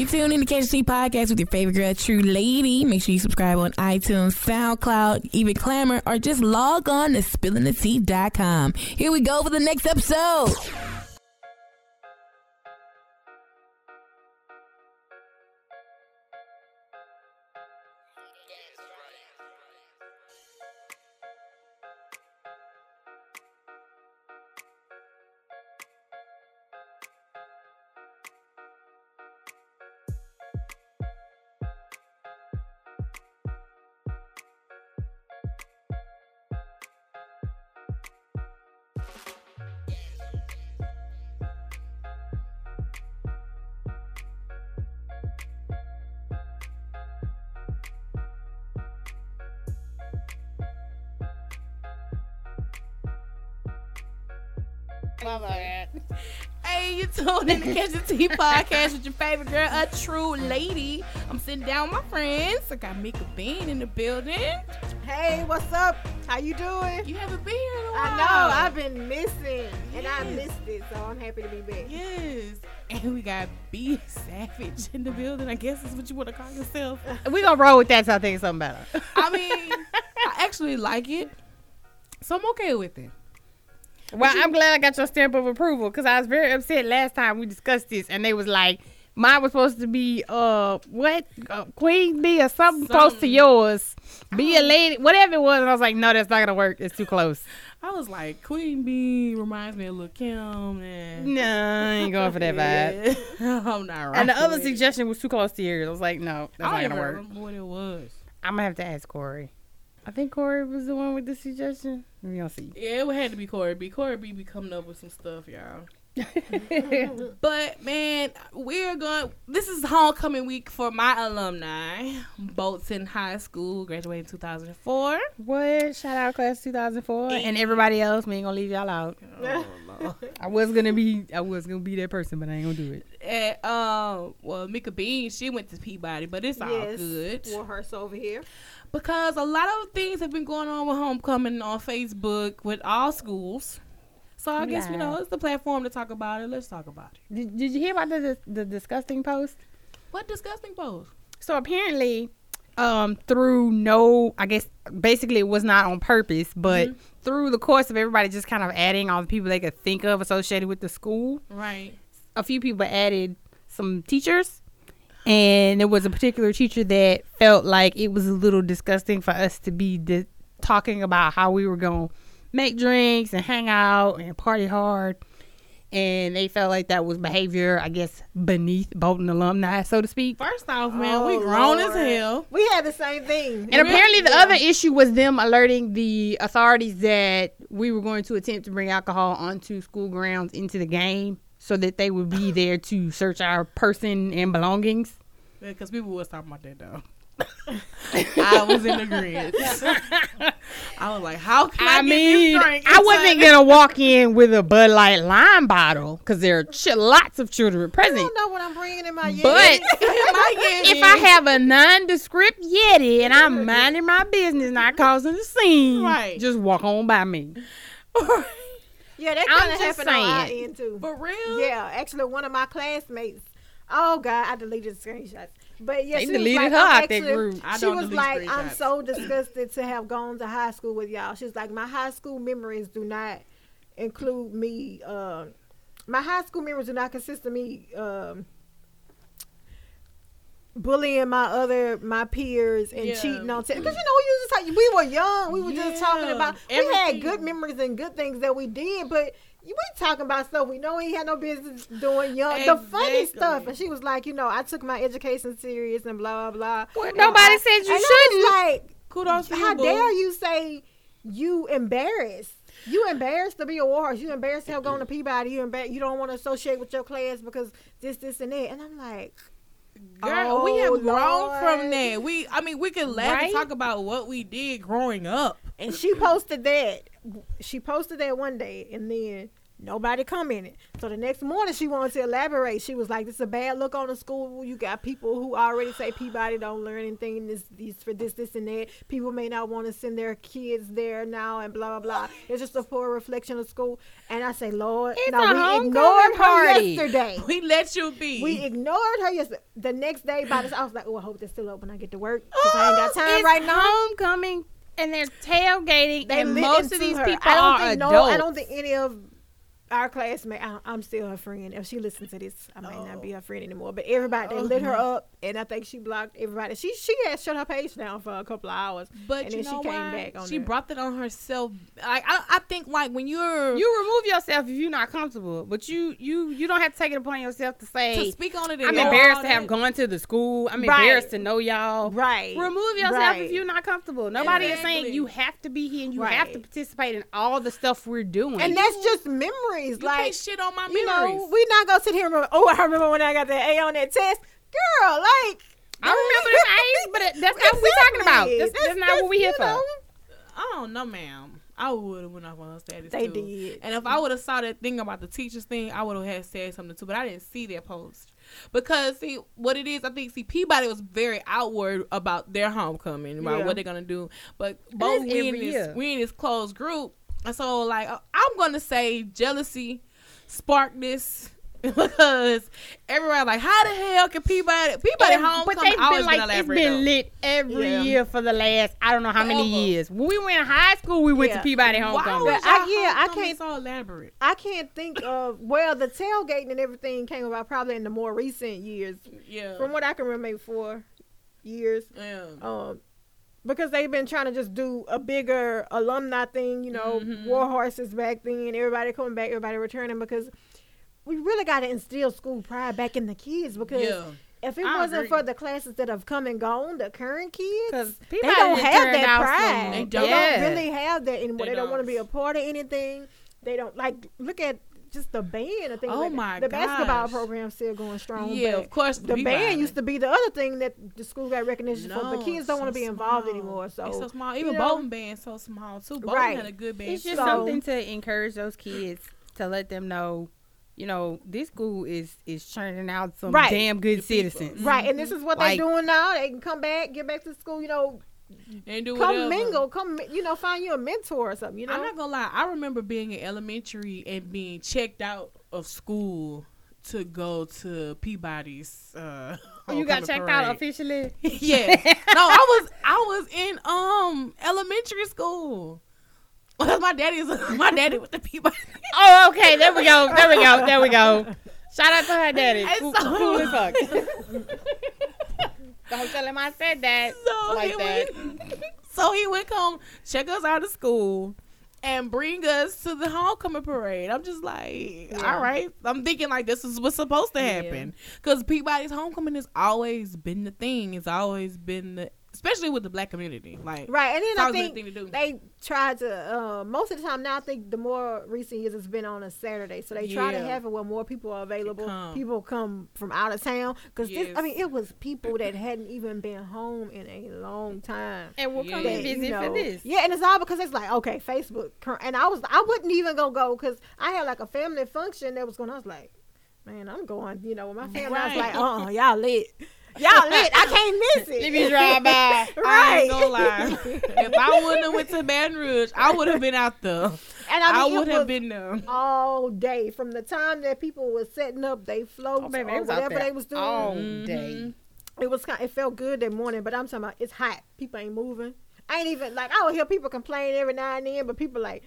You tune in to Catch the podcast with your favorite girl, Tru Lady. Make sure you subscribe on iTunes, SoundCloud, even Clamor, or just log on to spillingthetea.com. Here we go for the next episode. You in to Catch the Tea podcast with your favorite girl, a true lady. I'm sitting down with my friends. I got Mika Bean in the building. Hey, what's up? How you doing? You haven't been here in a while. I know I've been missing, and I missed it, so I'm happy to be back. Yes. And we got B Savage in the building. I guess is what you want to call yourself. We gonna roll with that till I think of something better. I mean, I actually like it. So I'm okay with it. Well, I'm glad I got your stamp of approval because I was very upset last time we discussed this, and they was like, mine was supposed to be uh what uh, queen bee or something, close to yours, be a lady, whatever it was. And I was like, no, that's not gonna work. It's too close. I was like, Queen Bee reminds me of Lil Kim. And No, I ain't going for that vibe. I'm not right. And the other suggestion was too close to yours. I was like, no, that's I not gonna work. what it was. I'm gonna have to ask Corey. I think Corey was the one with the suggestion. We gonna see. Yeah, it had to be Corey B. Corey B be coming up with some stuff, y'all. But man, we're going. This is homecoming week for my alumni, Bolton High School, graduated in 2004. What? Shout out class 2004 and everybody else. We ain't gonna leave y'all out. I was gonna be, I was gonna be that person, but I ain't gonna do it. And, um, well, Mika Bean, she went to Peabody, but it's all good Warhorse over here. Because a lot of things have been going on with homecoming on Facebook with all schools. So I guess you know it's the platform to talk about it. Let's talk about it. Did, did you hear about the, the disgusting post? What disgusting post? So apparently, um, through no, I guess basically it was not on purpose, but Mm-hmm. through the course of everybody just kind of adding all the people they could think of associated with the school, Right. a few people added some teachers. And there was a particular teacher that felt like it was a little disgusting for us to be di- talking about how we were going to make drinks and hang out and party hard. And they felt like that was behavior, I guess, beneath Bolton alumni, so to speak. First off, man, Oh, we grown Lord. as hell. We had the same thing. And apparently, the Yeah. other issue was them alerting the authorities that we were going to attempt to bring alcohol onto school grounds into the game so that they would be there to search our person and belongings. Because people was talking about that though. I was in agreement. I was like, how can I, I mean. I wasn't gonna walk in with a Bud Light lime bottle because there are ch- lots of children I present. don't know what I'm bringing in my Yeti. But Yeti. if I have a nondescript Yeti and I'm minding my business, not causing a scene, Right. just walk on by me. yeah, that I'm kind of just happened on our end too. For real? Yeah, actually, one of my classmates. Oh God, I deleted the screenshots. But yeah, They she was deleted like, her I'm that group. She was like, I'm so disgusted to have gone to high school with y'all. She's like, my high school memories do not include me. Uh, my high school memories do not consist of me um, bullying my other my peers and Yeah. cheating on test because you mm. know we talk, we were young we were just talking Yeah. about we had good memories and good things that we did but we talking about stuff we know we had no business doing young the funny stuff and she was like you know I took my education serious and blah blah blah Well, nobody I- said you and I was shouldn't. like Kudos how you, dare you say you embarrassed? You embarrassed to be a Warhorse. You embarrassed to have gone to Peabody. You embar- You don't want to associate with your class because this, this, and that. And I'm like, Girl, we Oh, have grown from that. We, I mean, we can laugh and talk about what we did growing up. and she posted that. She posted that one day, and then Nobody commented. So the next morning, she wanted to elaborate. She was like, "This is a bad look on the school. You got people who already say Peabody don't learn anything. This, these for this, this, and that. People may not want to send their kids there now, and blah blah blah. It's just a poor reflection of school." And I say, "Lord, It's no, a we homecoming ignored her yesterday. We let you be. We ignored her yesterday. The next day, by this, I was like, "Oh, I hope they're still open. when I get to work because I ain't got time It's right now." homecoming and they're tailgating They and most of these her. people I don't are think adults. no. I don't think any of our classmate, I, I'm still her friend. If she listens to this, I might not be oh. her friend anymore. But everybody, they lit her Oh. up, and I think she blocked everybody. She she had shut her page down for a couple of hours, but and you then know she came why? back on she there. brought that on herself. Like I, I think like when you're You remove yourself if you're not comfortable, but you you you don't have to take it upon yourself to say to say speak on it. I'm embarrassed to have that. gone to the school. I'm Right. embarrassed to know y'all. right. Remove yourself Right. if you're not comfortable. Nobody is saying you have to be here and you have to participate in all the stuff we're doing. and that's just memories. You like shit on my you memories. know, we not gonna sit here and remember. Oh, I remember when I got that A on that test, girl. Like I remember the age, but it- that's not what we're talking about. That's, Exactly. that's not what we're here for. know, I don't know, ma'am. I would have went off on status. They too. did. And if I would have saw that thing about the teachers thing, I would have had said something too. But I didn't see that post because see what it is. I think see Peabody was very outward about their homecoming, about Yeah. what they're gonna do. But both we in this we in this closed group, and so like uh, I'm gonna say jealousy sparked this. Because everybody like, how the hell can Peabody Peabody And- homecoming but they've always been like been it's elaborate, been though. lit every Yeah. year for the last I don't know how many years. When we went in high school, we went Yeah. to Peabody Why homecoming. was I- y'all yeah, I can't- so elaborate. I can't think of well the tailgating and everything came about probably in the more recent years. Yeah. From what I can remember, maybe four years. yeah. Um, because they've been trying to just do a bigger alumni thing, you know, Mhm. war horses back then, everybody coming back, everybody returning because we really got to instill school pride back in the kids because yeah. if it I wasn't agree. for the classes that have come and gone, the current kids, Because they don't have that pride. They They don't. don't really have that anymore. They They, don't want to be a part of anything. They don't like look at just the band. I think Oh like my the basketball gosh. program's still going strong. Yeah, but of course. the band used to be the other thing that the school got recognition for, but kids don't want to be involved small. anymore. So, it's so small. Even you know, Bolton band's so small too. Bolton Right. had a good band. It's just So- something to encourage those kids to let them know, you know, this school is is churning out some Right. damn good Good people. citizens. right, and this is what Like- they're doing now. They can come back, get back to school. You know, and do come whatever. mingle, come, you know, find you a mentor or something. You know, I'm not gonna lie. I remember being in elementary and being checked out of school to go to Peabody's. Uh, Oh, you got checked out officially. yeah. No, I was I was in um elementary school. Well, my daddy's my daddy with the Peabody. Oh, okay. There we go. There we go. There we go. Shout out to her daddy. Cool, so- cool as fuck. Don't tell him I said that. So like he that. Would, so he would come check us out of school and bring us to the homecoming parade. I'm just like, Yeah. all right. I'm thinking like this is what's supposed to happen because Peabody's homecoming has always been the thing. It's always been the, especially with the black community. Like, right? And then I always been a think thing to do. they tried to uh, most of the time now i think the more recent years it's been on a saturday so they try to have it where more people are available come. people come from out of town because this i mean it was people that hadn't even been home in a long time And we'll come Yeah. and visit you for this. yeah and it's all because it's like okay facebook and i was i wouldn't even go go because i had like a family function that was going on i was like man i'm going you know with my family i was like Right. uh-uh y'all lit y'all lit i can't miss it Let me drive by. I right ain't gonna lie. if I wouldn't have went to Baton Rouge, I would have been out there. and I, i, mean, it would have been there. all day from the time that people were setting up they floats Oh, baby, or it was out whatever they was doing. all Mhm. day. It was kind. It felt good that morning, but I'm talking about it's hot. People ain't moving. I ain't even like I would hear people complain every now and then, but people like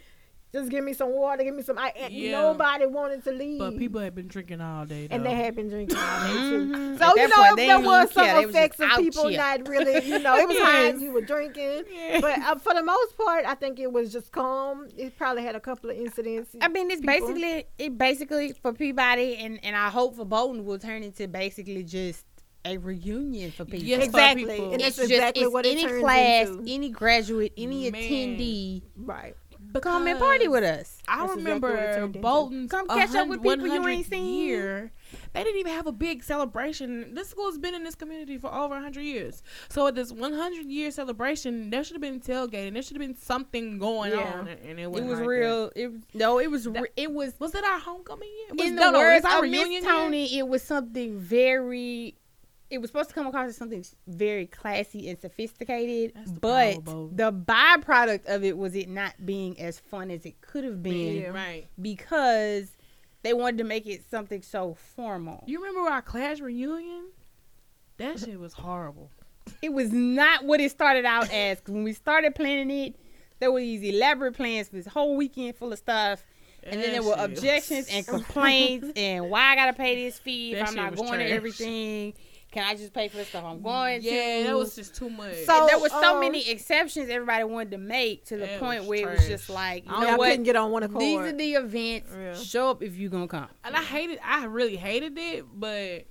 just give me some water, give me some. I, Yeah. Nobody wanted to leave, But people had been drinking all day. and they had been drinking all day too. Mhm. So you that point, know they there was even some care. Effects of people here. not really, you know, it was hot. Yes. and You were drinking, Yeah. but uh, for the most part, I think it was just calm. It probably had a couple of incidents. I mean, it's people. basically it basically for Peabody, and and I hope for Bolton will turn into basically just a reunion for people. Yes, for exactly, people. and it's that's just it's what it any turns class, into. any graduate, any Man. attendee Right. Come and party with us. I That's exactly what it remember into. Bolton's Come catch up with people you ain't seen. Year. They didn't even have a big celebration. This school's been in this community for over 100 years. So at this 100 year celebration, there should have been tailgating. There should have been something going Yeah. on, and it, It wasn't like real. It no, it was. That- it was. Was it our homecoming year? Was, in no, the no, words our of Miss reunion year? Tony. It was something very. It was supposed to come across as something very classy and sophisticated, the but the byproduct of it was it not being as fun as it could have been Yeah. Right. because they wanted to make it something so formal. You remember our class reunion? That shit was horrible. it was not what it started out as. when we started planning it, there were these elaborate plans for this whole weekend full of stuff. And then there were That objections and complaints and why I gotta pay this fee if I'm not was going to everything. Can I just pay for the stuff I'm going to? Yeah, that was just too much. So- And there were so um, many exceptions everybody wanted to make to the point was where it was just like, you I know Y'all what? couldn't get on one accord. These are the events. Yeah. Show up if you gonna come. and I hated. I really hated it, but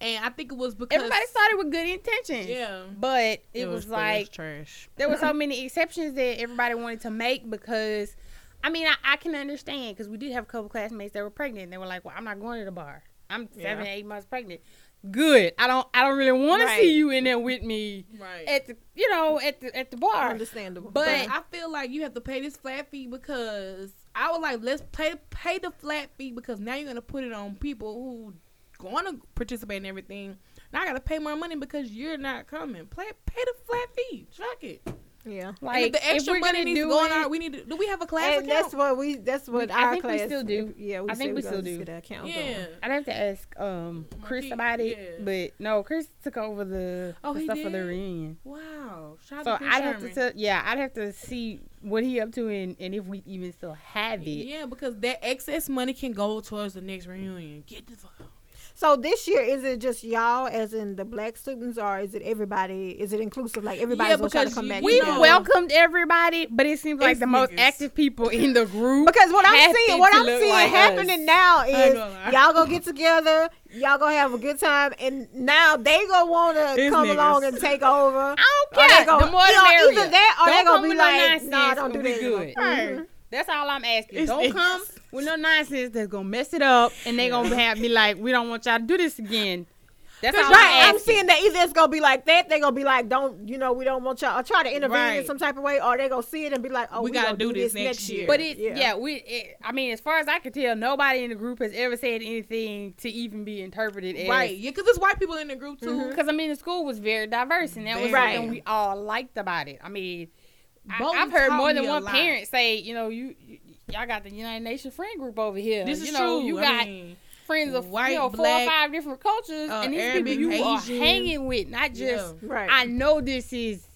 and I think it was because Everybody started with good intentions. Yeah, But it, was, but like trash. there were so many exceptions that everybody wanted to make because I mean I, I can understand because we did have a couple classmates that were pregnant and they were like, Well, I'm not going to the bar. I'm seven, Yeah. eight months pregnant. Good. I don't I don't really want to see you in there with me Right. at the you know, at the at the bar. Understandable. But- But I feel like you have to pay this flat fee because I was like, let's pay pay the flat fee because now you're gonna put it on people who want to participate in everything. Now I gotta pay more money because you're not coming. Play, pay the flat fee. Fuck it. Yeah. Like and the extra we're money needs to do go on our. We need to. Do we have a class And account? that's what we. That's what We- I our think we still do. Yeah, we I think said we we're still do. That account yeah. going. I'd have to ask um Chris Marquis, about it, yeah. but no, Chris took over the, Oh, the he stuff for the reunion. Wow. Shout So out to I'd have to, tell, yeah, I'd have to see what he up to and, and if we even still have it. Yeah, because that excess money can go towards the next reunion. Get the fuck out. So this year, is it just y'all, as in the black students, or is it everybody? Is it inclusive? Like everybody's gonna to because come back. We know. welcomed everybody, but it seems like It's the most active people in the group. Because what I'm seeing, what I'm seeing like happening us. now is y'all gonna get together, y'all gonna have a good time, and now they gonna want to It's come niggas. along and take over. I don't care. they gonna, the more you know, the merrier. either that or Don't they come gonna be with no like, nah, don't do be that. good. Mhm. That's all I'm asking. It's don't come with no nonsense that's gonna mess it up, and they gonna have me like, we don't want y'all to do this again. That's all Right, I'm I'm seeing that either it's gonna be like that, they gonna be like, don't, you know, we don't want y'all, or try to intervene in some type of way, or they gonna see it and be like, oh, We we, gotta do this next next year. year. But it, yeah, we. It, I mean, as far as I can tell, nobody in the group has ever said anything to even be interpreted as Right. Yeah, because there's white people in the group too. Mm-hmm. Because I mean, the school was very diverse, and that was Very. something we all liked about it. I mean, I, I've heard more than one parent say, you know, you, you y'all got the United Nations friend group over here. This you is know, true. You I got mean, friends of white, you know four black, or five different cultures, uh, and these Arabic, people you are hanging with, not just. yeah. right. I know this is.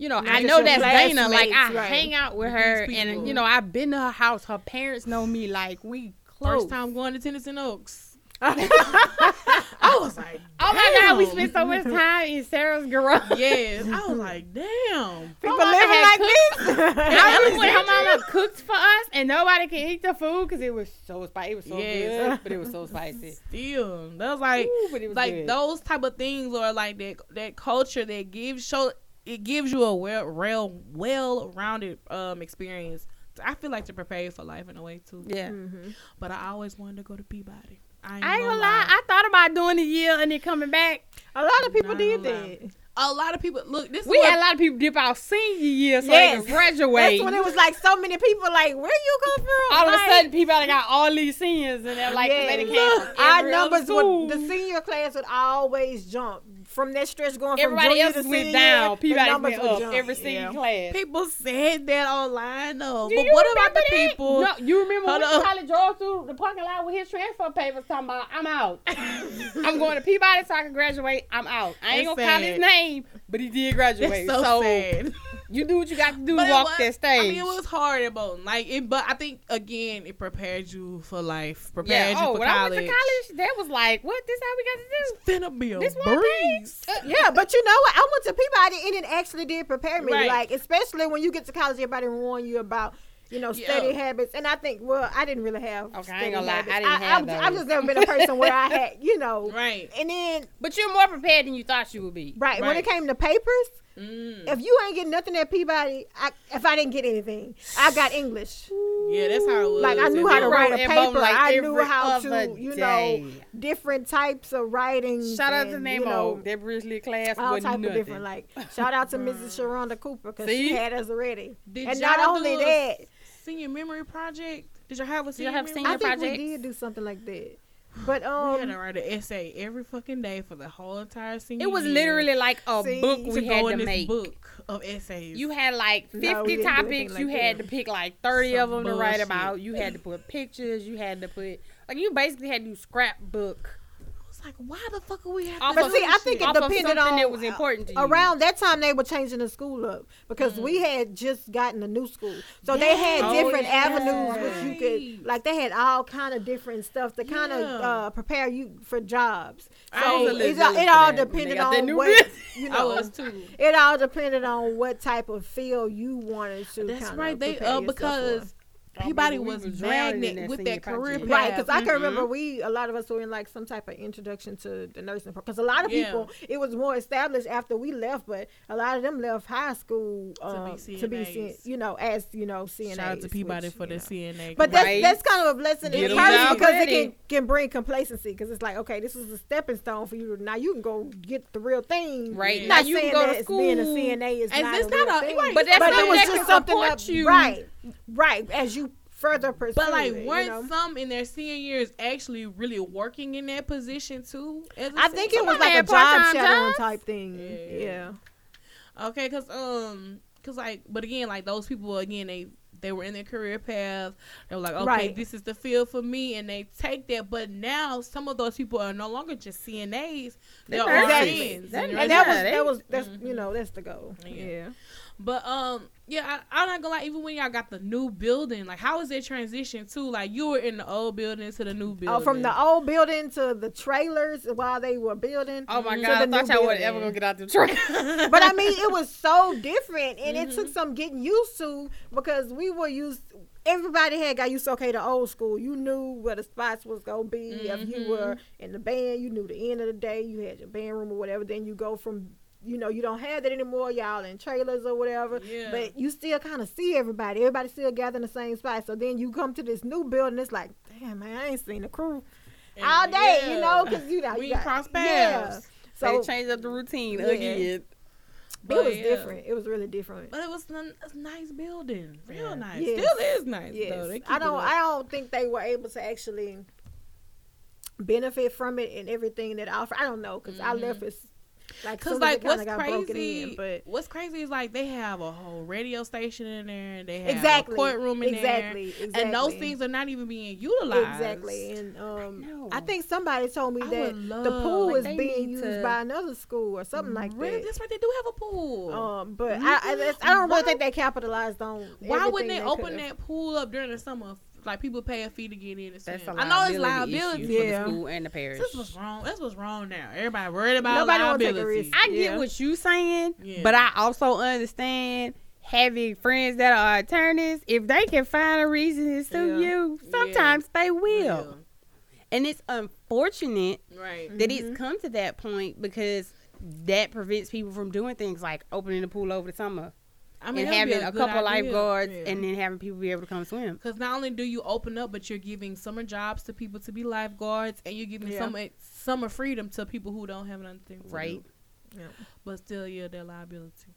You know, Not I know your that's Dana. Like I right. hang out with With her, and you know I've been to her house. Her parents know me. Like we close. First time going to Tennyson Oaks. I was like, Oh my god, we spent so much time in Sarah's garage. Yes, I was like, damn. People mama living had like this. I remember when her mama cooked for us and nobody could eat the food because it was so spicy. It was so Yes. good, but it was so spicy. Still, that was like, Ooh, but it was like good. those type of things are like that that culture that gives show it gives you a well well well rounded um experience. I feel like to prepare you for life in a way too. Yeah. Mhm. But I always wanted to go to Peabody. I ain't, I ain't gonna lie. I thought about doing a year and then coming back. A lot of people did gonna lie. that. A lot of people look. This is We what- had a lot of people dip out senior year so Yes. they could graduate. That's when it was like so many people. Like, where you come from? All of a sudden, people got all these seniors and they're like, yeah, they came look, our numbers school. would the senior class would always jump from that stretch going from Everybody junior else to went senior, down. the Peabody numbers went would up jump. every senior Yeah. class. people said that online though. Do But what about the that? people? No, you remember when Hold up. Charlie drove through the parking lot with his transfer papers talking about, I'm out. I'm going to Peabody so I can graduate. I'm out. I ain't It's gonna call his name, but he did graduate. It's so, sad. you do what you got to do But to walk was- that stage. I mean, it was hard at Bolton. Like it, but I think again, it prepared you for life. Prepared yeah. you Oh, for when college. I went to college, that was like, what? This how we got to do? Finna be a This one breeze. Uh, yeah, but you know what? I went to Peabody and it actually did prepare me. Right. Like, especially when you get to college, everybody warn you about, you know, study Yeah. habits. And I think, well, I didn't really have. Okay, I ain't study gonna lie, I habits. didn't have I've, I've just never been a person where I had, you know. Right. And then, But you're more prepared than you thought you would be. right, when it came to papers, Mm. If you ain't getting nothing at Peabody, I, if I didn't get anything, I got English. Yeah, that's how it was. Like I knew And how to write a wrote at home paper. like I knew how to, other you know, different types of writing. Shout out to and, Nemo. you know, that Bridgely class all wasn't type of different. Like shout out to Mrs. Sharonda Cooper because she had us already. Did and not only that, senior memory project. Did y'all have a y'all senior have memory? senior I think projects? we did do something like that. But we had um, to write an essay every fucking day for the whole entire senior. It was year literally like a See, book we to had go to this make. book of essays. You had like 50 we didn't do anything topics. like you had that. to pick like 30 of Some them to write about. You had to put pictures. You had to put like you basically had to do scrapbook. I was like, why the fuck are we have to but see, I think it Off of depended something on that was important to you. around that time they were changing the school up because we had just gotten a new school, so they had Oh, different yeah. avenues which you could like. They had all kind of different stuff to kind of Yeah. uh, prepare you for jobs. I So was a little all- it all that when they depended on new what business. you I know. was too. It all depended on what type of field you wanted to. That's kinda right. They uh yourself for. because Peabody was was magnet that with that career project. path. Right, because I can remember Mhm. we a lot of us were in like some type of introduction to the nursing because a lot of Yeah. people it was more established after we left, but a lot of them left high school um, to be, CNAs. seen, you know, as you know, CNA. Shout out to Peabody which, for you the know. CNA. But that's Right. that's kind of a blessing Get in 'em because ready. it can, can bring complacency because it's like okay, this is a stepping stone for you. Now you can go get the real thing. Right. Not Now you can go that to it's being a. CNA is And not it's a not a- thing. right, But that's but something it was that just can something support up, you. right, right as you further pursue. But like, it, weren't you know? some in their senior years actually really working in that position too? as a I think it was like a had job part-time shadowing jobs? type thing. Yeah. Yeah. Okay, cause um, cause like, but again, like those people again, they they were in their career path. They were like, okay, Right. this is the field for me, and they take that. But now some of those people are no longer just CNAs; they're They're nurses. RNs. They're and And that was that was that's Mhm. you know that's the goal. Yeah. Yeah. But um, yeah, I, I'm not gonna lie. Even when y'all got the new building, like, how was that transition to like you were in the old building to the new building? Oh, from the old building to the trailers while they were building. Oh my god, I the new thought y'all would building. ever gonna get out the truck. but I mean, it was so different, and it Mm-hmm. took some getting used to because we were used. Everybody had got used to okay, the old school. You knew where the spots was gonna be. If you Mhm. were in the band, you knew the end of the day. You had your band room or whatever. Then you go from. You know, you don't have that anymore. Y'all in trailers or whatever. Yeah. But you still kind of see everybody. Everybody still gather in the same spot. So then you come to this new building. It's like, damn man, I ain't seen the crew And all day. You know, because you know we you got, cross paths. so So they changed up the routine Yeah. again. it was yeah. different. It was really different. But it was a nice building, real Yeah. nice. Yes. Still is nice Yes, though. I don't. I don't think they were able to actually benefit from it and everything that offer. I don't know because I left mm-hmm. it like Cause like what's crazy, in, but what's crazy is like they have a whole radio station in there. And they have exactly a courtroom in exactly, there, exactly, and those things are not even being utilized. exactly. And um, know. I think somebody told me I that the pool like, is being used to- by another school or something like really, that. that's right. They do have a pool. Um, but I, I, I don't Why- really think they capitalized on. Why wouldn't everything they open could've. that pool up during the summer? Like people pay a fee to get in and swim. That's a I know it's liability, liability. issue Yeah. for the school and the parish. This was wrong. That's what's wrong now. Everybody worried about Nobody wanna take a liability. risk. I get Yeah. what you saying, Yeah. but I also understand having friends that are attorneys. If they can find a reason to sue Yeah. you, sometimes they will. Yeah. And it's unfortunate Right. that Mhm. it's come to that point because that prevents people from doing things like opening the pool over the summer I mean, and having a, good couple idea. lifeguards Yeah. and then having people be able to come swim. Because not only do you open up, but you're giving summer jobs to people to be lifeguards, and you're giving Yeah. summer summer freedom to people who don't have nothing to Right. do. Yeah. But still, yeah, their liability.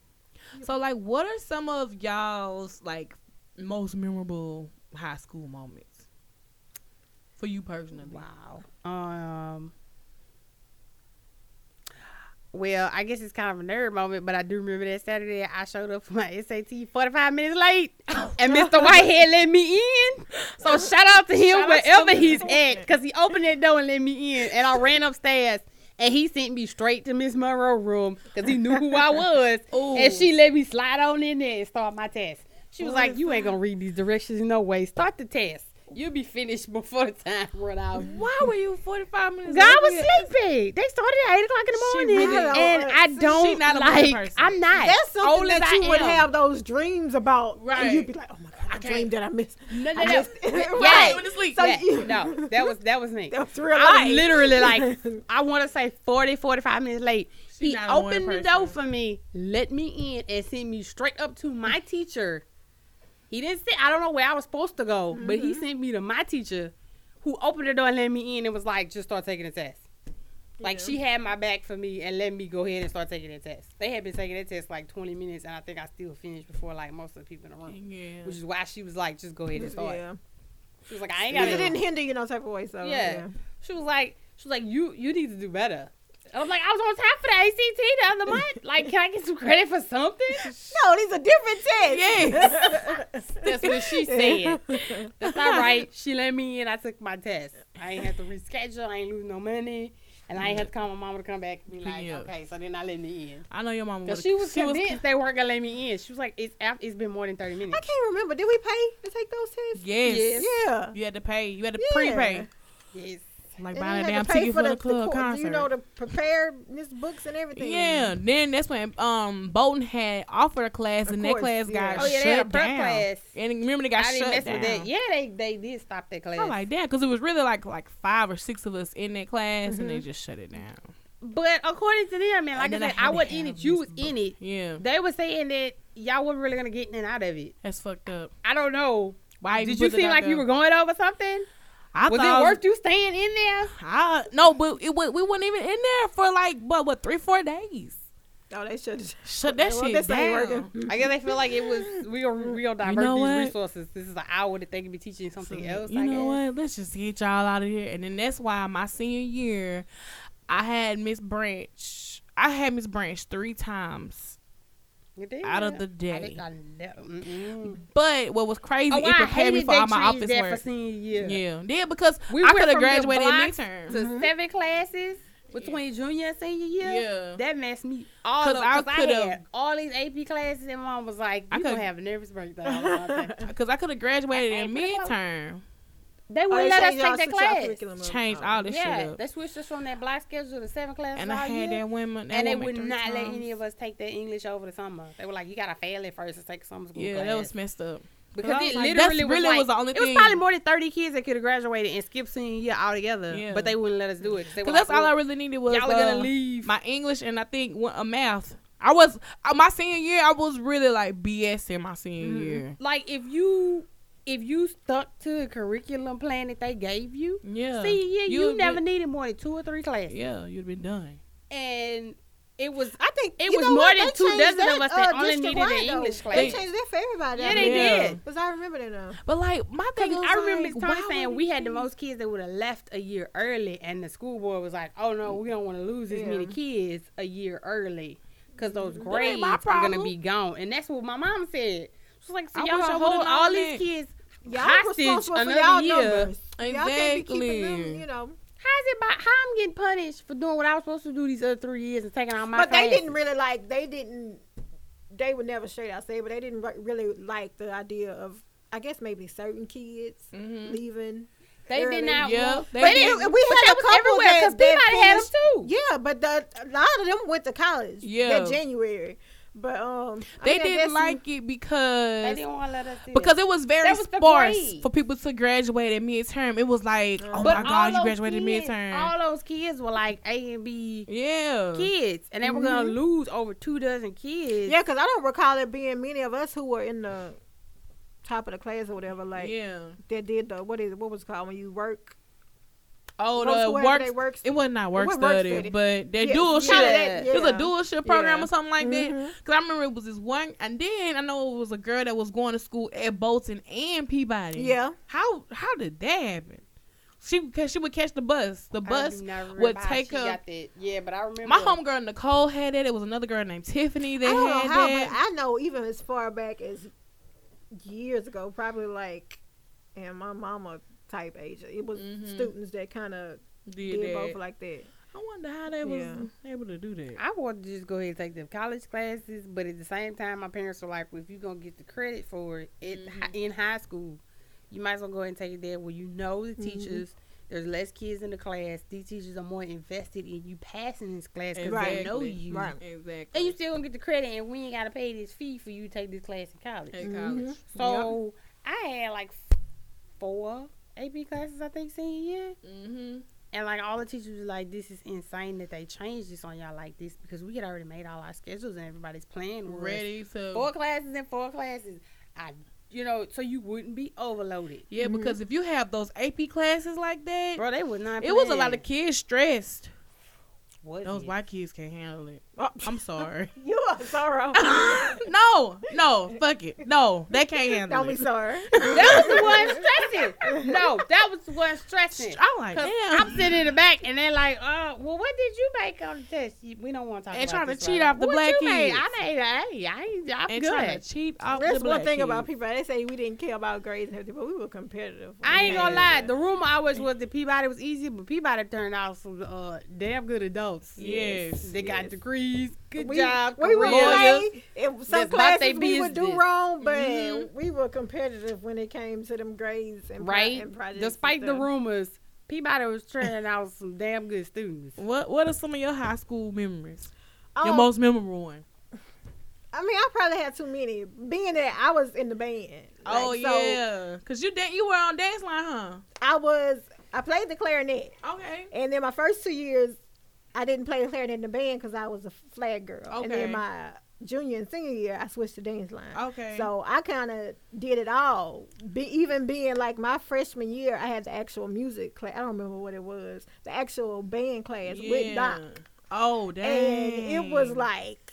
So, like, what are some of y'all's like most memorable high school moments for you personally? Wow. Um. Well, I guess it's kind of a nerd moment, but I do remember that Saturday I showed up for my SAT 45 minutes late, oh, and Mr. Whitehead let me in. So shout out to him Shout out to wherever he's at, because he opened that door and let me in, and I ran upstairs. And he sent me straight to Miss Monroe's room because he knew who I was. Ooh. And she let me slide on in there and start my test. She was What like, You ain't gonna read these directions in no way. Start the test. You'll be finished before the time run out. Why were you 45 minutes? God late? was sleepy. They started at eight o'clock in the She morning, really- and I don't not like. person. I'm not. That's something Old as that I you would am. have those dreams about, Right. and you'd be like, "Oh my god, I dreamed that I missed. No, no, I no. missed- Yeah. right. Went sleep. So Yeah, you- no, that was that was me. That was real I was literally like, I want to say 40, 45 minutes late. She he not a morning opened the door for me, let me in, and sent me straight up to my teacher. He didn't say, I don't know where I was supposed to go, but he Mm-hmm. sent me to my teacher, who opened the door and let me in and was like, just start taking the test. Like Yeah. she had my back for me and let me go ahead and start taking the test. They had been taking that test like 20 minutes, and I think I still finished before like most of the people in the room. Yeah. Which is why she was like, just go ahead and start. Yeah. She was like, I ain't got it didn't hinder you no type of way. So yeah. yeah. She was like, she was like, you you need to do better. I was like, I was on top for the ACT the other month. Like, can I get some credit for something? No, these are different tests. That's what she said. That's not right. She let me in. I took my test. I ain't have to reschedule. I ain't lose no money. And I ain't have to call my mama to come back and be like, Yeah. okay, so then I let me in. I know your mama. Because she was she was convinced they weren't going to let me in. She was like, it's af- it's been more than 30 minutes. I can't remember. Did we pay to take those tests? Yes. Yes. Yeah. You had to pay. You had to Yeah. prepay. Yes. Like And buying a damn ticket for the, club course, concert. You know the preparedness books and everything. yeah. Then that's when um Bolton had offered a class, Of and course, that class yeah. got Oh, yeah, shut they had a prep down. class. And remember they got I didn't shut mess down. with that. Yeah, they, they did stop that class. I like that because it was really like like five or six of us in that class, and they Mm-hmm. just shut it down. But according to them, man, like And I said, I to wasn't in it. You this was in it. Yeah, They were saying that y'all weren't really gonna get in and out of it. that's fucked up. I don't know. Why Did you feel like you were going over something? I was thought it worth you staying in there? I, no, but it, wa- we weren't even in there for like what what three four days. Oh, they should. Shut that Well, shit this down. working. I guess they feel like it was we gonna we gonna know these what? resources. This is an hour that they can be teaching something else. You I know guess. what? Let's just get y'all out of here. And then that's why my senior year, I had Miss Branch. I had Miss Branch three times. You did? Out of the day. I. But what was crazy, Oh, it prepared me for all my office work. for senior year. Yeah, yeah, because We I could have graduated in blocks midterm. to mm-hmm. seven classes between junior and senior year. Yeah. That messed me all 'Cause up. Cause I, could've- had all these AP classes, and mom was like, I "You gonna could've- have a nervous breakdown." Because I could have graduated in Okay, but- midterm. They Oh, wouldn't they let us changed take that class. Changed Oh. all this Yeah, shit up. they switched us from that block schedule to seven class. And I had year. that women. That and they would three not let any of us take that English over the summer. They were like, "You gotta fail it first to take summer school Yeah, class." that was messed up. because it like, literally that's was really like, was the only it was thing. probably more than thirty kids that could have graduated and skipped senior year altogether. Yeah. but they wouldn't let us do it. Because that's all I really needed was Y'all are gonna uh, leave. my English and I think a math. I was uh, my senior year. I was really like BS in my senior Mm-hmm. year. like if you if you stuck to the curriculum plan that they gave you, Yeah, see, yeah, you, You'd never been- needed more than two or three classes. Yeah, you'd been done. And it was I think It was more what? than They two changed dozen of us uh, that only district needed an. English class. They changed their favorite by that for everybody. Yeah, they Yeah. did. Because I remember that now. But like my thing, I remember like, Miss Thomas why saying we had the most kids that would have left a year early, and the school board was like, "Oh no, we don't want to lose as Yeah. many kids a year early because those grades are gonna be gone." And that's what my mom said. She was like, "So I y'all wish I gonna would've hold all these kids Y'all hostage another y'all year?" numbers. Y'all can't be keeping them, you know. How's it about how I'm getting punished for doing what I was supposed to do these other three years and taking out my But they classes? didn't really like. They didn't. They would never straight out say, but they didn't really like the idea of. I guess maybe certain kids Mhm. leaving. They early. did not. Yeah, want- they but did. it- We but had that a couple everywhere that- because Peabody had them too. Yeah, but the, a lot of them went to college. Yeah. that January. But um, They didn't like it because They didn't want to let us because that. it was very was sparse for people to graduate at midterm. It was like, oh But my god, you graduated kids, midterm. All those kids were like A and B yeah, kids, and they were gonna lose over two dozen kids. Yeah, because I don't recall it being many of us who were in the top of the class or whatever. Like yeah. that did the what is it? What was it called when you work? Oh, the work. works- It wasn't not work was work study, study. but that Yeah, dual yeah, shit. that- It was a yeah. dual ship program Yeah. or something like that. Mhm. Cause I remember it was this one, and then I know it was a girl that was going to school at Bolton and Peabody. Yeah. How how did that happen? She because she would catch the bus. The bus do not remember would take her. Yeah, but I remember My homegirl Nicole had it. It was another girl named Tiffany that I had how, that. I know even as far back as years ago, probably like and my mama type age, it was Mhm. students that kind of did did that. both like that. I wonder how they was Yeah. able to do that. I wanted to just go ahead and take them college classes, but at the same time, my parents were like, well, if you're going to get the credit for it it Mm-hmm. in high school, you might as well go ahead and take it there where you know the Mm-hmm. teachers. There's less kids in the class. These teachers are more invested in you passing this class because they know you. Right. Exactly. And you still going to get the credit, and we ain't got to pay this fee for you to take this class in college. at Mhm. college. So I had like four AP classes, I think, senior year. Mm-hmm. And like all the teachers were like, "This is insane that they changed this on y'all like this because we had already made all our schedules and everybody's plan was Ready to four classes and four classes. I, you know, so you wouldn't be overloaded, Yeah, because if you have those AP classes like that, bro. They would not. it was a lot of kids stressed. Was Those it? white kids can't handle it. Oh, I'm sorry. you are sorrow. no, no, fuck it. No, they can't handle it. Don't be sorry. That was the one stressing. No, that was the one stressing. I'm like, damn. I'm sitting in the back and they're like, uh, well, what did you make on the test? We don't want to talk And about trying to cheat right off the now. black what you Made? kids. I made a. I ain't, I'm and good. trying to cheat off That's the one black thing about people. They say we didn't care about grades and everything, but we were competitive. I ain't gonna lie. Yeah. The rumor always was that Peabody was easy, but Peabody turned out some uh, damn good adults. Yes, they got yes. degrees. Good we, job. We were careers. play. Some That's about they classes we would do wrong, but Mhm. we were competitive when it came to them grades and pro- right. and projects. Despite and the rumors, Peabody was turning out some damn good students. What What are some of your high school memories? your Um, most memorable one? I mean, I probably had too many. Being that I was in the band. oh Like, so yeah, cause you dan- you were on dance line, huh? I was. I played the clarinet, Okay. and then my first two years, I didn't play the clarinet in the band because I was a flag girl. Okay. And then my junior and senior year, I switched to dance line. Okay. So I kind of did it all. Be, even being like my freshman year, I had the actual music class. I don't remember what it was. The actual band class with Doc. Oh dang. And it was like,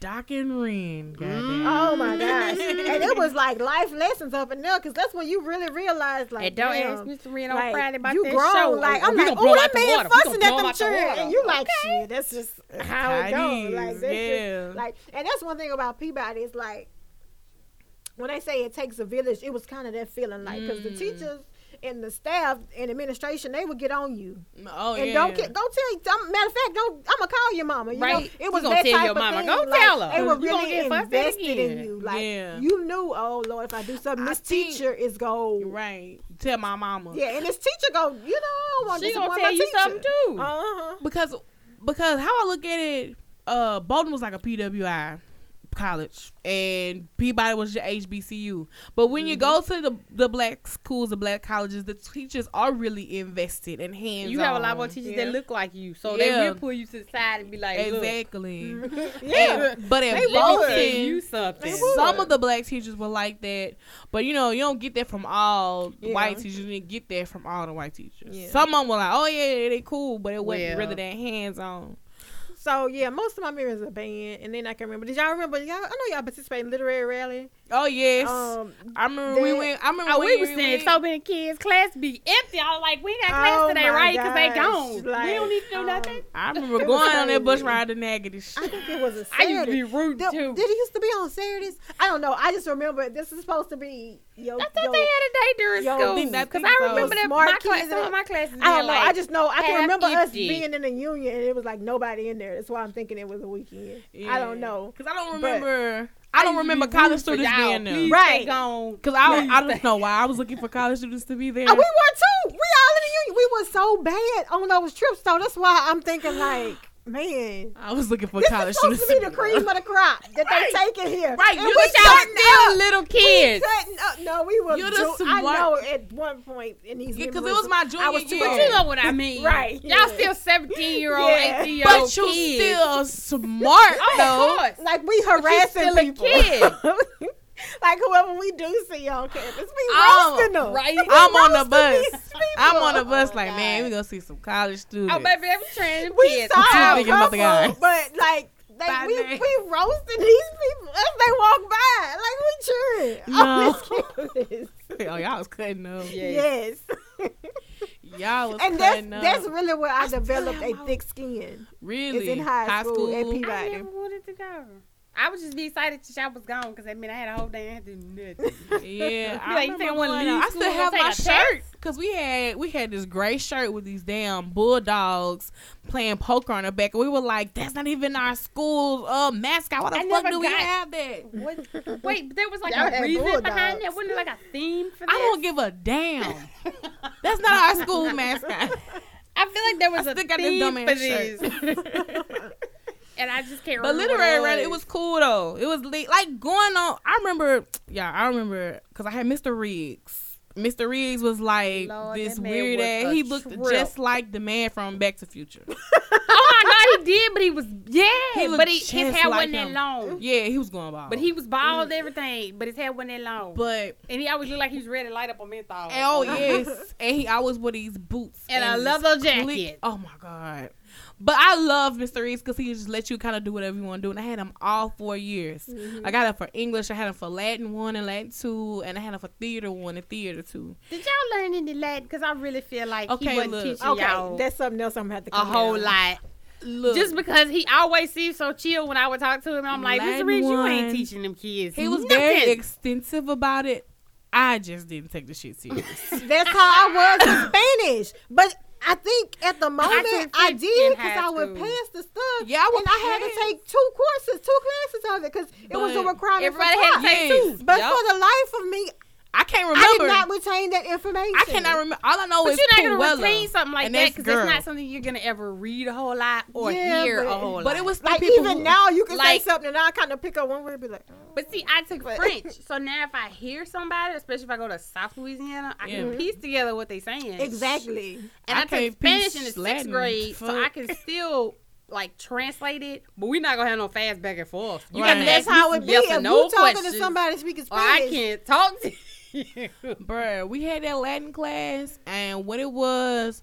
Doc and Ren. Goddamn. oh my gosh. and it was like life lessons up in there because that's when you really realize, like, and don't ask damn, Mr. Ren on like, Friday about you that grown. show. Like, I'm like, oh, that man water. Fussing at them out the children. And you like, shit, that's just how it goes. Like, that's yeah. just, like, and that's one thing about Peabody is like, when they say it takes a village, it was kind of that feeling like because the Mm. teachers and the staff and administration they would get on you Oh and yeah. don't get, go tell you. um, Matter of fact, don't I'm gonna call your mama. You know, Right. it was that tell type your of mama. thing. Go like, tell her. They were really get fussed at invested in you. Like Yeah. you knew, oh Lord, if I do something, this teacher is go. Right. Tell my mama. Yeah, and this teacher go. You know, I want to She gonna tell you teacher. something too. Uh huh. Because because how I look at it, uh, Bolton was like a PWI college, and Peabody was your HBCU. But when you go Mm-hmm. to the the black schools, the black colleges, the teachers are really invested and hands. You have a lot more teachers Yeah. that look like you, so Yeah. they will pull you to the side and be like, "Look, Exactly. Yeah. And- but at They let me tell you something." Some of the black teachers were like that, but you know, you don't get that from all Yeah. white teachers. You didn't get that from all the white teachers. Some of them were like, "Oh yeah, they cool," but it wasn't really that hands on. So yeah, most of my memories are band, and then I can remember. Did y'all remember? Y'all, I know y'all participated in literary rally. Oh yes, Um, I remember we that- went. I remember Oh, when we was saying went- so many kids, class be empty. I was like, we ain't got class Oh today, right? Because they gosh, gone. we don't need to do um, nothing. I remember going on that bus crazy. ride to Natchitoches. I think it was a I used to be rude Did, too. did it used to be on Saturdays? I don't know. I just remember this is supposed to be yo. I thought yo they had a day during yo, school. Because think I so. remember that Smart my class, kids some of my classes. I don't know. Like, I just know I half can remember us being in the union and it was like nobody in there. That's why I'm thinking it was a weekend. I don't know. because I don't But- remember. I don't remember college students being there. Right. Because I, I don't know why I was looking for college students to be there. We were too. We all in the union. We were so bad on those trips, though. That's why I'm thinking like, man, I was looking for this college is supposed to be the cream of the crop that Right. they taking here. Right, And you we the still up. little We kids. up. No, we were. You're ju- I know at one point in these Yeah, 'cause it was my I junior was year. But you know what I mean. Right, Y'all still 17 year old, Yeah. 18 year old But you kids. still smart Oh, though. like we harassing people. kid. like whoever we do see on campus, we I'm- roasting them. right. We I'm on the bus. I'm on the bus Oh, like, God. man, we gonna see some college oh, students. Oh, baby, every trans we kids. saw too a thinking about the couple, guys. but like. They, Bad we, name. we roasting these people as they walk by. Like we cheering. No. on this campus. oh, y'all was cutting up. Yes. Yes. Y'all was and that's up. that's really where I, still developed a thick skin. really It's in high, school, at I never wanted to go. I would just be excited that y'all was gone because I mean I had a whole day and I did nothing. Yeah, You like, you remember think I leave. I still have my a shirt because we had we had this gray shirt with these damn bulldogs playing poker on the back, and we were like, "That's not even our school's uh mascot. Why the I fuck never do we have that?" What? Wait, there was like Y'all a had reason behind that. Wasn't there like a theme for that? I don't give a damn. That's not our school mascot. I feel like there was I a still got this theme dumb for ass this. Shirt. and I just can't. But remember what literary writing, it was cool though. It was li- like going on. I remember, yeah, I remember because I had Mr. Riggs. Mr. Riggs was like Lord, this weird ass. He looked trip. just like the man from Back to Future. oh my god, he did, but he was yeah, He but he, his just hair like wasn't him. that long. yeah, he was going bald. But he was bald and everything, but his hair wasn't that long. but and he always looked like he was ready to light up a menthol. oh yes, and he always wore these boots And a this leather cle- jacket. Oh my god. But I love Mr. Riggs because he just let you kind of do whatever you want to do. And I had him all four years. Mm-hmm. I got him for English. I had him for Latin one and Latin two, and I had him for theater one and theater two. Did y'all learn any Latin? Because I really feel like Okay, he wasn't look. teaching Okay, y'all that's something else I'm gonna have to a come whole down. lot. Look, Just because he always seems so chill when I would talk to him, I'm like, Mr. Latin Riggs, you ain't teaching them kids. he was nothing. very extensive about it. I just didn't take the shit serious. That's how I was in Spanish. But I think at the moment took I, did because I would school. pass the stuff. Yeah, I would and I had to take two courses, two classes of it because it was a requirement. Everybody for had to take two. But Yup. for the life of me, I can't remember. I did not retain that information. I cannot remember. All I know But is you're not Puella, gonna retain something like that because it's not something you're gonna ever read a whole lot or Yeah, hear but- a whole lot. But it was Like people even who- now, you can like- say something and I kind of pick up one word and be like, oh. But see, I took But- French, so now if I hear somebody, especially if I go to South Louisiana, I can piece together what they're saying. exactly. And I I, took can't Spanish piece in the sixth Latin. grade, so I can still like translate it. But we're not gonna have no fast back and forth. You Right. got to That's ask me how it be. yes If or you no talking questions, to somebody speaking or I can't talk to you. Bruh, we had that Latin class, and what it was,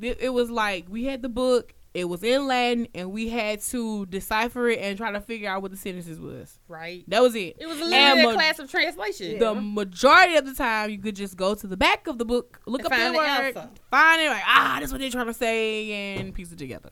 it, it was like we had the book, it was in Latin, and we had to decipher it and try to figure out what the sentences was. right. That was it. It was And literally a ma- class of translation. The majority of the time, you could just go to the back of the book, look And up the the word, answer. find it, like, ah, that's what they're trying to say, and piece it together.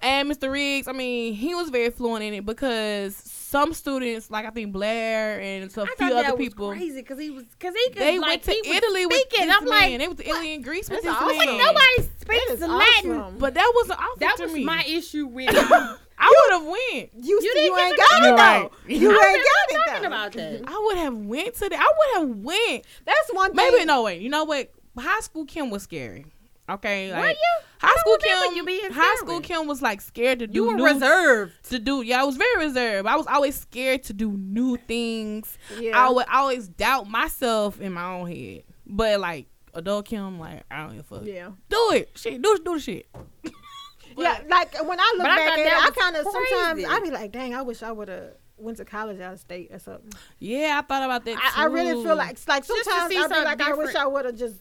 And Mr. Riggs, I mean, he was very fluent in it because some students, like I think Blair and a I few thought other that people, was crazy because he was because he could they like went to he Italy with speaking. this I'm like. They went to Italy and Greece with That's this awesome. man. nobody speaks that is Latin. awesome. But that wasn't awful That to was me. my issue with. I would have went. you, You you, didn't you ain't to got go. it Right. though. You I ain't was got it talking though. about that. I would have went to that. I would have went. That's one thing. Maybe no wait. You know what? High school Kim was scary. Okay, Were like you? high I school don't Kim. you being high school Kim was like scared to do You were new reserved. to do. Yeah, I was very reserved. I was always scared to do new things. Yeah. I would always doubt myself in my own head. But like adult Kim, like I don't give a fuck. Yeah. Do it. Shit. Do do the shit. yeah, like when I look But I back at it, I kind of sometimes crazy. I be like, dang, I wish I would have went to college out of state or something. Yeah, I thought about that. I, I really feel like like sometimes see I be something like, I wish. I would have just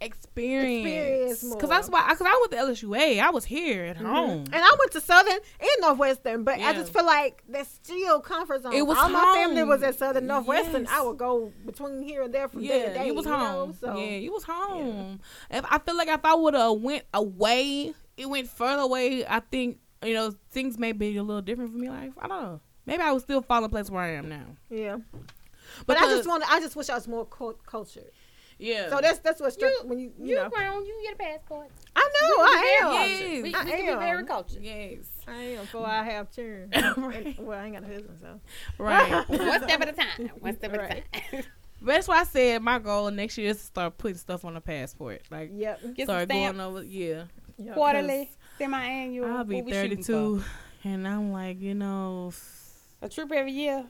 experience because that's why because I went to LSUA. I was here at mm-hmm. home. And I went to Southern and Northwestern, but I just feel like that's still comfort zone. It was All my family was at Southern Northwestern. Yes. I would go between here and there from day to day. you was know, home. so yeah, you was home. If I feel like if I would have went away, it went further away. I think you know things may be a little different for me. Like I don't know. Maybe I would still fall in place where I am now. yeah. But I just want. I just wish I was more cult- cultured. Yeah. So that's that's what struck You- when you you, You know. grown. You can get a passport. I know I am. Yes. We, we I can be very cultured. yes. I am. For I have children. Right. And- well, I ain't got a husband, so. Right. One step at a time. One step at Right. a time. But that's why I said my goal next year is to start putting stuff on the passport. Like Yep. Get some start stamps. going over. Yeah. yep. Quarterly, semi-annual. I'll be what we shooting for? 32, and I'm like, you know, A trip every year.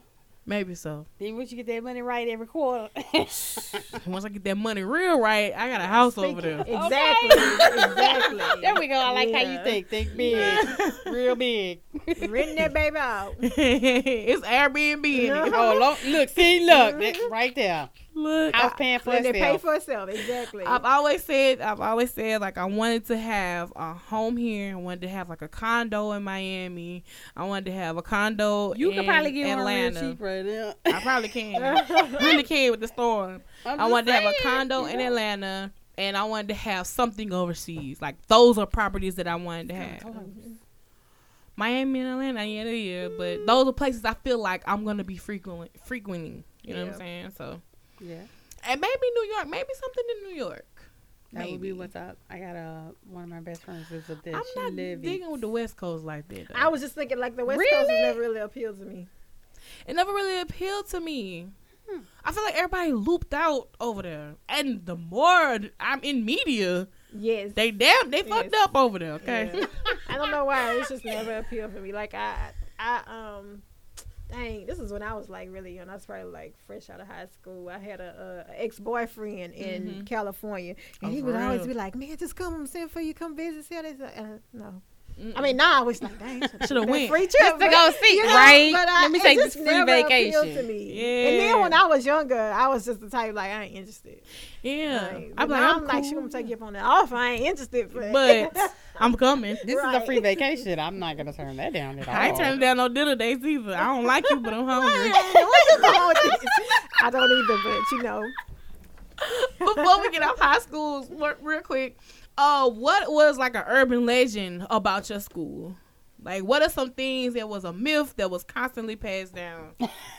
Maybe so. Then once you get that money right every quarter. Once I get that money real right, I got a house over there. Exactly. exactly. there we go. I like how you think. Think big. Real big. Renting that baby out. it's Airbnb. in it. oh, lo- look. See, look. That, right there. Look, I, paying for Let it pay itself. for itself. Exactly. I've always said, I've always said, like I wanted to have a home here. I wanted to have like a condo in Miami. I wanted to have a condo. You in could probably get Atlanta. one real cheap right there. I probably can. really can with the storm. I wanted to have a condo in. Atlanta, and I wanted to have something overseas. Like those are properties that I wanted to have. Miami and Atlanta, yeah, yeah, but those are places I feel like I'm gonna be frequent frequenting. You know what I'm saying? So, Yeah. and maybe New York, maybe something in New York. That would be Maybe. what's up. I got uh, one of my best friends is up there. I'm she not live digging with the West Coast like that. Though. I was just thinking like the West Coast never really appealed to me. it never really appealed to me. Hmm. I feel like everybody looped out over there, and the more I'm in media, Yes. They damn, they fucked Yes. up over there. Okay. Yeah. I don't know why. It's just never appealed for me. Like I, I um, dang, this is when I was like really young. I was probably like fresh out of high school. I had a, a ex boyfriend in Mhm. California, and Oh, he would always be like, "Man, just come send for you, come visit." See how they say, uh, no. Mm-mm. I mean, now I was like, "Dang, Shoulda went. free trip Just to but- go see, you know, right? But I, Let me take this free never vacation. To me. And then when I was younger, I was just the type like I ain't interested. yeah. Like, I'm like, I'm, I'm like, she cool, gonna take you up on that offer. I ain't interested, but, but I'm coming. This is a free vacation. I'm not gonna turn that down at all. I ain't turning down no dinner dates either. I don't like you, but I'm hungry. Where going with? I don't either, but you know. Before we get off high schools, real quick, uh, what was like an urban legend about your school? Like, what are some things that was a myth that was constantly passed down?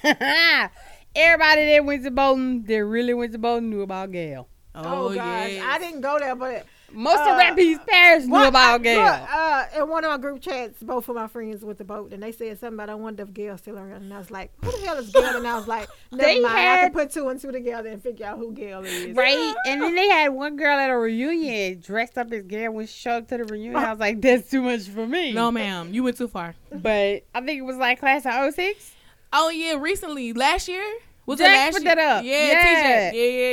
Everybody that went to Bolton, that really went to Bolton, knew about Gail. Oh, gosh, yes. I didn't go there, but Most Uh, of Rappy's parents knew Well, I- about Gail. look, uh, in one of my group chats, both of my friends with the boat, and they said something about I wonder if Gail's still around, and I was like, "Who the hell is Gail?" And I was like, "Never They mind, I can put two and two together and figure out who Gail is." Right, and then they had one girl at a reunion dressed up as Gail when she showed up to the reunion. I was like, "That's too much for me." No, ma'am, you went too far. but I think it was like class of 06. Oh yeah, recently, last year was Jack put that up. Yeah, Yeah. TJ. Yeah, yeah,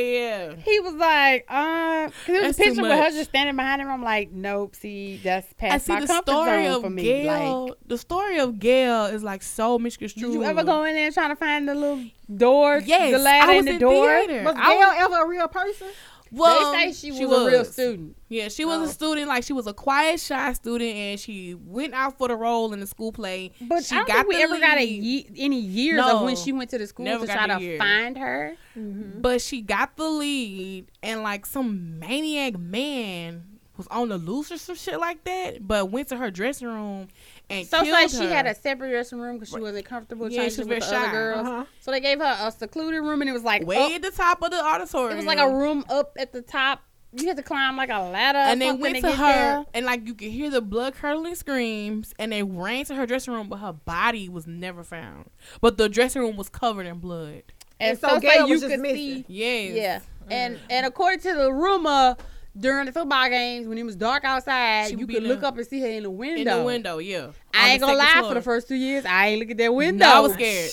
yeah. He was like, uh, 'cause there was That's a picture with her just standing behind him. I'm like, nope, see, that's I past see my the comfort story zone of for me. Gail. Like, the story of Gail is like so misconstrued. did you ever go in there trying to find the little door? Yes, the ladder I in was the in door. theater. Was I Gail was- ever a real person? Well, they say she was, a real student. Yeah, she was Oh. a student. Like she was a quiet, shy student, and she went out for the role in the school play. But she I don't got think we the ever got a ye- any years No. of when she went to the school to try to year. find her. Mm-hmm. But she got the lead, and like some maniac man was on the loose or some shit like that. But went to her dressing room and So it's killed like her. she had a separate dressing room because she wasn't comfortable Yeah, she changing was with the very other shy. girls. Uh-huh. So they gave her a secluded room, and it was like way up- at the top of the auditorium. it was like a room up at the top. You had to climb like a ladder, and or they went to to get her, there. and like you could hear the blood curdling screams, and they ran to her dressing room, but her body was never found. But the dressing room was covered in blood. And, And so, so Gail like was you just could missing. see, Yes. yeah. And and according to the rumor, during the football games when it was dark outside, She you could look up and see her in the window. In the window, yeah. On I ain't gonna lie. floor. For the first two years, I ain't look at that window. No, I was scared.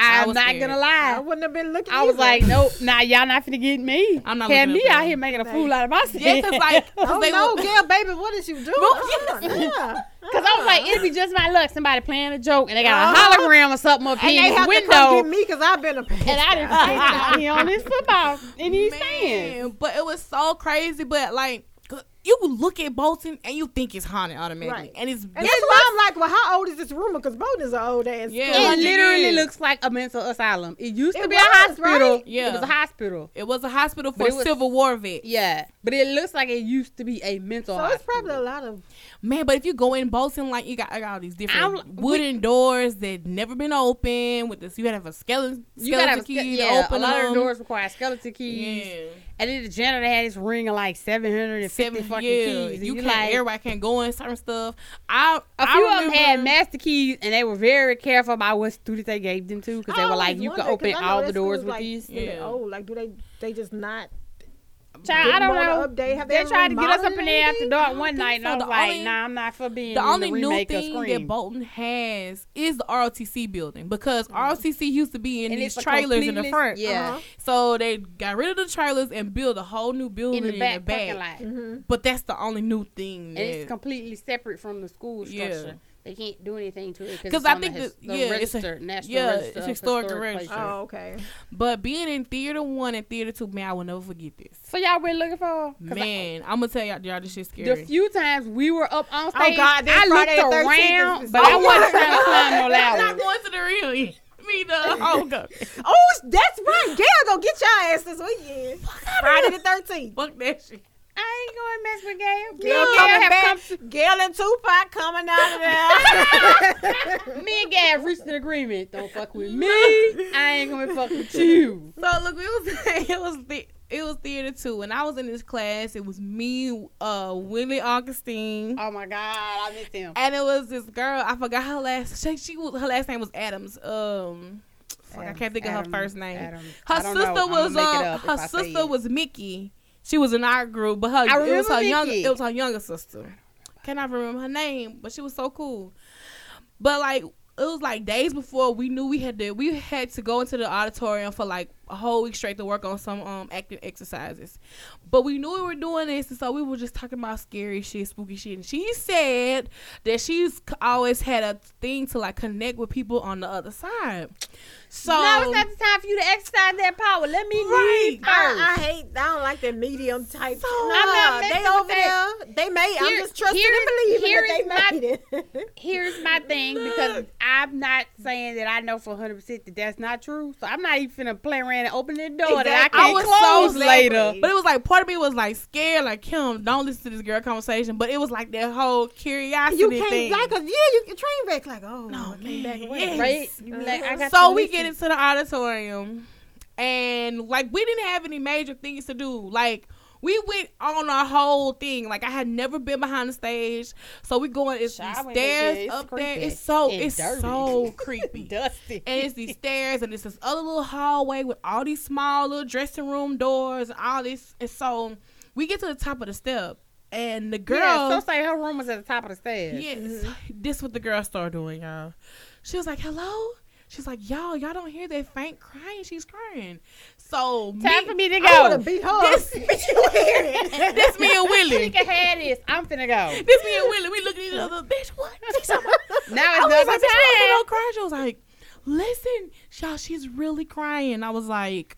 I I'm was not scared. gonna lie. I wouldn't have been looking. At you. I was either. like, nope, nah, y'all not finna get me. I'm not Had looking me out here making a Like- fool out of myself. Yeah, cause like, cause Oh they no, were, Gail, baby, what is you doing? No, yeah. Cause I was like, it'd be just my luck. Somebody playing a joke and they got Uh-huh. a hologram or something up and here they in have the to come get window. me because I've been a And I didn't see it out here on this football in these stands. man, but it was so crazy. But like, 'cause you look at Bolton and you think it's haunted automatically, Right. and it's And that's why I'm like, well, how old is this rumor? Because Bolton is an old ass. Yeah. school. It literally looks like a mental asylum. It used to It be a hospital. right? Yeah. It was a hospital. it was a hospital for was- Civil War vets. Yeah. But it looks like it used to be a mental So hospital. it's probably a lot of. Man, but if you go in Bolton, like you got, I got all these different I'm- wooden doors that never been open with this. You gotta have a skeleton, you gotta have a, key ske- to yeah, open a lot them. of the doors require skeleton keys. Yeah. And then the janitor had this ring of like 750 Seven, fucking yeah, keys. You you can't. like, everybody can't go in certain stuff. I a I few of them had master keys and they were very careful about what students they gave them to because they were like, you can wondered, open 'cause I know all the doors with like, these. really Yeah. old. Like, do they? They just not. Child, I don't wanna know. update. Have they they tried to get us up in there after dark one think night, and. I was The like, only- "Nah, I'm not for being The in only the new thing that Bolton has is the ROTC building because ROTC used to be in And these trailers in the front. yeah. Uh-huh. So they got rid of the trailers and built a whole new building in the back, parking lot, Mm-hmm. But that's the only new thing. and it's completely separate from the school Yeah. Structure. They can't do anything to it 'Cause because I I think think that- the, yeah, it's a- national yeah, register it's historic historic register. Oh, okay. but being in theater one and theater two, man, I will never forget this. So y'all been looking for? I- Man, I'm gonna tell y'all, y'all this shit scary. the few times we were up on Oh, stage, God, this I Friday looked around, is- but I Oh, wasn't trying to climb no I'm not going to the reunion. Me the oh god. Oh, that's right. Gail, go get your ass this weekend. Friday the 13th. Fuck that shit. I ain't going to mess with Gail. Gail Me and coming Gail have back. come Gail and Tupac coming out of there. me and Gail have reached an agreement. Don't fuck with me. I ain't gonna fuck with you. So look, it was it was the it was theater too. When I was in this class. It was me, uh, Willie Augustine, Oh my god, I missed him. and it was this girl. I forgot her last. She, she was her last name was Adams. Um, fuck, I can't think of her first name. Adam. Her I don't know. sister I'ma was make it um, up if her I say sister it. was Mickey. She was in our group, but her I it was her younger it was her younger sister. Cannot remember her name, but she was so cool. But like it was like days before we knew we had to we had to go into the auditorium for like a whole week straight to work on some um active exercises. But we knew we were doing this, and so we were just talking about scary shit, spooky shit. And she said that she's always had a thing to like connect with people on the other side. So now it's not the time for you to exercise that power. Let me Right. lead first. I, I hate. I don't like that medium type. So- nah, I'm not they messing over with that. there. They made. I'm just trusting here- and believing here that is they made it. Here's my thing because I'm not saying that I know for 100 percent that that's not true. So I'm not even finna play around and open the door that I can't I was close so later. But it was like part of me was like scared, like Kim, don't listen to this girl conversation. But it was like that whole curiosity you can't thing. like, 'cause, yeah, you can train wreck like, oh, No, I came back man, away. yes. Right? You like, I got so we listen. Get into the auditorium, and like we didn't have any major things to do. Like we went on our whole thing. Like I had never been behind the stage, so we going. It's Child, these stairs it's up there. It's so and it's dirty. so creepy. dusty. and it's these stairs and it's this other little hallway with all these small little dressing room doors and all this and so we get to the top of the step and the girl yeah, so say her room was at the top of the stairs. yes mm-hmm. this what the girl started doing y'all she was like hello she's like y'all y'all don't hear that faint crying she's crying so Time me, for me to go. I go. would have beat her. This- Bitch, you hear it. this me and Willie. She Willie can have this. I'm finna go. this me and Willie we look at each other bitch what She talking about- Now I was like, the bitch, why you time. don't cry? She was like, listen, y'all, she's really crying. I was like, who the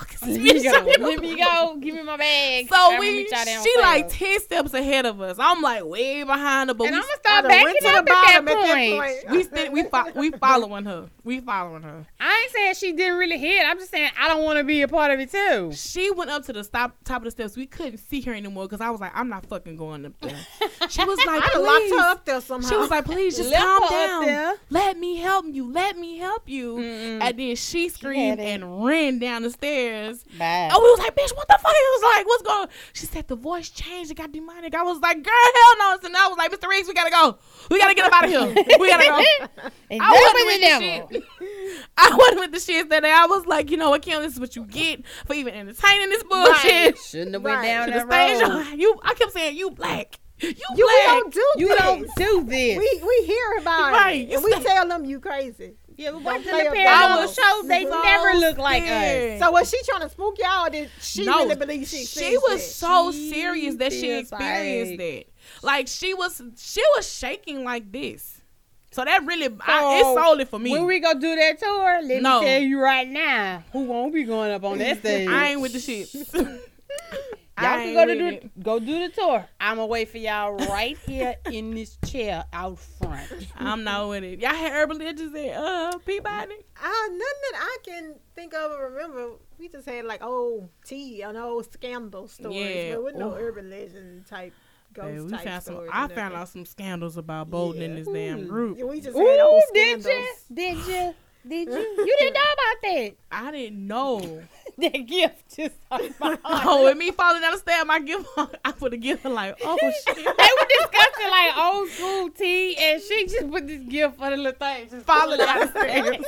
fuck is this Let me go. Let me go. Give me my bag. So we, she downstairs. like ten steps ahead of us. I'm like way behind her, but and we, I'm gonna start backing went to up the at bottom that at that point. point. we sti- we fo- we following her. We following her. I ain't saying she didn't really hit. I'm just saying I don't want to be a part of it too. She went up to the stop top of the steps. We couldn't see her anymore because I was like, I'm not fucking going up there. She was like, I'd locked please. her up there somehow. She was like, please just Left calm down. there. Let me help you. Let me help you. Mm-mm. And then she screamed it. and ran down the stairs. Bye. And we was like, bitch, what the fuck? It was like, what's going on? She said the voice changed. It got demonic. I was like, girl, hell no. So I was like, Mr. Riggs, we gotta go. We gotta get up out of here. We gotta go. And I wasn't with the shit. I wasn't with the shit that day. I was like, you know what, Kim, this is what you get for even entertaining this bullshit. Shouldn't have Right. went down To the that stage, road. you, I kept saying, you black. You, you we black. don't do You this. don't do this. We we hear about Right. it, and we tell them you crazy. Yeah, but don't watching the paranormal ball. shows, they So never look like us. So was she trying to spook y'all? Or did she No, really believe she? she was it? so She serious that she experienced like- that. Like she was, she was shaking like this. So that really, I, So, it's solely for me. When we go do that tour, let No. me tell you right now, who won't be going up on that stage? I ain't with the shit. Y'all can go to do go do the tour. I'ma wait for y'all right here in this chair out front. I'm not with it. Y'all had urban legends at uh Peabody. Uh, nothing that I can think of or remember. We just had like old tea and old scandal stories, Yeah. but with no Ooh. urban legend type ghost Hey, we type found some. I found nothing. out some scandals about Bolton in Yeah. this damn group. Yeah, we just had old did scandals. you? Did you? Did you? You didn't know about that. I didn't know. That gift just on my heart. oh, with me falling down the stairs, my gift, I put a gift like, oh shit. They were discussing like old school tea, and she just put this gift for the little thing. Just Falling down the stairs.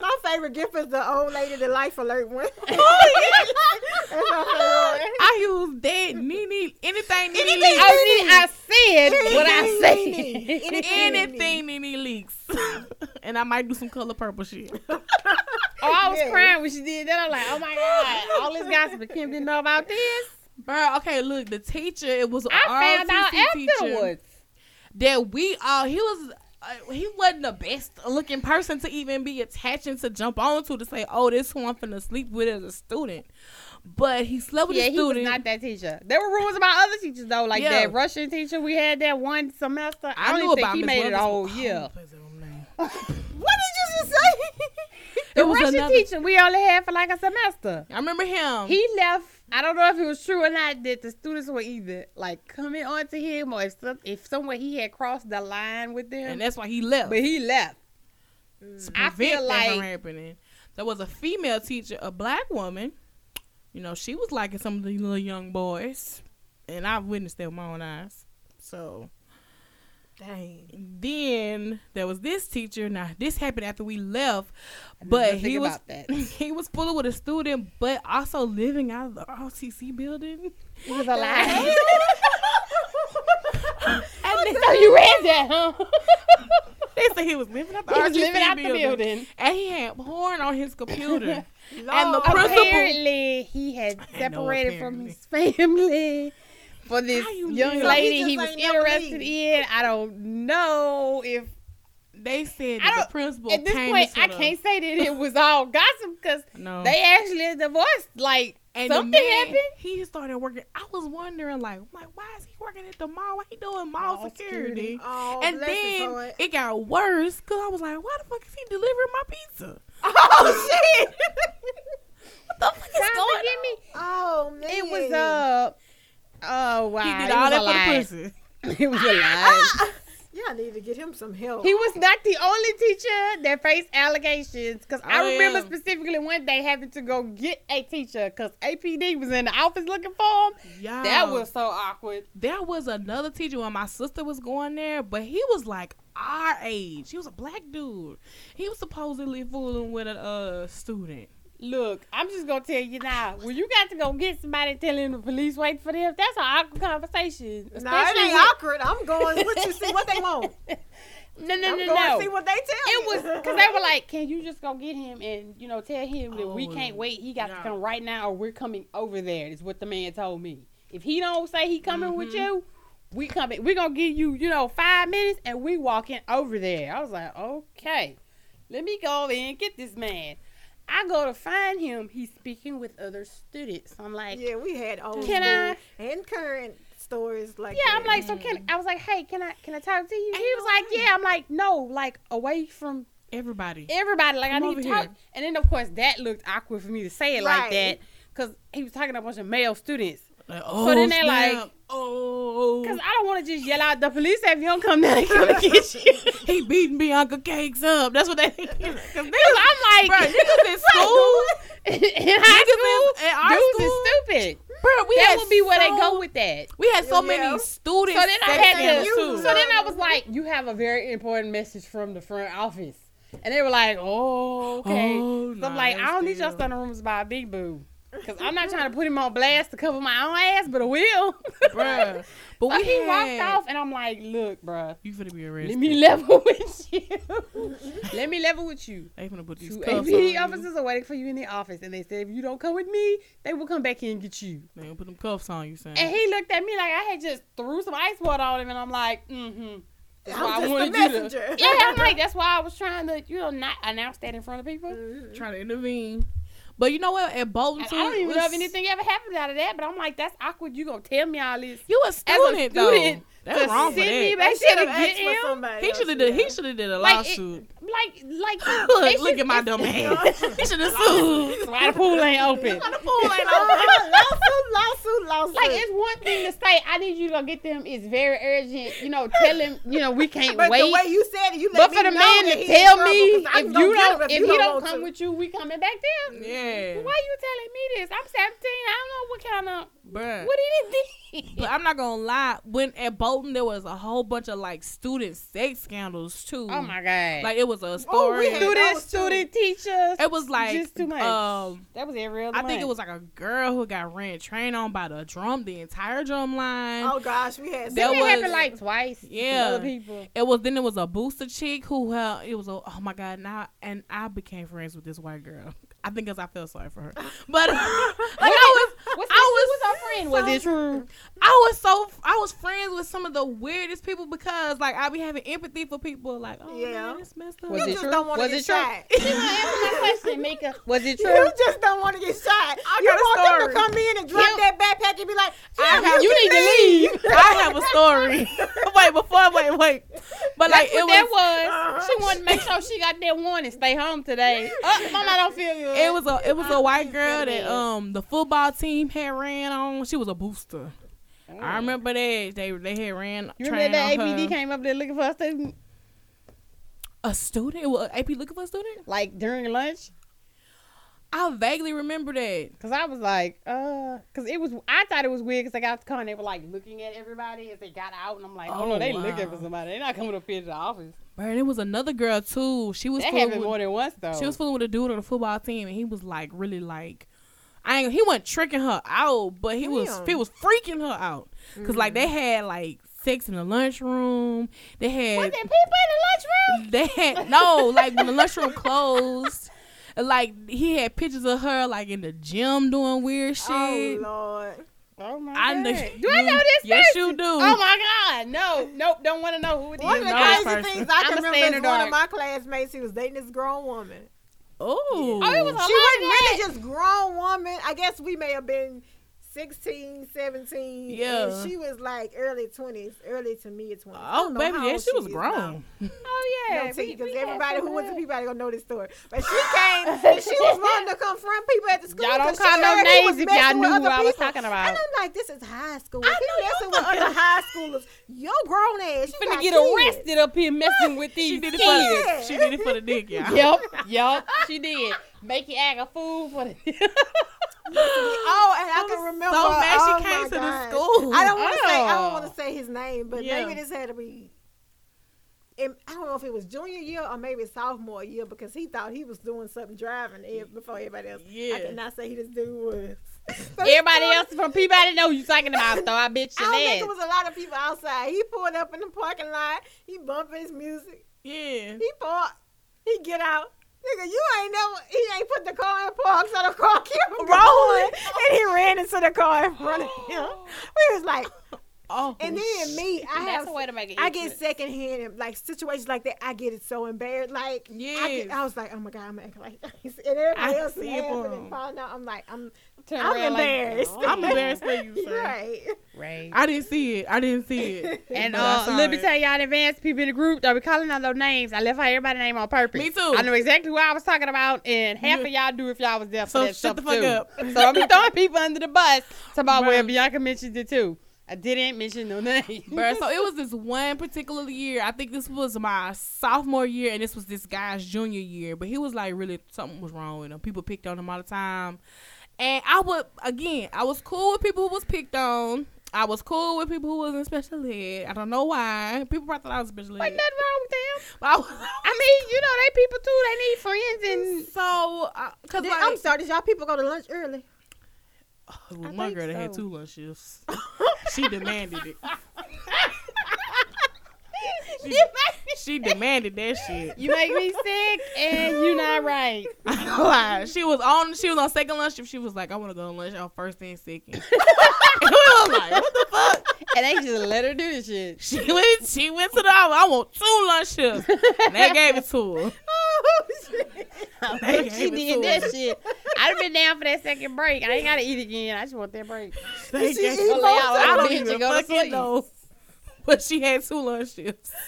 My favorite gift is the old lady, the life alert one. Oh, That's my favorite one. I use that Nene anything Nene Anything. leaks. I, see, I said what I Anything, said. anything. Anything NeNe Leakes, and I might do some color purple shit. Oh, I was Yeah. crying when she did that. I'm like, oh my god, all this gossip, but Kim didn't know about this. Bro, okay, look, the teacher it was an I found out teacher afterwards. that we all he was. Uh, he wasn't the best looking person to even be attaching to jump onto to say, "Oh, this who I'm finna sleep with as a student." But he slept with Yeah, a he was student. not that teacher. There were rumors about other teachers though, like Yeah. that Russian teacher we had that one semester. I, I don't knew even think about he Miss made it a whole year. Oh, please don't name. What did you just say? The It was Russian another- teacher we only had for like a semester. I remember him. He left. I don't know if it was true or not that the students were either like coming on to him or if some, if somewhere he had crossed the line with them. and that's why he left. but he left. to I prevent feel that from happening. There was a female teacher, a black woman. You know, she was liking some of the little young boys, and I've witnessed that with my own eyes. So Dang. Then there was this teacher. Now this happened after we left, but he was he was fooling with a student, but also living out of the RCC building. It was a lie. And so you read that, huh? they said he was living out the He was RCC living out the building, building. and he had porn on his computer. and the principal. Apparently, he had I know, separated from his family for this you young know? lady So he he was interested leave. in. I don't know if They said I that the principal at this came point I the- can't say that it was all gossip because No. they actually divorced. Like and something man, happened. He started working. I was wondering, like, like, why is he working at the mall? Why he doing mall, Mall security? security. Oh, and then heart. it got worse because I was like, why the fuck is he delivering my pizza? Oh shit! What the fuck is Trying to going get on? me. oh man. It was uh oh wow. He it did all was that a for the lie. pussy. It was alive. Ah, ah, ah. Yeah, I need to get him some help. He was not the only teacher that faced allegations. Because I Oh, remember yeah. specifically one day having to go get a teacher because APD was in the office looking for him. Yeah, That was so awkward. there was another teacher when my sister was going there, but he was like our age. He was a black dude. He was supposedly fooling with a uh, student. Look, I'm just gonna tell you now. When you got to go get somebody telling the police waiting for them, that's an awkward conversation. Nah, it ain't awkward. I'm going. What you see? What they want? No, no, I'm no, going no. to see what they tell It you. was because they were like, "Can you just go get him and you know tell him that we Oh, can't wait. He got yeah. to come right now, or we're coming over there." Is what the man told me. If he don't say he coming with mm-hmm. you, we coming. We gonna give you you know five minutes, and we walking over there. I was like, okay, let me go over and get this man. I go to find him. He's speaking with other students. I'm like, yeah, we had old Can school and current stories like yeah, that. I'm like, so can mm-hmm. I was like, hey, can I can I talk to you? Ain't He was like, yeah. I'm like, no, like away from Everybody. everybody. Like Come I need to talk. here. And then of course that looked awkward for me to say it like that because he was talking to a bunch of male students. Like, oh, then they snap. like- oh, Cause I don't want to just yell out the police if you don't come down and come and get you. he beating Bianca Cakes up. That's what they. Cause niggas, Cause I'm like, bro, niggas in school, in high Niggas school, in our dudes school, is stupid. bro, we that would be where they go with that. We had so Yeah. many students. So then I had scandals, to. too. So then I was like, "You have a very important message from the front office," and they were like, "Oh, okay." Oh, so I'm like, "I don't need y'all starting rumors about Big Boo." Cause I'm not trying to put him on blast to cover my own ass, but I will. Bruh. But So we he had, walked off, and I'm like, "Look, bruh, You finna be arrested. let me level with you. let me level with you." I They finna put these Two cuffs on APD you. officers are waiting for you in the office, and they said if you don't come with me, they will come back here and get you. They gonna put them cuffs on you, saying. And he looked at me like I had just threw some ice water on him, and I'm like, mm-hmm. That's why I I'm just wanted the you to. Yeah, I'm like, that's why I was trying to, you know, not announce that in front of people. trying to intervene. But you know what? At Bolton, too, I don't even was- know if anything ever happened out of that, but I'm like, that's awkward. You gonna tell me all this? You a As a student, though. Student, That's to wrong for send me that. back They should have to get asked for him. somebody. He should have did. He should have did a Like, it- lawsuit. Like, like, Look, it's look at my dumb ass. he should have sued. Why the pool ain't open? the pool ain't open? lawsuit, lawsuit, lawsuit. Like it's one thing to say I need you to go get them. It's very urgent. You know, tell him. You know, we can't but wait. the way you said it, you But let for the know man to tell trouble, me 'cause I'm if you don't, if he he don't don't come to. with you, we coming back there. Yeah, Why you telling me this? I'm 17. I don't know what kind of bruh. what did it But I'm not gonna lie. When at Bolton, there was a whole bunch of like student sex scandals too. Oh my god! Like it was a Oh, story. we had student, too. student, teachers. it was like just too much. um. that was every other I think it was like a girl who got ran train on by the drum, the entire drum line. Oh gosh, we had That Didn't was- it happen like twice? Yeah. other people. It was then it was a booster chick who uh, it was a oh my god now and I became friends with this white girl. I think because I felt sorry for her, but like I was What's I I was was our friend. Was it true? I was so I was friends with some of the weirdest people because like I be having empathy for people like oh Yeah. man it's messed up. Was You it just true? don't wanna Was get it true? shot. You know, answer my question, Mika. Was it true? You just don't want to get shot. I you want them to come in and drop You- that backpack and be like, I have- you can need to leave. I have a story. wait before wait wait, but like That's it what that was was. Uh-huh. She wanted to make sure she got that warning. Stay home today. Oh, mama, I don't feel good. It was a it was a white girl That um the football team had ran on. She was a booster. I remember that they they had ran. You remember that APD her. came up there looking for a student, A student? Was AP looking for a student? like during lunch? I vaguely remember that. Cause I was like, uh, cause it was. I thought it was weird because they got to come and they were like looking at everybody as they got out, and I'm like, oh, Oh, no, they wow. looking for somebody. They're not coming up here to the office. Man, it was another girl too. She was That fooling happened with, more than once though. she was fooling with a dude on the football team, and he was like really like. I ain't, he wasn't tricking her out, but he was he was freaking her out because like they mm. had like sex in the lunchroom. They had Was there people in the lunchroom? They had no, like when the lunchroom closed, like he had pictures of her like in the gym doing weird oh, shit. Oh Lord. Oh my I god! know. Do I know this Yes, person? you do. Oh my god! No, nope. Don't want to know who it is. One of the know crazy person. things I can remember is one of my classmates. He was dating this grown woman. Oh, Oh, it was a She lot wasn't of really just grown woman. I guess we may have been 16, 17. Yeah. She was like early 20s, early to mid 20s. I oh, baby, yeah, old she was grown. Oh yeah, because everybody who of went to that. Peabody gonna know this story. But she came and she was wanting to confront people at the school. Y'all don't call no names was if y'all knew who I was talking about. And I'm like, this is high school. I If know you messing with other high schoolers, your grown ass. She's going to get kids. arrested up here messing with these She did it for the, she did it for the dick, y'all. Yep, yep, she did. Make you act a fool for the. Oh, and I I can remember. so mad she oh came to the school. I don't want to say. I Oh. don't want to say his name, but Yeah. maybe this had to be. in- I don't know if it was junior year or maybe sophomore year because he thought he was doing something driving ev- before everybody else. Yeah. I Yeah. cannot say who this dude was. Everybody else from Peabody know you talking about, though. I bet I you don't think that. it was a lot of people outside. He pulled up in the parking lot. He bumping his music. Yeah. He parked. He get out. Nigga, you ain't never. He ain't put the car in park, so the car kept rolling, and he ran into the car in front of him. Oh. We was like, Oh, and then me, I That's have a way to make it. I get secondhand like situations like that. I get it so embarrassed. Like, I, I was like, oh my god, I'm acting like, and everybody I else see is it, laughing Mom. and falling out. I'm like, I'm, Turn I'm around like, embarrassed. oh, I'm embarrassed for you, sir. right. Right. I didn't see it. I didn't see it. And uh, saw let me tell y'all in advance, people in the group, don't be calling out those names. I left out everybody's name on purpose. Me too. I know exactly what I was talking about, and half You- of y'all do if y'all was there for So that shut stuff the fuck too. up. So I'm be throwing people under the bus. Talking about where Bianca mentioned it too. I didn't mention no name. Bruh, so it was this one particular year. I think this was my sophomore year, and this was this guy's junior year. But he was like, really, something was wrong with him. People picked on him all the time. And I would, again, I was cool with people who was picked on. I was cool with people who was in special ed. I don't know why. People probably thought I was special ed. Ain't nothing wrong with them. But I was, I mean, you know, they people too. They need friends and so, uh, cause like, I'm sorry. Did y'all people go to lunch early? Oh, my girl that had two lunch shifts. she demanded it. She, she demanded that shit. you make me sick and you not right. She was on. She was on second lunch shift. She was like, "I want to go on lunch on first and second. and we was like, "What the fuck?" And they just let her do this shit. She went. She went to the office. I want two lunch shifts. And they gave it to her. Oh shit. They she did that her. shit. I'd have been down for that second break. I ain't gotta eat again. I just want that break. They she gave eat it to. I don't even you go to fucking know. But she had two lunch shifts.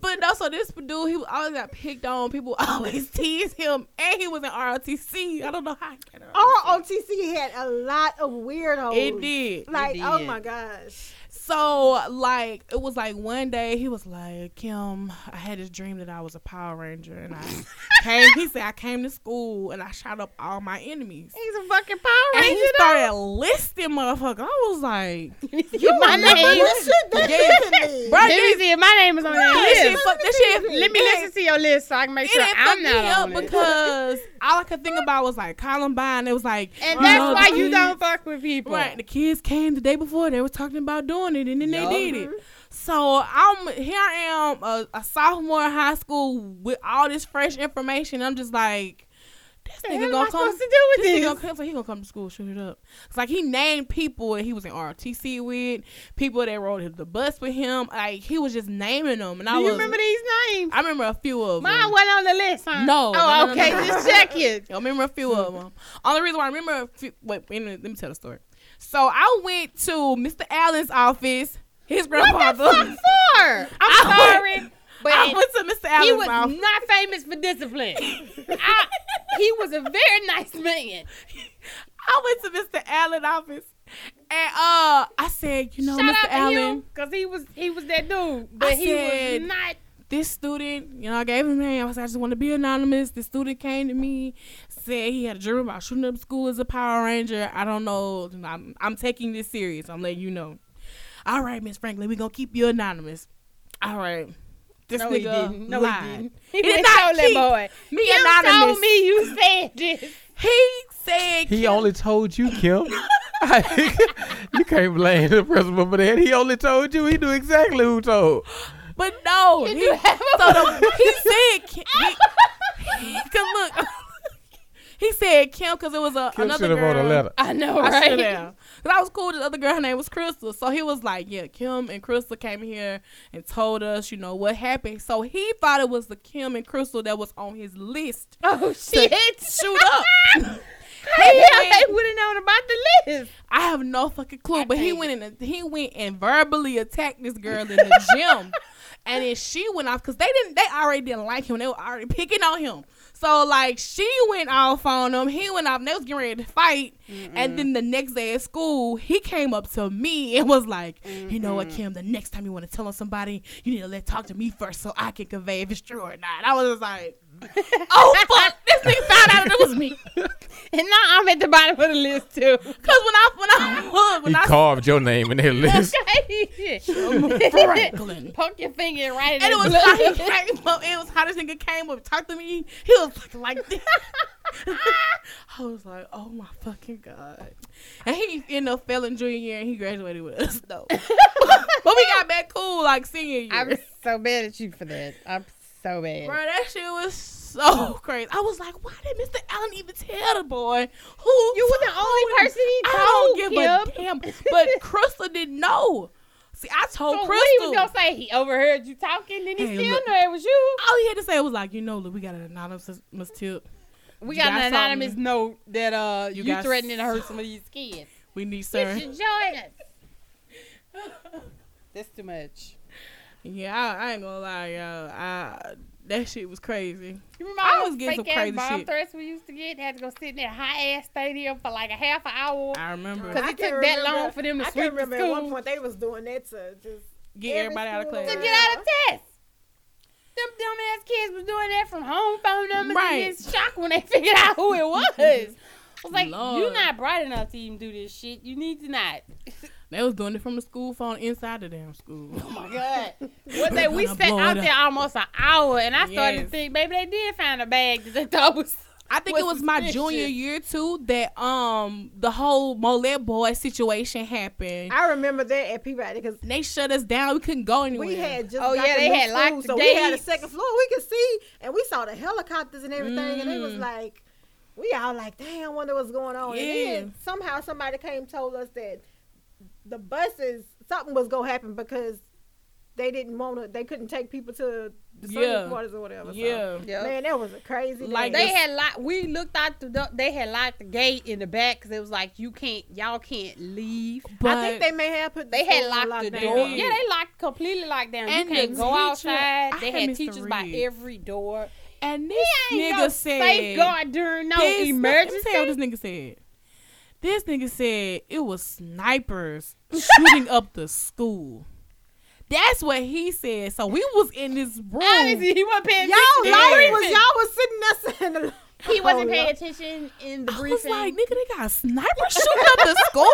But no, so this dude, he always got picked on. People always tease him, and he was in ROTC. I don't know how. He got in ROTC. Had a lot of weirdos. It did. Like, It oh my gosh. So like it was like one day he was like, Kim, I had this dream that I was a Power Ranger and I came he said I came to school and I shot up all my enemies. He's a fucking Power Ranger. And he started listing motherfuckers. I was like, You my name. that Yeah. recently. Bro, Let me this, see if my name is on that shit list. fuck that shit Let me listen to your list so I can make sure I'm not on it. because all I could think about was like Columbine. It was like And that's why the you kids- don't fuck with people. Right, the kids came the day before. They were talking about doing it, and then they did it. So I'm here. I am a, a sophomore in high school with all this fresh information. I'm just like, this the nigga gonna I come. to do with This nigga this? gonna come. So he gonna come to school, shoot it up. It's like he named people that he was in RTC with, people that rode the bus with him. Like he was just naming them, and I Do you was. remember these names? I remember a few of them. Mine wasn't on the list, huh? No, Oh, no, no, okay. no. Just check it. I remember a few of them. Only reason why I remember, a few, wait, wait let me tell the story. So I went to Mr. Allen's office. His What the grandfather. fuck for? I'm I sorry, but I went to Mr. Allen's he was office. not famous for discipline. I, he was a very nice man. I went to Mr. Allen's office, and uh, I said, you know, Shout Mr. Allen, because he was he was that dude, but I he said- was not this student, you know, I gave him a name. I said, I just want to be anonymous. This student came to me, said he had a dream about shooting up school as a Power Ranger. I don't know. I'm, I'm taking this serious. I'm letting you know. All right, Miss Franklin, we gonna keep you anonymous. All right. This No, nigga he didn't. No, lied. he didn't. He He did did not not that keep boy. me Kim anonymous. told me you said this. He said He Kim- only told you, Kim. you can't blame the principal for that. He only told you. He knew exactly who told. But no, Did he, you have a- so the, he said Kim, he, cause look, he said Kim because it was a Kim another girl. wrote a letter. I know, I right? should have. Cause I was cool. with The other girl, her name was Crystal. So he was like, "Yeah, Kim and Crystal came here and told us, you know, what happened." So he thought it was the Kim and Crystal that was on his list Oh shit! shoot up. How He y'all went- ain't would have known about the list? I have no fucking clue, I but he went in. A, he went and verbally attacked this girl in the gym, and then she went off because they didn't. They already didn't like him. They were already picking on him. So like she went off on him. He went off. And they was getting ready to fight. And then the next day at school, he came up to me and was like, "You know what, Kim? The next time you want to tell on somebody, you need to let talk to me first so I can convey if it's true or not." I was just like, "Oh fuck!" This nigga found out it was me. And now I'm at the bottom of the list too. Cause when I when I when He I carved your name in that list. Franklin. Poke your finger right in And it the was blood. how he came up. It was how this nigga came up, talked to me. He was like, like this. I was like, oh my fucking god. And he ended up failing junior year, and he graduated with us though. but we got back cool like senior year. I'm so mad at you for that. I'm so mad. Bro, that shit was so crazy. I was like, why did Mr. Allen even tell the boy who? You were the only him? person he told. I don't give Kim. a damn. But Crystal didn't know. See, I told So Crystal. what he was gonna say? He overheard you talking, then he Hey, still look. know it was you. all he had to say was like, you know, look, we got an anonymous tip. We got, got an anonymous something? note that uh you, got threatening to hurt some of these kids. We need You sir. should join us. That's too much. Yeah, I, I ain't gonna lie, y'all. I that shit was crazy. You remember I was getting some fake ass crazy bomb shit. threats we used to get? Had to go sit in that high ass stadium for like a half an hour. I remember Because it can took that long for them to I sweep can remember the at school one point they was doing that to just get every everybody out of class. to get out of test. Them dumb ass kids was doing that from home phone numbers Right. and get shocked when they figured out who it was. I was like, Lord. you're not bright enough to even do this shit. You need to not. They was doing it from the school phone inside the damn school. Oh my god. What they we gonna sat out there almost an hour and I started to think maybe they did find a bag that they thought was I think it was was my junior year too that um the whole Molet boy situation happened. I remember that at Peabody because they shut us down. We couldn't go anywhere. we had just Oh, got yeah, the they had school, locked the so we had a second floor we could see and we saw the helicopters and everything and it was Mm. like we all like damn wonder what's going on and then somehow somebody came told us that the buses something was gonna happen because they didn't want to they couldn't take people to the service Yeah. quarters or whatever so, yeah. man that was a crazy Like day. They had locked. We looked out the. door. They had locked the gate in the back because it was like you can't, y'all can't leave. But I think they may have put the They had school on locked the lockdown. door. did. Yeah, they locked completely locked down. And you can't go teacher- outside. I They had had Mr. teachers by every door. and this Ain't nigga no said safeguard during no this, emergency. Let me tell you what this nigga said. This nigga said it was snipers shooting up the school. That's what he said. So we was in this room. Honestly, he wasn't paying y'all attention. y'all Yeah. was y'all was sitting there saying He wasn't Oh, paying yeah. attention in the I was like, nigga, they got snipers shooting up the school.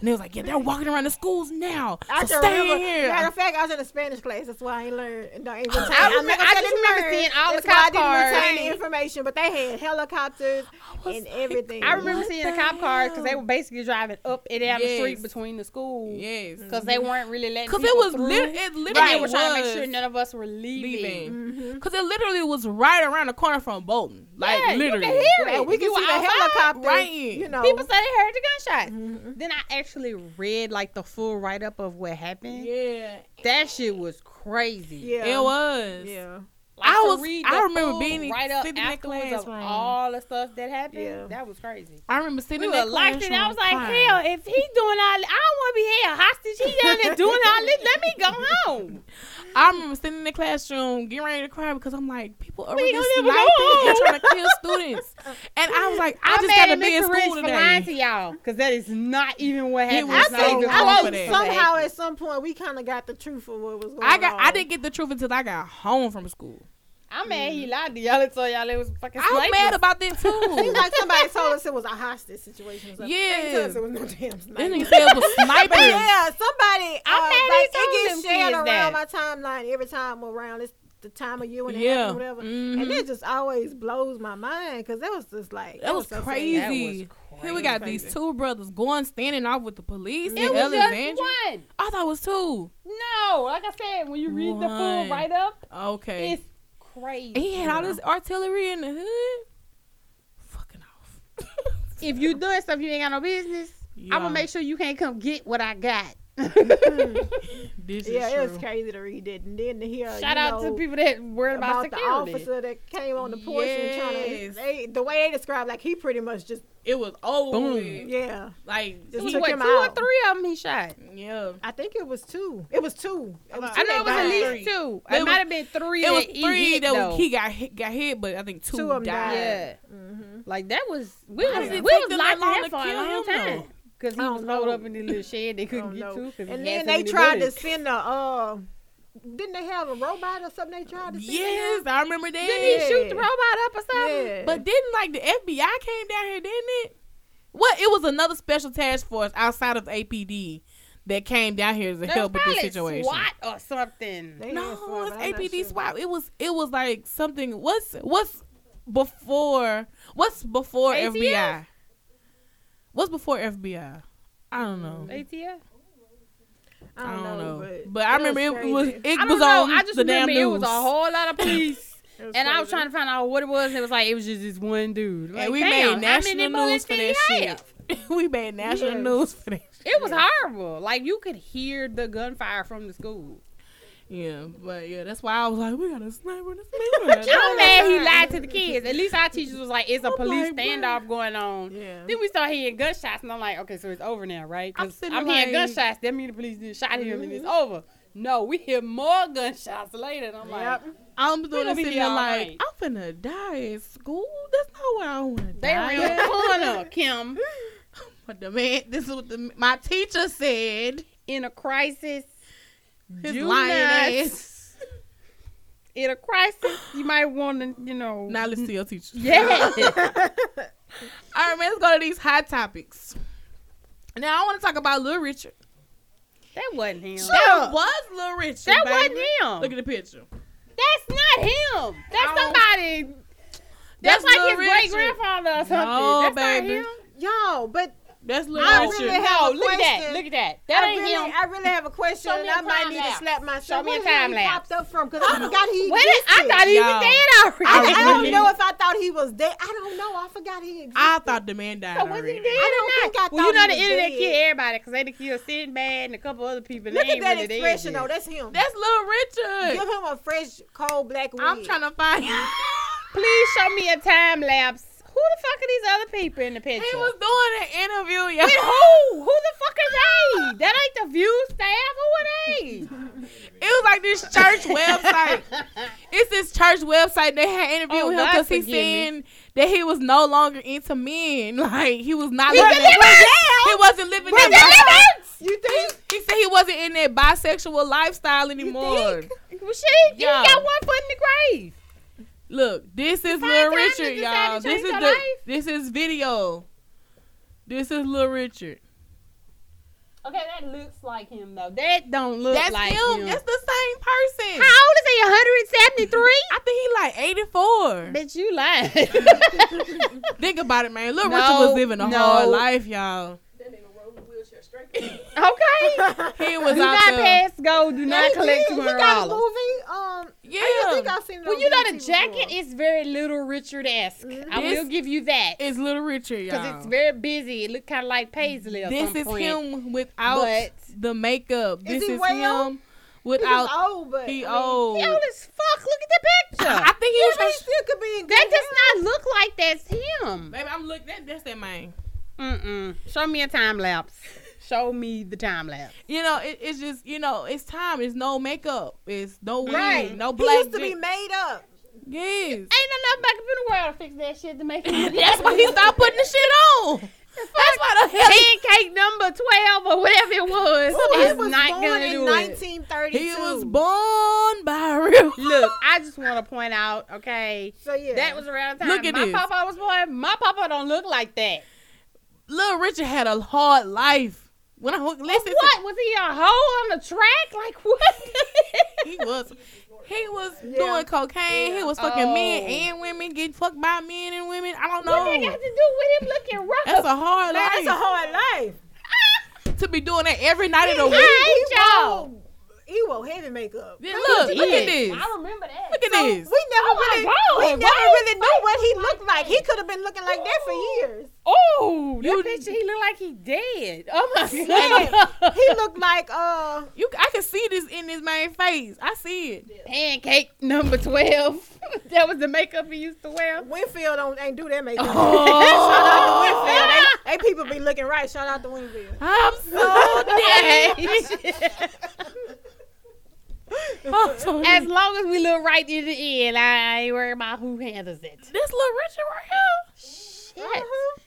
And they was like, yeah, they're walking around the schools now. I So can stay remember. here. Matter of fact, I was in a Spanish class. That's why I ain't learned. And don't even I remember- never I said just remember learned. seeing all That's the why cop I didn't cars. retain the information. But they had helicopters and like, everything. I remember What seeing the the cop cars because they were basically driving up and down the street between the schools. Yes. Because they weren't really letting Because it was through. lit- it And they literally were trying to make sure none of us were leaving. leaving. Mhm. Because it literally was right around the corner from Bolton. Like, Yeah, literally. You can hear Yeah, it. we If can see the helicopter. right. You know. People said they heard the gunshots. Mhm. Then I actually read like the full write up of what happened. Yeah. That shit was crazy. Yeah. It was. Yeah. Like, I was- read I remember being right up sitting in the afterwards of classroom. all the stuff that happened. Yeah. That was crazy. I remember sitting We in were that locked in. I was like, crying. hell, if he's doing all, I don't want to be held hostage. He down there doing all this. Let me go home. I remember sitting in the classroom getting ready to cry because I'm like, people are really gonna never sniping go and trying to kill students. And I was like, I I'm just got to be in Mr. Rich school for lying to y'all because that is not even what He happened. was It's not so even wrong close for to that. Somehow, at some point, we kind of got the truth of what was going I got, on. I didn't get the truth until I got home from school. I'm mad he lied to y'all and told y'all it was fucking I was snipers. mad about that Seems too. like somebody told us it was a hostage situation. or something. They didn't Yeah. us it was no damn That sniper. nigga said it was But snipers. yeah, somebody. I'm uh, mad he like, told it them gets shared around that. my timeline every time around it's the time of year when it Yeah. happens, whatever. Mhm. And it just always blows my mind because that was just like That was so crazy. That was Here we got crazy. these two brothers going standing off with the police It in was just one. I thought it was two. No, like I said, when you read the full write up, Okay. it's crazy. And he had all this artillery in the hood. Fucking off. If you doing stuff you ain't got no business, I'm gonna make sure you can't come get what I got. This Yeah, is it was crazy to read it, and then to hear Shout you out know, to people that worried about, about the officer that came on the porch and trying Yes. to. They, the way they described, like he pretty much just It was over. Boom. yeah. Like It Just was took what, him two or three of them he shot. yeah. I think it was two. It was two. It was I two I know it was at least two. It It might have been three. It was that he three hit, that though. he got hit, got hit, but I think two, Two of 'em died. died. Yeah, Mhm. like that was we Why was does it we was locked that long in to for a kill long him, time though? because he was don't holed know. up in the little shed they couldn't get know. to. 'cause he And then they tried bullets. to send a. Uh, didn't they have a robot or something? They tried to send. Yes, I remember that. Didn't he shoot the robot up or something? Yeah. But didn't like the FBI came down here, didn't it? What? It was another special task force outside of APD that came down here to There help with this situation. SWAT or something. They No, SWAT, it's but I'm APD sure. SWAT. It was it was like something. What's what's before? What's before ATF? FBI? What's before FBI? I don't know. Mm-hmm. ATF. I don't, know, but, But, I remember it was crazy. it I was don't know. on I just the damn remember news. it was a whole lot of police. It was And I was trying to find out what it was. It was like it was just this one dude. Like, and we damn, made how national news for did that shit. we made national Yes. news for that. Shit. It was horrible. Like you could hear the gunfire from the school. Yeah, but yeah, that's why I was like, we got a sniper in the I'm mad he lied to the kids. At least our teachers was like, it's a I'm police like, standoff going on. Yeah. Then we start hearing gunshots, and I'm like, okay, so it's over now, right? I'm sitting I'm, hearing like- gunshots. That means the police did shot him, and it's Mm-hmm. over. No, we hear more gunshots later, and I'm like, Yep. I'm We doing gonna be sitting here there like, night. I'm finna die at school. That's not where I want to die. they around the corner, Kim, But the man, this is what the my teacher said. in a crisis. His do lying ass. In a crisis, you might want to, you know. Now let's see your teacher. Yeah. All right, man. Let's go to these hot topics. Now I want to talk about Little Richard. that wasn't him. That was Little Richard. That baby. wasn't him. Look at the picture. That's not him. That's Oh. somebody. That's That's, like Lil his great grandfather or something. No, That's baby. not him. Yo, but That's Little I Richard. really have no, a look at that. question. Look at that. That I ain't really, him. I really have a question, Show and me a I might need to slap myself. Show me a Where time lapse. popped up from? Because I forgot he What? existed. I thought he Y'all. was dead I, already. I don't know if I thought he was dead. I don't know. I forgot he existed. I thought the man died So was he already. dead I or don't not? think I well, you know he the was internet dead. killed everybody because they done killed Sinbad and a couple other people. Look at that really expression, though. That's him. That's Little Richard. Give him a fresh, cold black wig. I'm trying to find. him. Please show me a time lapse. Who the fuck are these other people in the picture? he was doing an interview, y'all. With who? Who the fuck are they? That ain't the View staff. Who are they? It was like this church website. It's this church website they had interviewed Oh, him because he saying that he was no longer into men. Like he was not He living that. He wasn't living With that. deliverance! You think? He said he wasn't in that bisexual lifestyle anymore. Well, shit, you Yeah. got one foot in the grave. Look, this is find Little time to Richard, y'all. This is the life? this is video. This is Lil Richard. Okay, that looks like him though. That don't look That's like him. him. That's the same person. How old is he? 173? I think he like 84. Bitch, you lying. Think about it, man. Little No, Richard was living a no. hard life, y'all okay. He was do not there. pass go. Do not he, collect two hundred dollars. Movie. Um. Yeah. I think I've seen. Well, you know the jacket before. is very Little Richard esque. Mm-hmm. I will give you that. It's Little Richard, y'all. Because it's very busy. It looked kind of like Paisley. this is point. him without but the makeup. This is, is well? him without He's old, but he I mean, old. He old as fuck. Look at the picture. I think he, yeah, was, he still could be. In that does not look like that's him. Baby, I'm looking. That, that's that man. Mm mm. Show me a time lapse. Show me the time lapse. You know, it, it's just you know, it's time. It's no makeup. It's no wig. Right. No He black. used to be made up. Yes. Ain't enough back up in the world to fix that shit to make it. That's why he stopped putting the shit on. That's why the hell pancake number twelve or whatever it was. Ooh, he was not born gonna in do it. 1932. he was born by a real. Look, I just want to point out, okay, So yeah, that was around the time Look at my this. papa was born. My papa don't look like that. Little Richard had a hard life. When I listen, What was he a hoe on the track? Like what? he was. He was Yeah. doing cocaine. He was fucking men Oh. and women, getting fucked by men and women. I don't know. What they got know. to do with him looking rough? That's a hard Man, life that's a hard life. to be doing that every night of the I week. hate he y'all. wore, he wore heavy makeup. Yeah, look, look at this. I remember that. Look at So this. we never Oh really, God, we never is really knew what he looked like. He could have been looking like that for years. Oh, that You- picture, he looked like he dead. Oh my god. he looked like uh, You, I can see this in his main face. I see it. Pancake number twelve. that was the makeup he used to wear. Winfield don't ain't do that makeup. Oh. Shout out to Winfield. They, they people be looking right. Shout out to Winfield. I'm so dead. I'm As long as we look right in the end, I ain't worried about who handles it. This little Richard right here. Shit. He a whole here,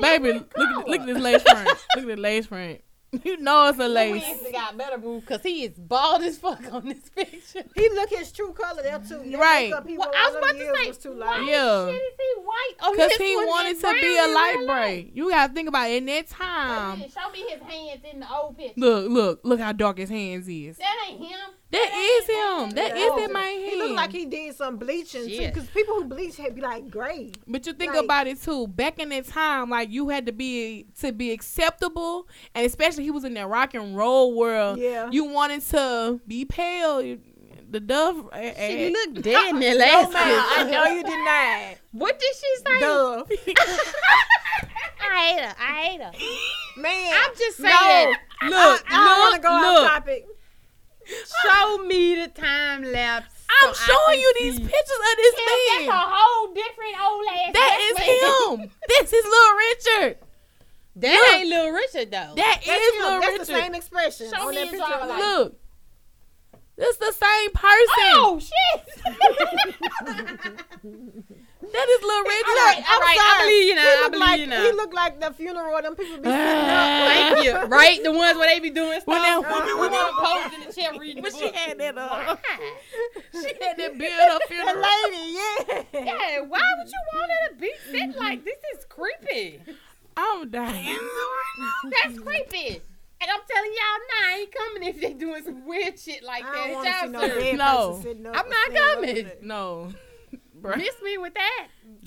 baby. Look different at look at this lace front. Look at the lace front. You know it's a lace. Wednesday got better boo because he is bald as fuck on this picture. He look his true color there too. That Right. makeup he Well, I was about to say, was too why light. Yeah. shit is he white? Oh, Cause this he wanted to be a light real braid. You gotta think about it in that time. Show me his hands in the old picture. Look, look, look how dark his hands is. That ain't him. That is him. That is that man He looked like he did some bleaching too, because people who bleach had be like gray. But you think Like- about it too. Back in that time, like you had to be to be acceptable, and especially he was in that rock and roll world. Yeah. You wanted to be pale. You- The Dove. eh, Shit, eh, you look dead in that No last man, I know you did not. What did she say? Dove. I hate her. I hate her. Man, I'm just no. saying. I- Look, I, don't want to go look, off topic. Show me the time lapse. I'm so showing you these see. pictures of this man. That's a whole different old ass. That is him. this is Little Richard. That Look. ain't Little Richard though. That That's, is him. Little That's Richard. the same expression Show on me that picture. Like. Look. This the same person. oh shit. That is Little Richard. All right, all right, I sorry. believe you now, He I look believe like, you now. He looked like the funeral. Them people be sitting up. Thank you. Right, the ones where they be doing stuff. When that the woman- one posed in the chair reading When the she had that, uh, she had that build up The funeral. lady, yeah. Yeah, why would you want her to be sit like this? Is creepy. I'm dying. That's creepy. And I'm telling y'all now, I ain't coming if they doing some weird shit like I that. don't want to see Y'all no No. person sitting up. I'm not coming. No. Bruh. Miss me with that.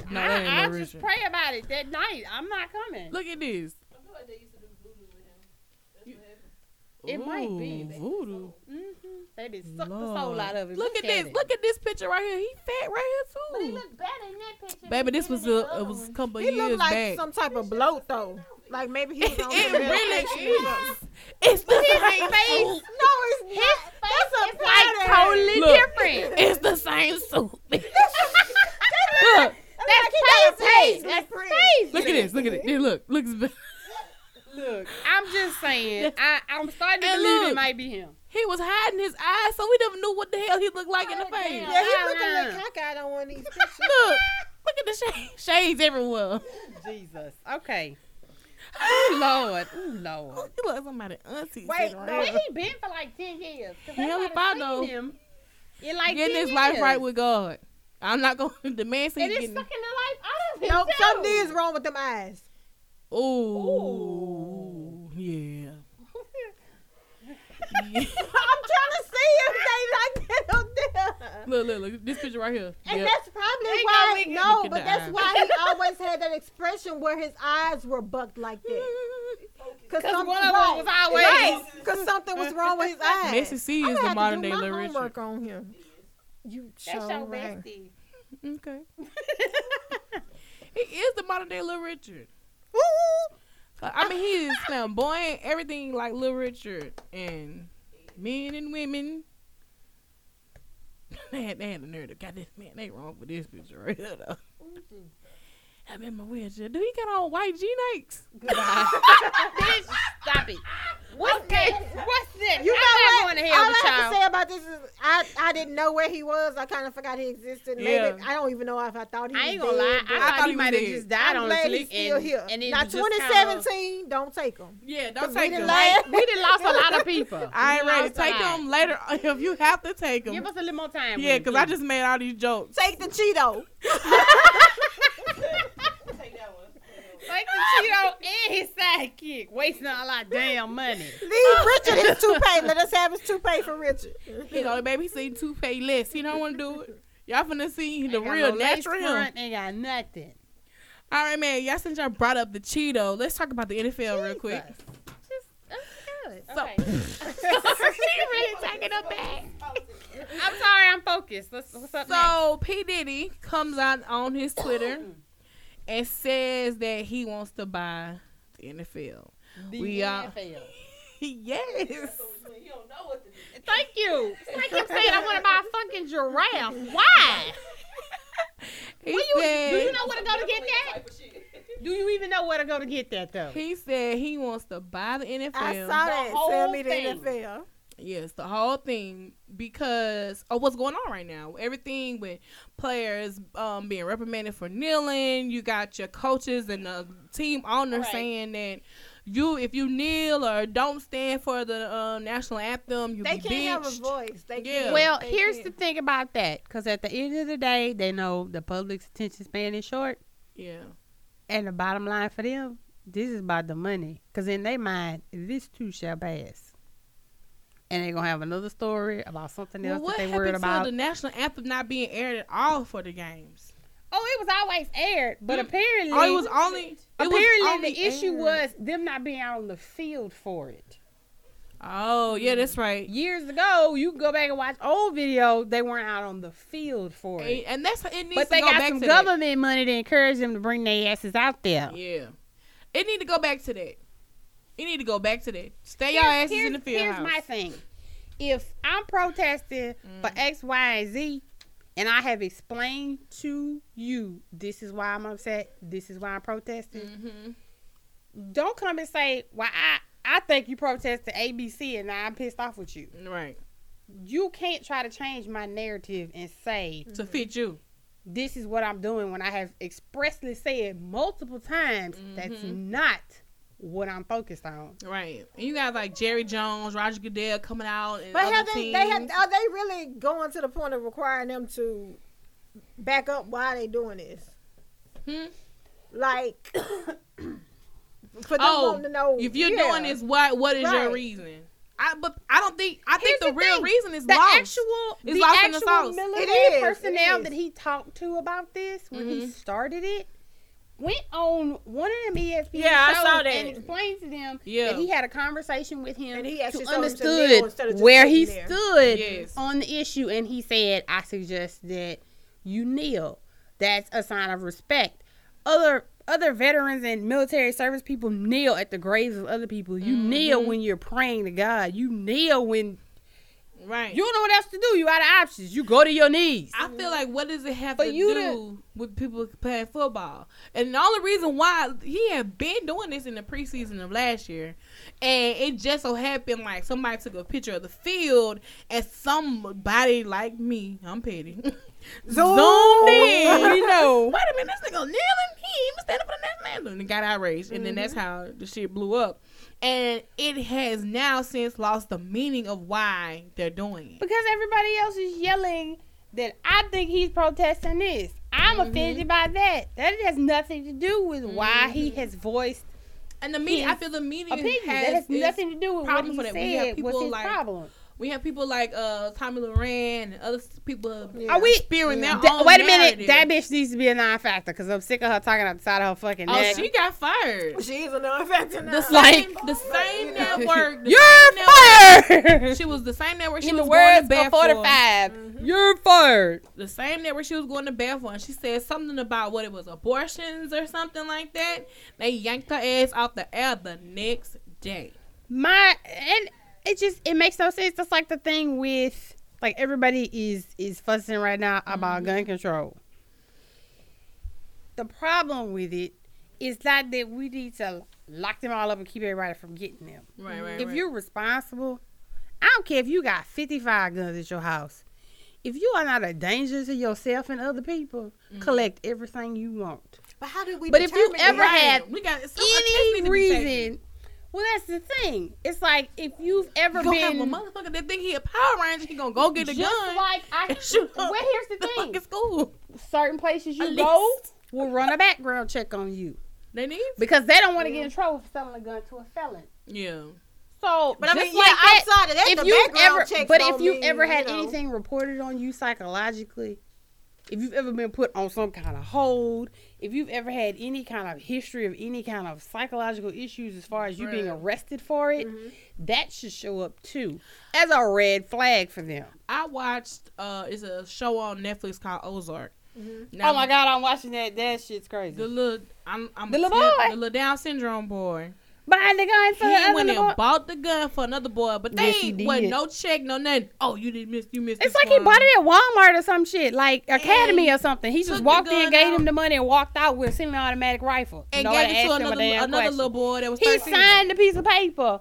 No, that I, I no just Richard. pray about it that night. I'm not coming. Look at this. It might be. Ooh, Voodoo. Mm-hmm. They just suck the soul out of it. Look, at this. it. Look at this picture right here. He fat right But he here too. look better in that picture. Baby, this was a it was a couple He years looked like back. some type of bloat though. Like maybe he was It on really some is. medication. It's the His same face- suit. No, it's His not. face That's a is like totally Look. different. It's the same suit. Look, That's That's like he face. face. That's Print. face. look at this. Look at it. There, Look, looks. be- Look, I'm just saying. I, I'm starting to And believe look. it might be him. He was hiding his eyes, so we never knew what the hell he looked like in the oh, face. damn. Yeah, he looking nah. like cockeyed on one of these pictures. Look, look at the shades, shades everywhere. Jesus. Okay. Oh Lord. Oh Lord. He look like somebody auntie. Wait, sitting no, Where he been for like ten years? Hell everybody if I know. Him in like getting 10 his life right with God. I'm not going to the man say And he's it's getting. sucking the life out of him. Nope, something is wrong with them eyes. Ooh, yeah. Yeah. I'm trying to see if they like that up there. Look, look, look. This picture right here. And Yep. that's probably Ain't why. no nigga- No, but that's eyes. why he always had that expression where his eyes were bucked like that. Cause, 'Cause something- one of them right, was always- right, Cause something was wrong with his eyes. Messi C I'm is gonna the have to modern do day my Little homework Richard. on him. You That's sure your right. bestie. Okay. He is the modern day Little Richard. Ooh. I mean, he is flamboyant, everything like Little Richard, and men and women. They had, they had the nerve to got this man. They wrong for this picture right here though. I'm in my wheelchair. Do he got on white G Nikes? Bitch, stop it. What's that? What's this? You know I'm what? not going to hell All with I have y'all. to say about this is I, I didn't know where he was. I kind of forgot he existed. Maybe Yeah. I don't even know if I thought he I was ain't gonna lie. I, I thought thought he he might have just died I'm on glad sleep. he's still and, here. And now was just kinda- 2017, don't take him. Yeah, don't take done them. laughed. we done lost a lot of people. I ain't ready. lost Take lot. them later if you have to take them. Give us a little more time. Yeah, because I just made all these jokes. Take the Cheeto. Like the Cheeto and his sidekick, wasting a lot damn money. Leave Richard his toupee. Let us have his toupee for Richard. You know, baby seen two pay less. He don't want to do it. Y'all finna see the Ain't got real no natural him. front, Ain't got nothing. All right, man. Y'all since y'all brought up the Cheeto, let's talk about the NFL real quick. Just, that's good. So- Okay. she really taking a back. I'm sorry, I'm focused. What's, what's up next? So P Diddy comes out on his Twitter and says that he wants to buy the NFL. The we are- NFL. yes. Thank you. It's like him saying I want to buy a fucking giraffe. Why? He you, said, do you know where to go to get that? Do you even know where to go to get that though? He said he wants to buy the NFL. I saw that. whole Sell me the thing. NFL. Yes, the whole thing because of what's going on right now. Everything with players um, being reprimanded for kneeling. You got your coaches and the team owner Right. saying that you, if you kneel or don't stand for the uh, national anthem, you They be can't have a benched. voice. They Yeah. can't. Well, They here's the can't. thing about that, because at the end of the day, they know the public's attention span is short, Yeah, and the bottom line for them, this is about the money. Because in their mind, this too shall pass, and they're gonna have another story about something well, else what that they worried to about. the national anthem not being aired at all for the games? oh, it was always aired, but Mm. apparently, Oh, it was only. It was apparently only the issue aired. was them not being out on the field for it. Oh yeah, that's right. Years ago, you can go back and watch old videos. They weren't out on the field for it. And, and that's it needs But to they go got some to that. government money to encourage them to bring their asses out there. Yeah. It need to go back to that. It need to go back to that. Stay your Here's- asses in the field Here's house. my thing. If I'm protesting for Mm. X, Y, and Z, and I have explained to you this is why I'm upset, this is why I'm protesting, Mhm. don't come and say, "Well, I I think you protested ABC, and now I'm pissed off with you." Right. You can't try to change my narrative and say To fit you. this is what I'm doing when I have expressly said multiple times that's not what I'm focused on. Right. And you got like Jerry Jones, Roger Goodell coming out and But other have they, teams. they have, are they really going to the point of requiring them to back up why they doing this? Hmm? Like, for them Oh, to know if you're yeah. doing this, what what is your reason? I but I don't think I think the, the real thing. reason is the lost. actual It's the lost in the actual sauce. military It is, personnel is. that he talked to about this when he Mhm. started it went on one of them ESPN Yeah, I shows saw that. and explained to them Yeah. that he had a conversation with him And he to actually to understood just where he there. stood Yes. on the issue and he said I suggest that you kneel that's a sign of respect other other veterans and military service people kneel at the graves of other people you kneel Mm-hmm. when you're praying to God you kneel when Right. you don't know what else to do. You out of options. You go to your knees. I feel like what does it have For to you do to- with people playing football? And the only reason why he had been doing this in the preseason of last year, and it just so happened like somebody took a picture of the field and somebody like me, I'm petty, zoomed in. We know. Wait a minute, this nigga kneeling. He even standing for the national anthem and got outraged, and then that's mm-hmm. how the shit blew up. And it has now since lost the meaning of why they're doing it. Because everybody else is yelling that I think he's protesting this. I'm Mm-hmm. offended by that. That has nothing to do with why he has voiced And the media, I feel the media opinion. has, that has nothing to do with what he for that. We have said people was his like- problem. We have people like uh Tomi Lahren and other people Yeah. Are we? spewing their Da- own wait a minute. narrative. That bitch needs to be a non-factor because I'm sick of her talking outside of her fucking Oh, neck. she got fired. She is a non-factor now. The same, Like- the same network. The You're same network- fired. She was the same network she In the was going to words bat of for. 45, you're fired. The same network she was going to bat for, and she said something about what it was abortions or something like that. They yanked her ass off the air the next day. my and it just it makes no sense. That's like the thing with like everybody is is fussing right now about gun control. the problem with it is not that we need to lock them all up and keep everybody from getting them. Right, right. if right. you're responsible, I don't care if you got 55 guns at your house. If you are not a danger to yourself and other people, Mm-hmm. collect everything you want. But how did we? But if you ever that? had we got some, a test need Any to be reason, well, that's the thing. It's like if you've ever You gonna have a been motherfucker that think he a Power Ranger, he gonna go get the just gun. like I. shoot well, here's the thing: fucking school. certain places you go will run a background check on you They need. because they don't want to get in trouble for selling a gun to a felon. Yeah. So, But I just mean, like yeah, that, outside of that, if the you background ever, but if you ever had you know. anything reported on you psychologically, if you've ever been put on some kind of hold, if you've ever had any kind of history of any kind of psychological issues as far as you being arrested for it, Mm-hmm. that should show up too as a red flag for them. I watched. uh It's a show on Netflix called Ozark. Mm-hmm. Now, oh my god, I'm watching that. That shit's crazy. The little, I'm, I'm The little boy? the little Down syndrome boy. Behind the gun for He went boy. and bought the gun for another boy, but they Yes, ain't wasn't no check, no nothing. Oh, you didn't miss, you missed. It's like he bought it at Walmart or some shit, like Academy or something. He just walked in, gave out. him the money, and walked out with a semi-automatic rifle. and No gave it to asked him a another another little boy that was He 13 signed the piece of paper.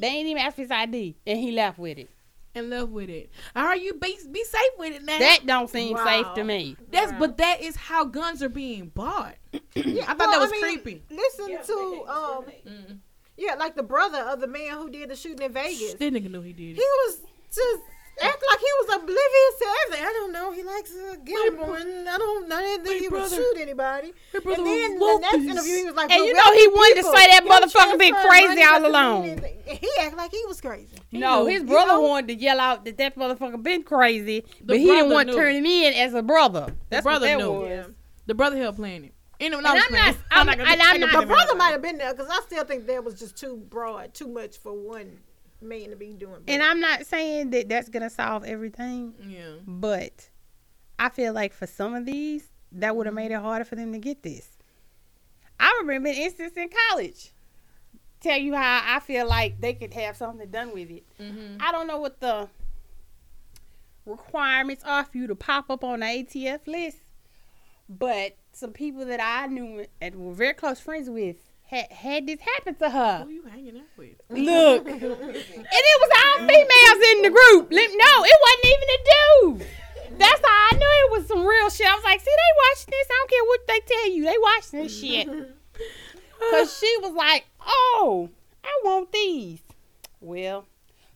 They ain't even asked for his ID, and he left with it. And left with it. All right, you be be safe with it now. That don't seem Wow. safe to me. That's Wow. but that is how guns are being bought. Yeah, I thought well, that was mean, creepy. Listen to um, Mm. yeah, like the brother of the man who did the shooting in Vegas. That nigga knew he did It. He was just act like he was oblivious to everything. I don't know. He likes uh, a gamble, and I don't. I didn't think my he would shoot anybody. And then the next interview, he was like, And you know he wanted to say that you motherfucker been crazy all doesn't mean along." anything." And He acted like he was crazy. No, his You brother know? wanted to yell out that that motherfucker been crazy, but he didn't want to turn him in as a brother. That's brother what that knew. was. Yeah. The brother held playing it. And I'm, I'm playing. not- I'm- gonna- I'm not- The brother might have been there because I still think that was just too broad, too much for one man to be doing. And I'm not saying that that's gonna solve everything, Yeah. but I feel like for some of these, that would have made it harder for them to get this. I remember an instance in college. Tell you how I feel like they could have something done with it. Mm-hmm. I don't know what the requirements are for you to pop up on the ATF list, but some people that I knew and were very close friends with had had this happen to her. Who you hanging out with? Look, and it was all females in the group. No, it wasn't even a dude. That's how I knew it was some real shit. I was like, see, they watching this. I don't care what they tell you. They watching this shit. Cause she was like, oh, I want these. Well,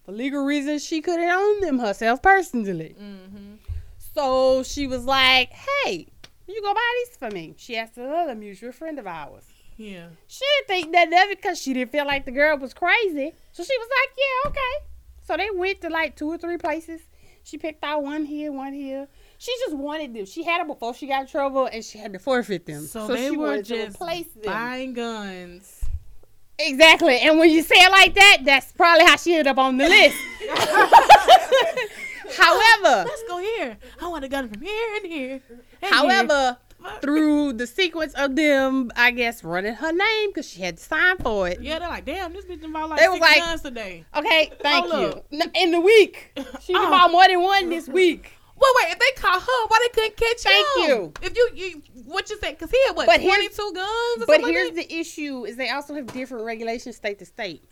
for legal reasons, she couldn't own them herself personally. Mm-hmm. So she was like, hey, you go buy these for me. She asked another mutual friend of ours. Yeah. She didn't think nothing of it because she didn't feel like the girl was crazy. So she was like, yeah, okay. So they went to like two or three places. She picked out one here, one here. She just wanted them. She had them before she got in trouble and she had to forfeit them. So, So, they she were just replace them. buying guns. Exactly. And when you say it like that, that's probably how she ended up on the list. However, Let's go here. I want a gun from here and here. and however, here. Through the sequence of them, I guess, running her name because she had to sign for it. yeah, they're like, damn, this bitch bought like They was six like- guns today. Okay, thank Hold you. In the week, she Oh. bought more than one this week. Well, wait, if they caught her, why they couldn't catch Thank him? you. If you, you what you said? Because he had what, But twenty two guns? Or But here's like the issue: is they also have different regulations state to state.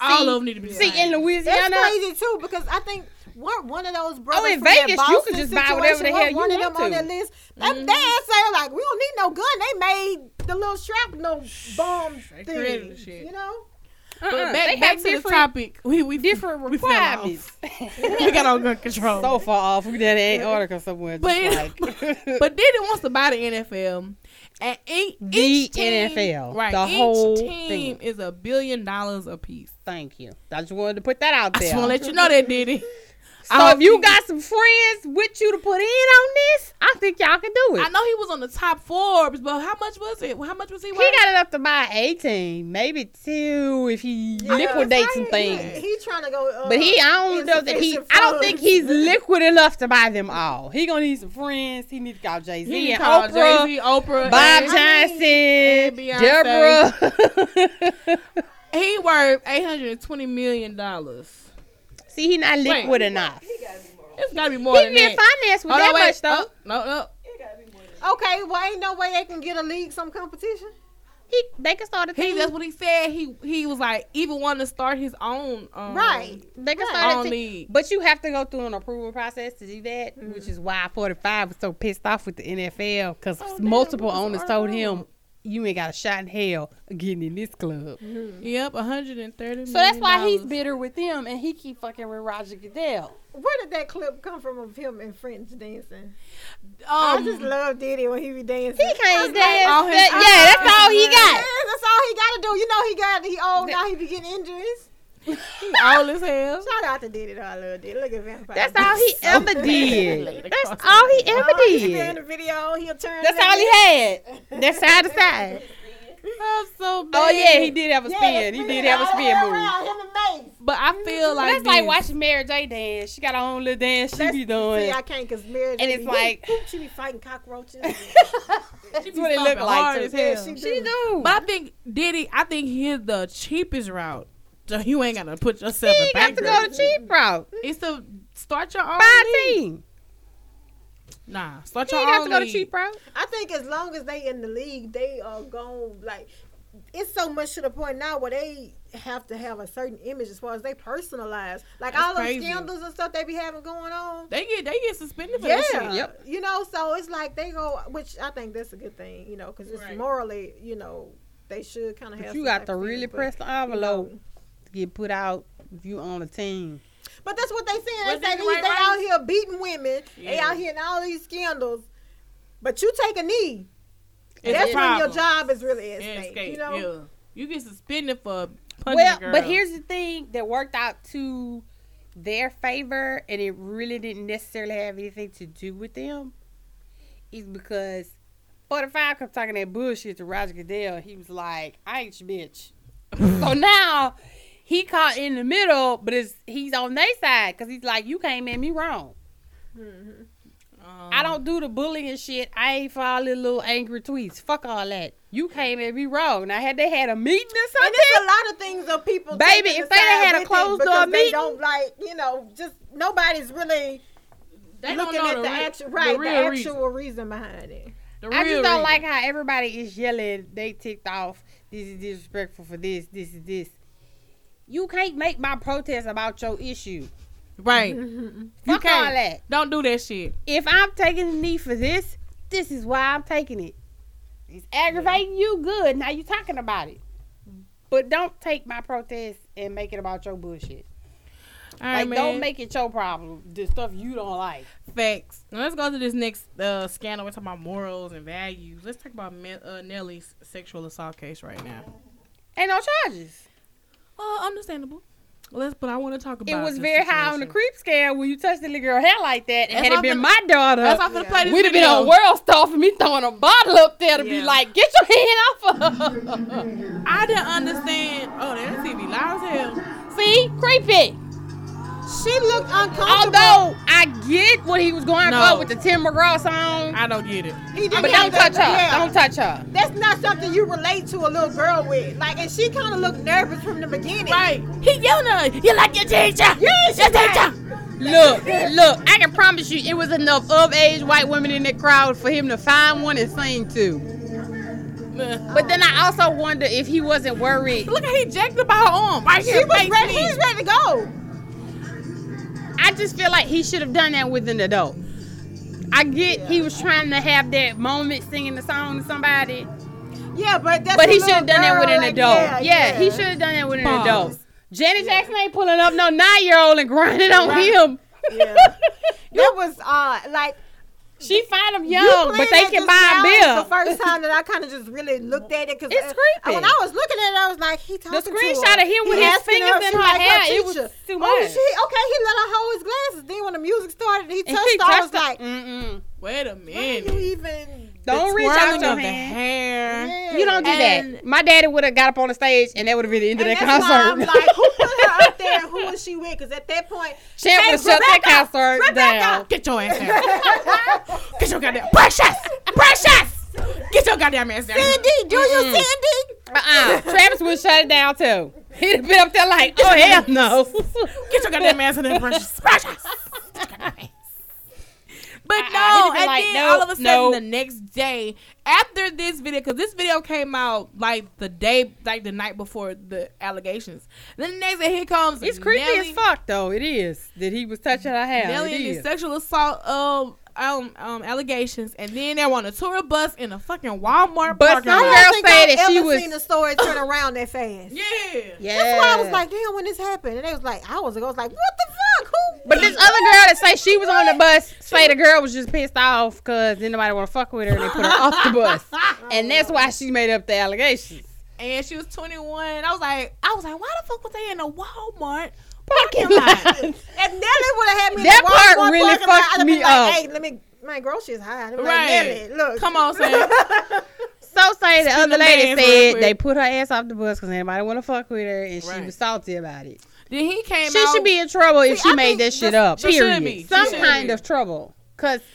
all see- of them need to be. See, in Louisiana. That's crazy too because I think one one of those brothers Oh, in from that Vegas, you Boston could just buy whatever the situation, hell you one of want them on to. that list. That Mhm. they say like we don't need no gun. They made the little shrapnel bomb They thing. shit. You know. But uh-uh, back, back to the topic. We we different we fell requirements. we got on gun control. so far off. We did Antarctica somewhere. But- Just like, but Diddy wants to buy the NFL, and each, The each team, NFL, right? the each whole team thing. is a billion dollars a piece. thank you. I just wanted to put that out there. I just want to let you know that Diddy. So I if you got some friends with you to put in on this, I think y'all can do it. I know he was on the top Forbes, but how much was it? How much was he? Worth? He got enough to buy team, maybe two if he liquidates some he- things. He, trying to go. Uh, But he, I don't know that he. I don't think he's liquid enough to buy them all. He gonna need some friends. He needs to call Jay Z He and Oprah, Jay-Z, Oprah, Bob and Johnson, Deborah. He worth eight hundred and twenty million dollars. See, he not Wait. liquid enough. It's gotta be more He than can get that. financed with Hold that on, wait. much though. Oh, no, no. Okay, well, ain't no way they can get a league, some competition. He, they can start a He team. that's what he said. He he was like even wanting to start his own um, Right. They can Right. start a Own team. league. But you have to go through an approval process to do that, Mm-hmm. which is why 45 was so pissed off with the NFL because Oh, damn, multiple what's owners our told him, you ain't got a shot in hell getting in this club. Yep, 130 So that's why he's bitter with them and he keep fucking with Roger Goodell. Where did that clip come from of him and friends dancing? I Um, just love Diddy when he be dancing. He can't That's like- dance. all his- That- yeah, that's all he Yeah, got. that's all he got to do. You know he got he old now. He be getting injuries. All his hell. Shout out to Diddy though. I love Diddy. Look at Vampire. That's all he ever did. That's all he ever Oh, he's in did. the video. He'll turn. That's like all he had. That's side to side. I'm so bad. Oh yeah, he did have a Yeah, spin. He did have a spin move. Him. But I feel like That's like watching Mary J dance. She got her own little dance she That's- be doing. See, I can't because Mary. J. And it's like- she be fighting cockroaches. She what it look like, hard too. as Yeah, hell. she She do. But I think Diddy, I think he's the cheapest route. So you ain't gotta put yourself He in ain't got to go bankrupt. the cheap route. It's to start your own Buy a league. team. Nah, start He your ain't got own to go to cheap route. I think as long as they in the league, they are going like. It's so much to the point now where they have to have a certain image as far as they personalize, like That's all those crazy. scandals and stuff they be having going on. They get they get suspended for Yeah, that shit. Yep. you know, so it's like they go, which I think that's a good thing, you know, because it's Right. morally, you know, they should kind of But have. you got type to of really standard, but, press the you envelope know. To get put out if you on a team. But that's what they saying. Was They say it right, they right? out here beating women. They out here in all these scandals. But you take a knee. It's that's a when your job is really at stake. skate, You know. yeah. You get suspended for punching Well, a girl. but here's the thing that worked out to their favor, and it really didn't necessarily have anything to do with them, is because 45 kept talking that bullshit to Roger Goodell. He was like, I ain't your bitch. so now he caught in the middle, but it's he's on their side because he's like, you came at me wrong. Um, I don't do the bullying shit. I ain't for all the little angry tweets. Fuck all that. You came at me wrong. Now had they had a meeting or And something? there's a lot of things of people. Baby, if they done had a with closed because door they meeting- don't like you know, just nobody's really They don't looking know at the, re- actual right, the, real actual reason. behind it. The I just don't reason. like how everybody is yelling. They ticked off. This is disrespectful for this. This is this. You can't make my protest about your issue. Right. You Fuck all can't. that. Don't do that shit. If I'm taking the knee for this, this is why I'm taking it. It's aggravating you. Good. Now you talking about it. But don't take my protest and make it about your bullshit. All right, like, man. don't make it your problem. The stuff you don't like. facts. Now let's go to this next uh, scandal. We're talking about morals and values. Let's talk about Me- uh, Nelly's sexual assault case right now. Ain't no charges. Uh, understandable. Let's, but I want to talk about. It was very high on the creep scale when you touched the little girl hair like that. And That's had it been my daughter, play we'd have been on World Star for me throwing a bottle up there to be like, get your hand off of her. I didn't understand. Oh, that TV loud as hell. See? Creepy. She looked uncomfortable. Although I get what he was going No. for with the Tim McGraw song. I don't get it. he did But have don't touch her. yeah. Don't touch her. That's not something you relate to a little girl with. Like, and she kind of looked nervous from the beginning. Right. He yelling at her. You like your teacher? Yes, your she did. teacher. Look, look, I can promise you it was enough of age white women in that crowd for him to find one and sing to. But then I also wonder if he wasn't worried. Look at he jacked up her arm. Right She here. was ready. me. He was ready to go. I just feel like he should have done that with an adult. I get he was trying to have that moment singing the song to somebody, Yeah, but that's but he should have done that with an like, adult. Yeah, Yeah, he should have done that with an Pause. adult. Janet Jackson ain't pulling up no nine year old and grinding on Right. him. Yeah. That was uh like She find him you young, but they can buy a bill. The first time that I kind of just really looked at it because It's creepy. When I was looking at it, I was like, he talking to screenshot her. of him He with his asking fingers if in she her like hair, it was teacher. too Oh, much. she okay? He let her hold his glasses. Then when the music started, he touched he her. I was her. like, Mm-mm. Wait a why minute. you even? Don't reach out your the hand. hair. You don't do And- that. My daddy would have got up on the stage, and that would have been the end of that why I'm concert. like, who put her up there? Who was she with? Because at that point, Champ Hey, would have shut that concert Rebecca! down. Get your ass down. Get your goddamn precious, precious. Get your goddamn ass down. Sandy, do you Sandy? Uh-uh. Travis would shut it down too. He'd have been up there like, oh hell no. Get your goddamn ass in there, precious, precious. But Uh-uh, no, been and like, then nope, all of a sudden nope. the next day after this video, because this video came out like the day, like the night before the allegations. Then the next day, here comes It's creepy Nelly, as fuck, though. It is that he was touching her hair. Nelly It and his is. sexual assault um, um um allegations, and then they're on a tour bus in a fucking Walmart But parking some I lot. girl said that she was- seen a story turn around that fast. Yeah. Yeah. That's why I was like, damn, when this happened, and they was like, hours ago, I was like, what the fuck? Who? But this other girl that say she was on the bus say the girl was just pissed off because didn't nobody want to fuck with her and they put her off the bus, and that's why she made up the allegations. and she was 21. I was like, I was like, why the fuck was they in a Walmart Parking parking lot? lot. If Nelly would have had me, That the part Walmart really parking lot, fucked me like, up. Hey, let me. My groceries high. I'd be like, Right. Nelly, look. Come on, Sam. So say the Spin other the lady said they put her ass off the bus because anybody want to fuck with her and she was salty about it. then he came She out. should be in trouble if See, she I made think that shit up. she should Period. be. She Some should kind be. of trouble. Cause 'Cause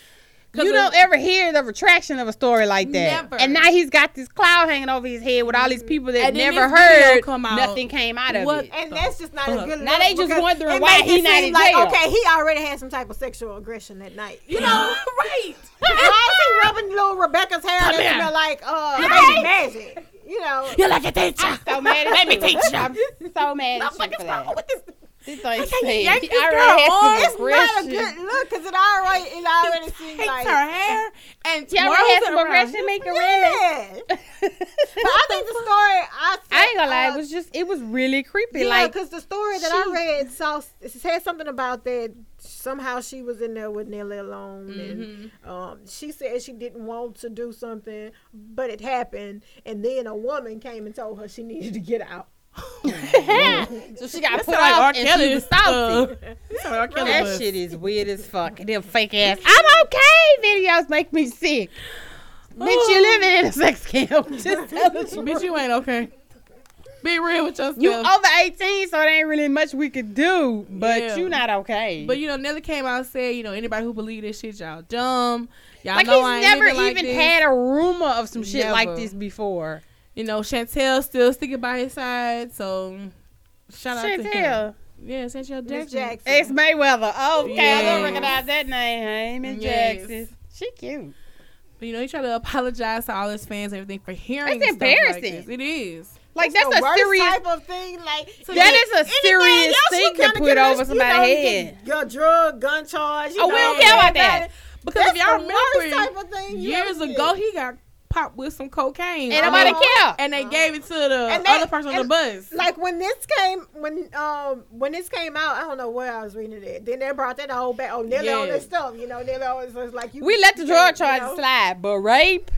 you don't ever hear the retraction of a story like that. Never. And now he's got this cloud hanging over his head with all these people that And never heard. come out. Nothing came out of What it. And that's just not fuck? a good Now they just because wondering it why makes he not seem in like, jail. Okay, he already had some type of sexual aggression that night. you know, right. Why is he rubbing little Rebecca's hair Come that here. smell like uh baby magic? You know. You like a teacher. so mad at Let me teach you. I'm so mad What the fuck is wrong with this? This thing can't said yank he already girl some on. It's not a aggression. good look because it already it already seems like her hair and She already twirls had it some around. aggression, really. yeah. But I think the story I I ain't gonna lie, uh, it was just it was really creepy. Yeah, like because the story that she- I read saw it said something about that somehow she was in there with Nelly alone, and um, she said she didn't want to do something, but it happened, and then a woman came and told her she needed to get out. so she got put like off R. and she Kelly was salty. uh, that's like R. Kelly that bus. shit is weird as fuck. Them fake ass I'm okay videos make me sick. Bitch, you living in a sex camp. Just tell the truth. Bitch, you ain't okay. Be real with yourself. You over 18, so there ain't really much we could do. But Yeah. you not okay. But you know, Nelly came out and said, you know, anybody who believe this shit, y'all dumb. Y'all like know he's I never living like even had a rumor of some shit like this before. You know, Shantel still sticking by his side. So shout out to him. Shantel. Yeah, Shantel Miss Jackson. Jackson. Ex Mayweather. Okay, I don't Yes. recognize that name. Hey, Miss Yes. Jackson. She cute. But, you know, he tried to apologize to all his fans and everything for hearing It's stuff like embarrassing. this. It is. Like That's that's, the a worst serious. type of thing. Like So That you- is a serious thing to put over somebody's head. Your drug, gun charge. You Oh, we know, don't care about that. Because That's if y'all the worst remember, type of thing years ago, he got popped with some cocaine. Ain't I nobody mean, care. And they gave it to the And that- other person on the and, bus. Like when this came, when um when this came out, I don't know where I was reading it. Then they brought that whole back. Oh, Nelly on Yeah. this stuff. You know, Nelly always was like you. We let the you drug can't, you charges know. slide, but rape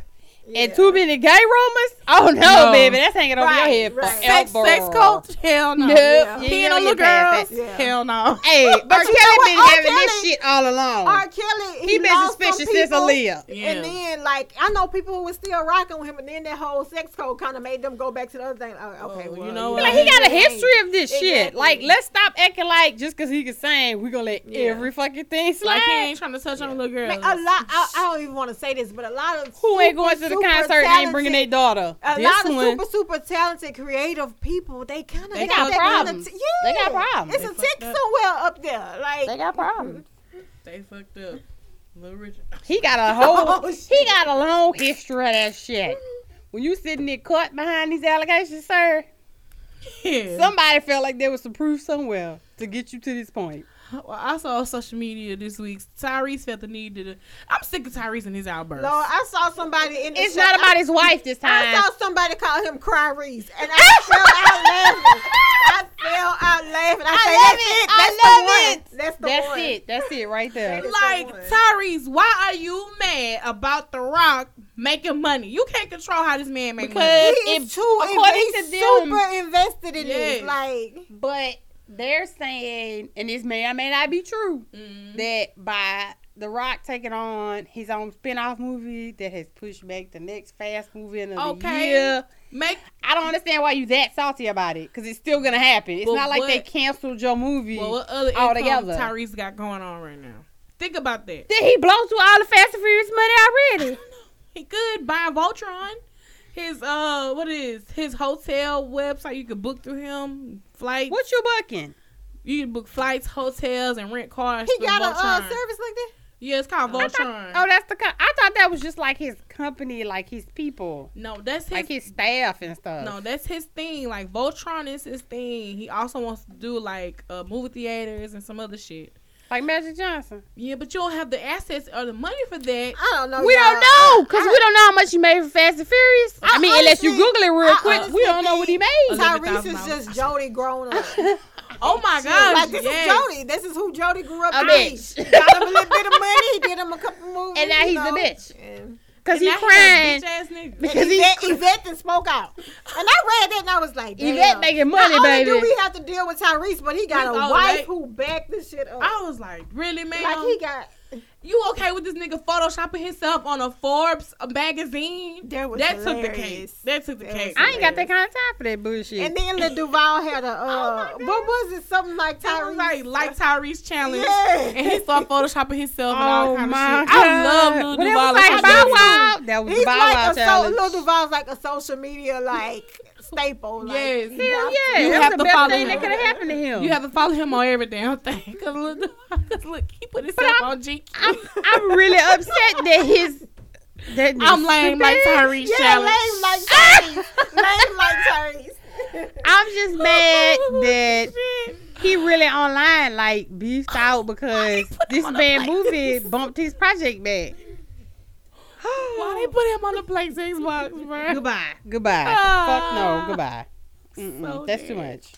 and too many gay rumors? Oh no, No. baby, that's hanging over your head right. sex, forever. sex coach? Hell no. Nope. Yeah. You He ain't and little girls? Yeah. Hell no. Hey, But you know Kelly been R. having this shit all along. R. Kelly, he, he been suspicious since people, Aaliyah. Yeah. And then, like, I know people who were still rocking with him, and then that whole sex code kind of made them go back to the other thing. Oh, okay, Oh, well, you know Like he got a history of this shit. Like let's stop acting like just because he can sing, we gonna let Yeah. every fucking thing slide. Like he ain't trying to touch on the little girl. Man, a lot. I, I don't even want to say this, but a lot of Who ain't going to the super concert and ain't bringing their daughter? A this lot of one, super, super talented, creative people. They kind of They got that kind of problems. t- They got problems. It's They a fucked tick up. somewhere up there. Like they got problems. They fucked up. Little Richard. He got a whole. Oh, he got a long history of that shit. When you sitting there caught behind these allegations, sir, Yeah. somebody felt like there was some proof somewhere to get you to this point. Well, I saw on social media this week. Tyrese felt the need to. I'm sick of Tyrese and his outbursts. Lord, I saw somebody in the It's chat- not about his wife this time. I saw somebody call him Cry Reese, and I fell out laughing. I fell out laughing. I, I say, love that's it. it. I That's love the one. it. That's the That's one. it. That's it right there. Like the. Tyrese, why are you mad about The Rock making money? You can't control how this man makes Because- money. He is If- too. according he's to them- super invested in Yes. this. Like But they're saying, and this may or may not be true, Mm. that by The Rock taking on his own spin-off movie that has pushed back the next Fast movie in the Okay. year. Make I don't understand why you that salty about it, because it's still gonna happen. It's Well, not like they canceled your movie. well, what other income. Tyrese got going on right now? Think about that. Did he blow through all the Fast and Furious money already? He could buy Voltron. His uh, what is his hotel website? You could book through him flights. what you booking? You can book flights, hotels, and rent cars. he got a uh, service like that. Yeah, it's called I thought- Voltron. oh, that's the. Co- I thought that was just like his company, like his people, no, that's his. like his staff and stuff. no, that's his thing. Like Voltron is his thing. He also wants to do like uh, movie theaters and some other shit. Like Magic Johnson. Yeah, but you don't have the assets or the money for that. I don't know. we y'all. don't know because we don't know how much he made for Fast and Furious. I, I mean, unless you honestly- Google it real I quick, we don't know what he made. Tyrese is just Jody grown up. Oh my gosh! like this yes. is Jody. This is who Jody grew up A to be. bitch. Got him a little bit of money. He did him a couple movies. And now you he's a bitch. And, Because And he now crying. bitch-ass nigga. Because and he's Yvette, cr- Yvette then spoke out. And I read that and I was like, damn. Yvette making money, Not only baby. do we have to deal with Tyrese, but he got He's a wife right. who backed this shit up. I was like, really, man? like he got. You okay with this nigga photoshopping himself on a Forbes magazine? That was that took the case. That took the That case. I ain't got that kind of time for that bullshit. And then Lil Duval had a uh, Oh my what was it? Something like That was Tyrese. like like Tyrese challenge, Yeah. and he started photoshopping himself and all oh kind my of god! I love Lil Well, Duval. That was like Bow baby. Wow. That was He's the Bow like Wow a so, challenge. Lil Duval's like a social media like staple. Like, Yes. Hell yeah! You That's have the to best follow thing him. that could have happened to him. You have to follow him on every damn thing. Cause Lil Duval, cause look, he put himself I'm- on GQ. I'm, I'm really upset that his. That I'm lame like Tyrese Yeah, challenge. lame like Tyrese. lame like Tyrese. I'm just mad oh, that Shit. he really online like beefed oh, out because this on a man movie bumped his project back. Why they put him on the PlayStation box, bro? Goodbye. Goodbye. Ah. Fuck no. Goodbye. So that's too much.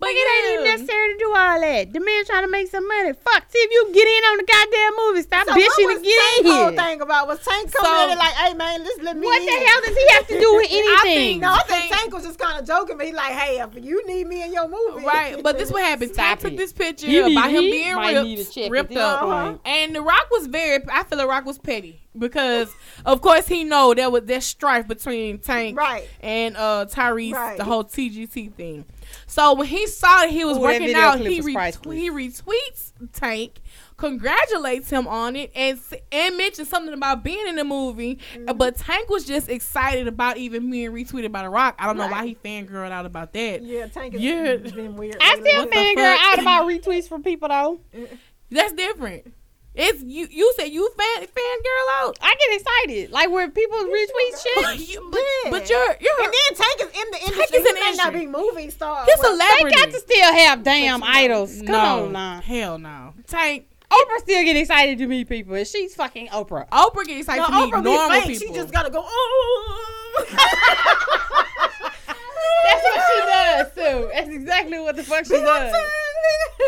But Like, it ain't even necessary to do all that. The man trying to make some money. Fuck. See if you get in on the goddamn movie. Stop So what bitching was and get Tank in whole thing about? Was Tank coming So- in and like, hey man, just let me What in. the hell does he have to do with anything? No, I think Tank- Tank was just kind of joking, but he like, hey, if you need me in your movie, Right, but this what happened. Stop Tank took it. this picture He need- about him being might need a ripped, ripped this up, point. and The Rock was very. I feel The Rock was petty because, of course, he know there was that strife between Tank Right. and uh Tyrese, Right. the whole TGT thing. So when he saw that he was Ooh, working out, he was re- priceless. he retweets Tank, congratulates him on it, and and mentions something about being in the movie. Mm-hmm. But Tank was just excited about even being retweeted by The Rock. I don't know why he fangirled out about that. Yeah, Tank has Yeah. been weird. I still fangirl out about retweets from people though. That's different. It's you. You said you fan fangirl out. I get excited. Like when people retweet shit. You- but, Yeah. but you're you're And then Tank is in the industry. is in he the may not be movie star. he's a but- They got to still have damn you know, idols. Come no, on now. hell no. Tank. Oprah still get excited to meet people, and she's fucking Oprah. Oprah gets excited No, to meet Oprah be normal fake. people. She just gotta go. Oh. That's what she does too. That's exactly what the fuck she does.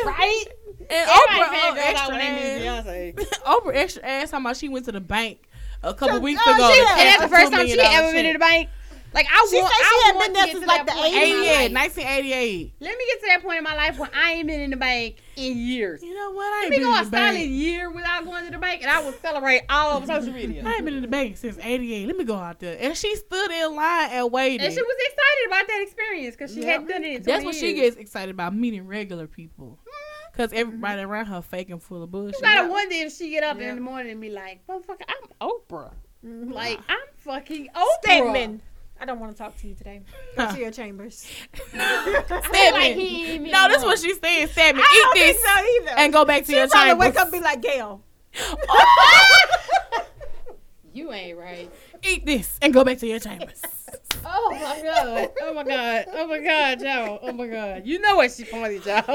Right? And Oprah, oh, extra when they meet ass. Beyonce. Oprah extra ass. Talking about she went to the bank a couple So- weeks oh, ago. she to had- cash And that's the first time she million ever been to the bank. Like I She want, said she I had want been to there get since, to like, that the point. 80s. in 88, 1988. Let me get to that point in my life when I ain't been in the bank in years. You know what? I Let ain't me been go in a the solid bank. year without going to the bank, and I will celebrate all over social media. I ain't been in the bank since '88. Let me go out there. And she stood in line and waited. And she was excited about that experience because she Yeah. hadn't done it in 20 That's what she gets excited about meeting regular people. Cause everybody around her faking full of bullshit. You gotta wonder if she get up Yeah. in the morning and be like, "Motherfucker, I'm Oprah. Mhm. Like I'm fucking Oprah." Stedman. I don't want to talk to you today. Go Huh. to your chambers. Stedman. Like he ain't no, that's what she's saying. Stedman, eat don't this think so either. and go back to she your probably chambers. wake up and be like, Gayle. You ain't right. eat this and go back to your chambers. Oh my god. Oh my god. Oh my god, Joe. Oh my god. You know what she pointed, Joe.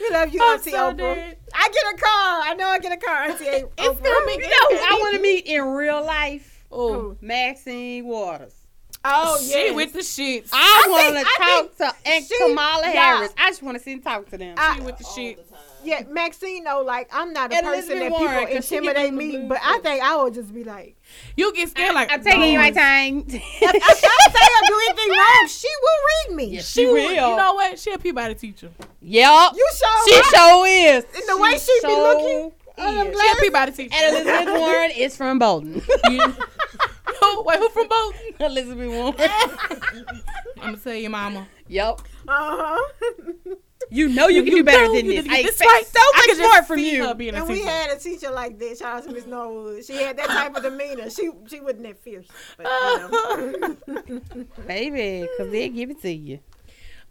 we love you, I'm Auntie so Oprah. dead. I get a car. I know I get a car, Auntie Oprah. It's gonna be you know who I want to meet in real life? Oh, Maxine Waters. Oh, she yeah. with the sheets. I, I want to talk to and she- Kamala yeah. Harris. I just want to sit and talk to them. I- she with the shits. Yeah, Maxine, though, like, I'm not a And person Elizabeth that Warren, people 'cause she give intimidate me, but I think I would just be like, You get scared like I'm taking you my dogs. time. if I say I do anything wrong, she will read me. Yes, She She will. will. You know what? She a Peabody teacher. Yup. You show She right. sure is. And the way she be looking. on Yeah, them she a glasses. Peabody teacher. And Elizabeth Warren is from Bolton. who, wait, who from Bolton? Elizabeth Warren. I'm gonna tell your mama. Yep. Uh-huh. You know you can do better than this. need to I get expect right. so I much could more just from you. her being a and we teacher. had a teacher like that. Shout out to Miss Norwood. She had that type of demeanor. She she wasn't that fierce. But, you know. Baby, because they'll give it to you.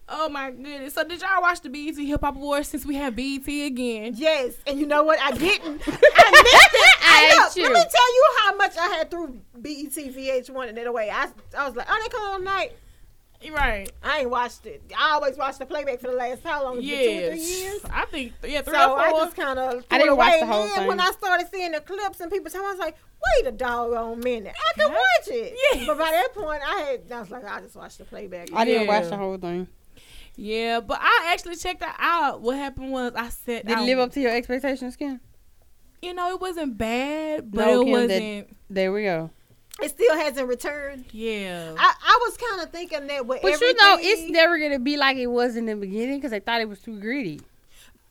Oh my goodness! So did y'all watch the BET Hip Hop Awards since we have BET again? Yes, and you know what? I didn't. I missed it. I I look, you. let me tell you how much I had through BET VH1 and in a way. I, I was like, oh, they come on night. Right. I ain't watched it. I always watched the playback for the last how long? Is it, Two or three years. I think yeah, three So or I four. just kind of I didn't watch away. the whole and then thing. when I started seeing the clips and people telling, me, I was like, wait a doggone minute, I can Yeah. watch it. Yeah. But by that point, I had I was like, I just watched the playback. I didn't Yeah. watch the whole thing. yeah, but I actually checked that out. What happened was I said Did I, it live up to your expectations, Kim? You know, it wasn't bad, but No, it Kim, wasn't. There we go. It still hasn't returned. Yeah. I, I was kind of thinking that with But everything, you know, it's never gonna be like it was in the beginning because they thought it was too gritty.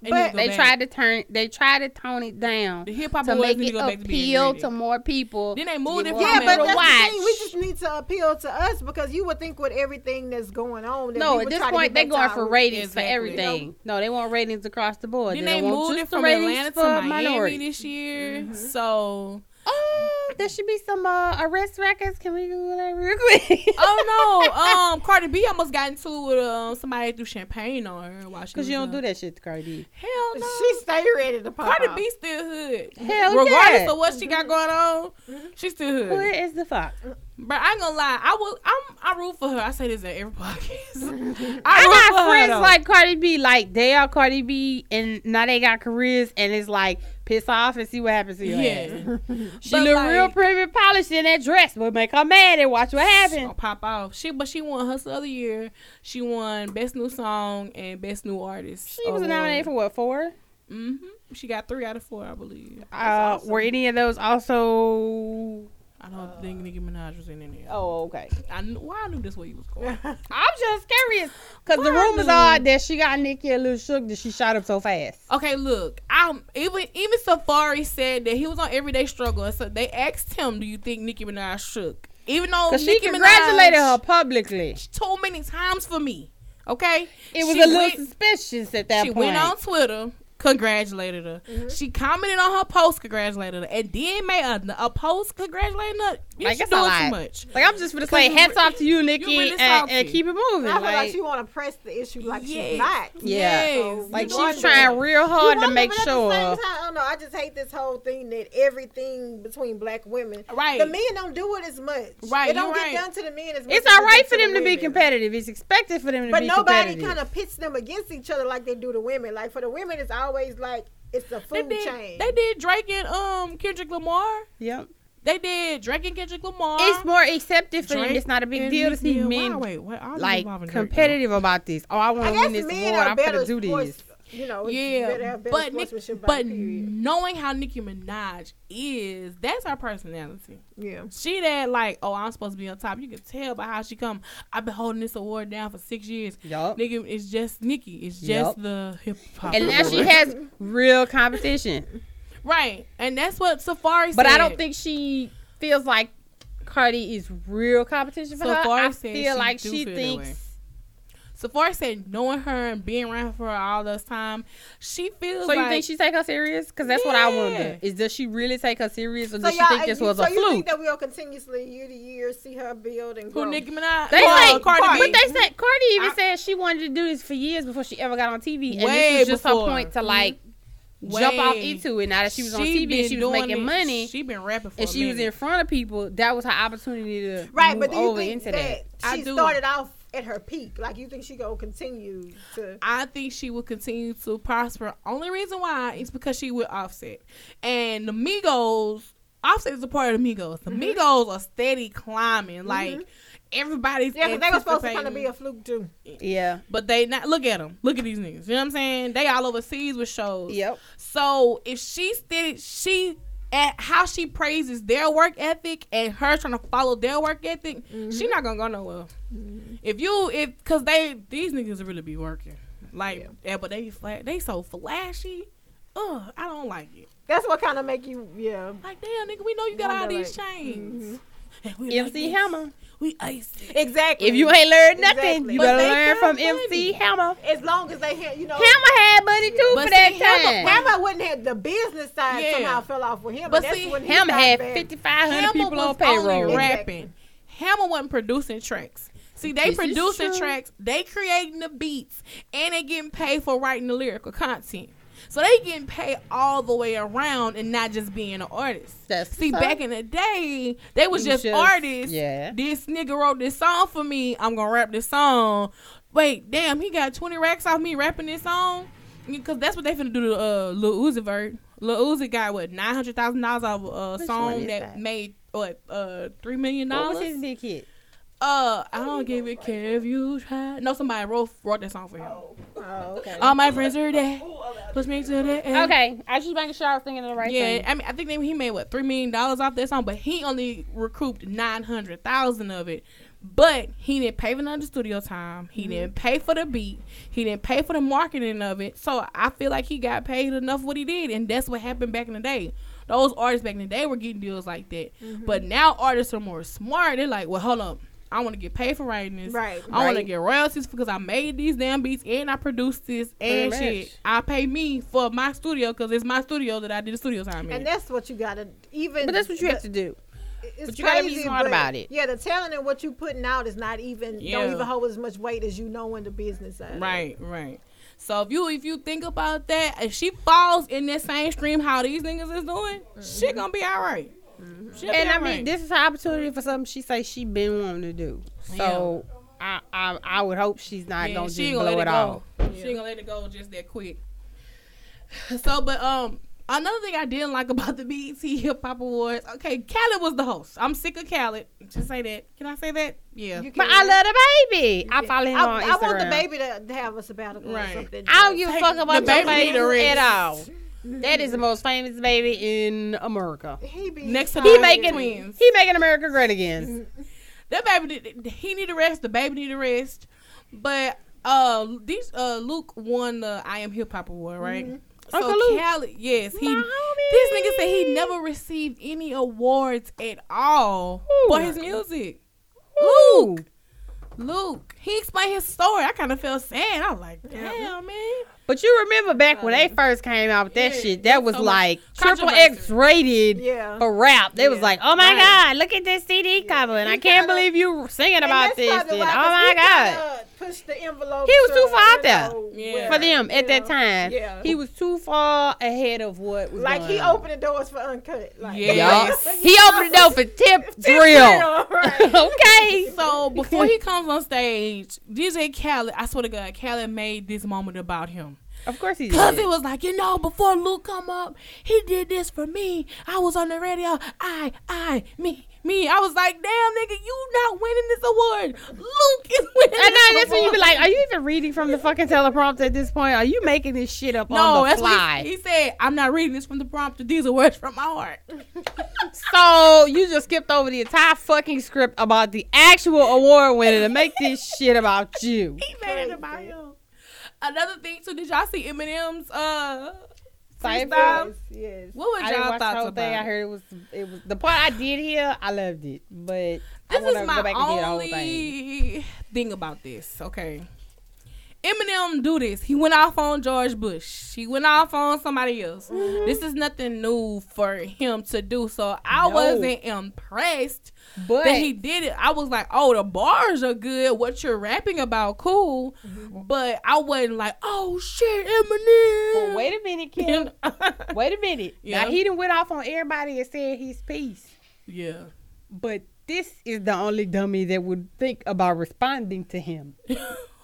But needs to go They back. tried to turn, they tried to tone it down the hip hop to make it go to appeal gritty. to more people. Then they moved it from Yeah, but to that's the thing. We just need to appeal to us because you would think with everything that's going on. That No, we at this point they're going for ratings Exactly. for everything. No, they want ratings across the board. Then they, they want moved it from ratings Atlanta to for Miami minorities. this year. Mm-hmm. So, Oh, there should be some uh, arrest records. Can we Google that real quick? oh no, um, Cardi B almost got into it with um somebody threw champagne on her while she. Because was, you don't uh, do that shit to Cardi B. Hell no. She stay ready to pop Cardi off. B still hood. Hell Regardless yeah. of what she got going on, she still hood. Where is the fuck? But I ain't gonna lie, I will. I'm. I root for her. I say this at every podcast. I, root for got friends like Cardi B, like they are Cardi B, and now they got careers, and it's like piss off and see what happens to your yeah. She But, look like- real pretty and polished in that dress, but make her mad and watch what happens. pop off. She, but she won of the Year. She won Best New Song and Best New Artist. She was nominated for what four? hmm She got three out of four, I believe. Uh, Were any of those also? I don't think Nicki Minaj was in any. of Oh, okay. I knew. Why I knew this way you was going. I'm just curious because the rumors are that she got Nicki a little shook that she shot up so fast. Okay, look. I'm even even Safaree said that he was on Everyday Struggle. So they asked him, "Do you think Nicki Minaj shook?" Even though Because she Nicki congratulated Minaj her publicly. too many times for me. Okay, It was She a little went- suspicious at that she point. went on Twitter, congratulated her. Mm-hmm. She commented on her post, congratulated her, and then made a, a post congratulating her. You Like, she it's a doing lot. too much. Like I'm just gonna Because say, you hats off to you, Nikki, really and, and keep it moving. I feel like, Like, she want to press the issue like Yes. she's not. Yeah. Yes. like You wonder. she's trying real You hard to make but at the sure. same time, I don't know. I just hate this whole thing that everything between black women. Right. The men don't do it as much. Right, It don't you're get right. down to the men as much. It's as all it right for to them the to be competitive. It's expected for them to But be competitive. But nobody kind of pits them against each other like they do the women. Like for the women, it's always like it's a They food did, chain. they did Drake and um Kendrick Lamar. Yep. They did Drake and Kendrick Lamar. It's more accepted for them. It's not a big deal to see Nicki- men wait, wait, all this like involving Drake, competitive about this. Oh, I want to win this men award. I'm better gonna do sports. this. You know, Yeah, better but Nick, but knowing how Nicki Minaj is, that's her personality. Yeah. She that like, oh, I'm supposed to be on top. You can tell by how she come. I've been holding this award down for six years. Yup. Nicki, it's just Nicki. It's just Yup. the hip hop. And now she has real competition. right, and that's what Safaree said. But I don't think she feels like Cardi is real competition for So her. I said feel she like she feel thinks Safaree said, knowing her and being around for her all this time, she feels So you like think she take her serious? Because that's what I wonder. Is does she really take her serious, or So does she y'all, think uh, this you- was so a you fluke? think that we'll continuously year to year see her build and grow? who Nicki Minaj. They Well, say, Cardi but they said Cardi even I- said she wanted to do this for years before she ever got on TV, and this was just before. Her point to like jump off into it. Now that she was on TV and she was making it- money, She been rapping for and a she was in front of people, that was her opportunity to right, move but do you over think into that, that. She do. started off at her peak? Like you think she gonna continue to? I think she will continue to prosper. Only reason why is because she with Offset and the Migos. Offset is a part of the Migos. The mm-hmm. Migos are steady climbing. Like mm-hmm. Everybody's Mm-hmm. Yeah, because they were supposed to kind of be a fluke too. Yeah. But they not look at them. Look at these niggas. You know what I'm saying? They all overseas with shows. Yep. So if she still she at how she praises their work ethic and her trying to follow their work ethic, she not gonna go nowhere. If you if cause they these niggas really be working. Like yeah, but they flat they so flashy. Ugh, I don't like it. That's what kind of make you, yeah. Like damn nigga, we know you got all these like, chains. And we like MC this. Hammer. We iced it. Exactly. If you ain't learned nothing, Exactly. you But better learn from money. MC Hammer. as long as they had, you know, Hammer had money too But for that Hammer- time. Hammer wouldn't have the business side Yeah. somehow fell off with him. But and that's see, when Hammer got had 5,500 people was on only payroll. Exactly. rapping. Hammer wasn't producing tracks. See, they This producing tracks, they creating the beats, and they getting paid for writing the lyrical content. So they getting paid all the way around and not just being an artist. That's See, what's back in the day, they was just, just- artists. yeah. This nigga wrote this song for me. I'm gonna rap this song. Wait, damn, he got 20 racks off me rapping this song? Because that's what they finna do to uh, Lil Uzi Vert. Lil Uzi got what nine hundred thousand dollars off a Which song that, that? made what uh three million What dollars. was his big hit? Uh, I don't give a care if you try. No, somebody wrote wrote that song for him. Oh, okay. All my friends are dead. Push me to the end. Okay, I was just making sure I was thinking of the right Yeah, thing. I mean, I think he made what three million dollars off that song, but he only recouped nine hundred thousand of it. But he didn't pay for none of the studio time. He didn't pay for the beat. He didn't pay for the marketing of it. So I feel like he got paid enough what he did, and that's what happened back in the day. Those artists back in the day were getting deals like that. But now artists are more smart. They're like, well, hold up. I want to get paid for writing this. Right. I want to get royalties because I made these damn beats and I produced this and Pretty shit. much. I pay me for my studio because it's my studio that I did the studio time in. And that's what you gotta even. But that's what you have to do. It's but you gotta be crazy, smart about it. Yeah, the talent and what you putting out is not even Yeah. don't even hold as much weight as you know in the business side. Right, right. So if you if you think about that, if she falls in that same stream how these niggas is doing, shit mm-hmm. gonna be all right. She'll be And I mean, right. this is an opportunity for something she say she been wanting to do. So I, I I would hope she's not Yeah, gonna she just gonna blow let it it off. go. She ain't gonna let it go just that quick. So, but um, another thing I didn't like about the BET Hip Hop Awards, okay, Khaled was the host. I'm sick of Khaled. Just say that. Can I say that? Yeah. But I love the baby. I follow him I, on Instagram. I want the baby to, to have a sabbatical Right. or something. I don't give a fuck about the baby baby at all. That is the most famous baby in America. He be Next to He the making twins. he making America great again. That baby, he need a rest. The baby need a rest. But uh, these uh, Luke won the I Am Hip Hop Award, right? So Uncle Luke. Khaled, yes, he. My This homie. nigga said he never received any awards at all Who? for his music. Ooh. Luke, Luke, he explained his story. I kind of felt sad. I was like, damn, man. But you remember back when they uh, first came out with that Yeah, shit, that was so like triple. X rated Yeah. for rap. They was like, "Oh my Right. god, look at this CD cover," and I can't kinda- believe you singing about this. probably And, why, oh 'cause my he god, kinda Pushed the envelope. He was to, too far out there. Yeah. for them you at that time, Yeah. he was too far ahead of what was like going he on. opened the doors for uncut. Like, Yeah. Yes. He opened the door for tip drill. Drill, right. okay. So before he comes on stage, DJ Khaled, I swear to God, Khaled made this moment about him. Of course he Cause did. it was like, you know, before Luke come up, he did this for me. I was on the radio. I, I, me, me. I was like, damn, nigga, you not winning this award. Luke is winning. This award." I this know that's when you be like, are you even reading from the fucking teleprompter at this point? Are you making this shit up no, on the that's fly? he, he said. I'm not reading this from the prompter. These are words from my heart. So you just skipped over the entire fucking script about the actual award winner to make this shit about you. He made it about him. Another thing too, did y'all see Eminem's uh Cypher? freestyle? yes, yes. What was I didn't y'all the thoughts about? thing. I heard it was it was the part I did hear. I loved it, but I This want is to my go back and hear the whole only thing. thing about this. Okay. Eminem do this. He went off on George Bush. He went off on somebody else. Mm-hmm. This is nothing new for him to do. So I No. wasn't impressed But that he did it. I was like, oh, the bars are good. What you're rapping about, cool. Mm-hmm. But I wasn't like, oh shit, Eminem. But wait a minute, Kim. wait a minute. Yeah. Now he done went off on everybody and said his piece. yeah. But this is the only dummy that would think about responding to him.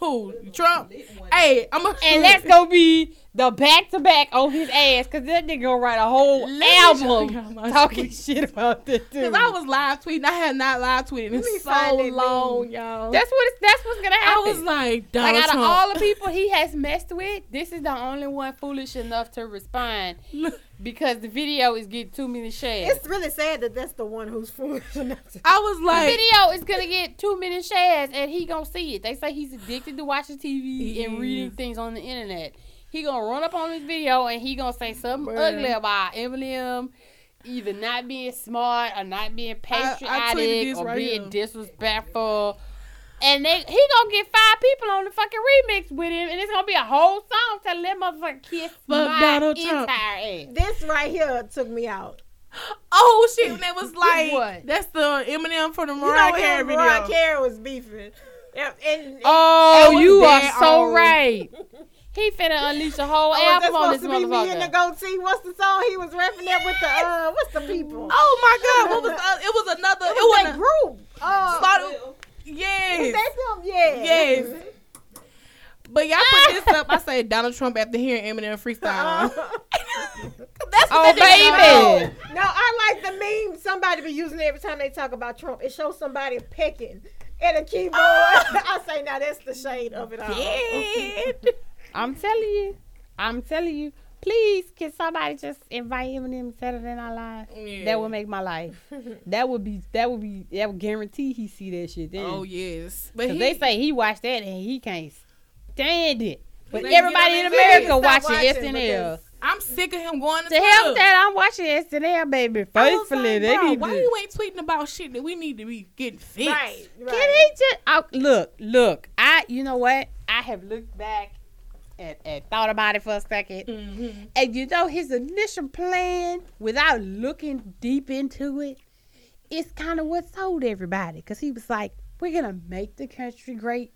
Who? Trump. Hey, I'm a And that's gonna be the back to back on his ass, cause that nigga gonna write a whole Let me show y'all album talking tweet. shit about that dude. Cause I was live tweeting. I had not live tweeted in so long, meme. y'all. that's what it's, that's what's gonna happen. I was like, like Donald out of all the people he has messed with, this is the only one foolish enough to respond because the video is getting too many shares. It's really sad that that's the one who's foolish enough to. I was like, The video is gonna get too many shares, and he gonna see it. They say he's addicted to watching TV and reading things on the internet. He gonna run up on this video and he gonna say something Bruh. ugly about Eminem, either not being smart or not being patriotic this or right being here. disrespectful. And they he gonna get five people on the fucking remix with him, and it's gonna be a whole song telling that motherfucker kiss Fuck my Donald entire Trump. ass. This right here took me out. oh shit, and it was like, What? that's the Eminem from the You know Mariah when Carey him and video. Mariah Carey was beefing. Yeah, and, Oh, you are so on. right. He finna unleash a whole Oh, is that album on supposed this to be me and the goatee? What's the song he was rapping that with the uh? What's the people? Oh my God! What was uh, it? Was another. It, it was was a group. Uh, Started- is yes. that them? Yeah. Yes. But y'all put this up. I say Donald Trump after hearing Eminem freestyle. That's Oh, baby. did. No, I like the meme. Somebody be using it every time they talk about Trump. It shows somebody pecking at a keyboard. I say, now that's the shade of it all. Yeah. I'm telling you. I'm telling you. Please, can somebody just invite Eminem Saturday Night Live? Yeah. That would make my life. that would be. That would be. That would guarantee he see that shit. Then. Oh yes, but Cause he, they say he watched that and he can't stand it. But everybody in America watching watching SNL. I'm sick of him going to, To hell with that, I'm watching SNL, baby. I was Faithfully, like, they bro, need why to. you ain't tweeting about shit that we need to be getting fixed? Right. right. Can he just I, look? Look, I. You know what? I have looked back and, and thought about it for a 2nd Mm-hmm. and you know his initial plan, without looking deep into it, it's kind of what sold everybody. Cause he was like, "We're gonna make the country great,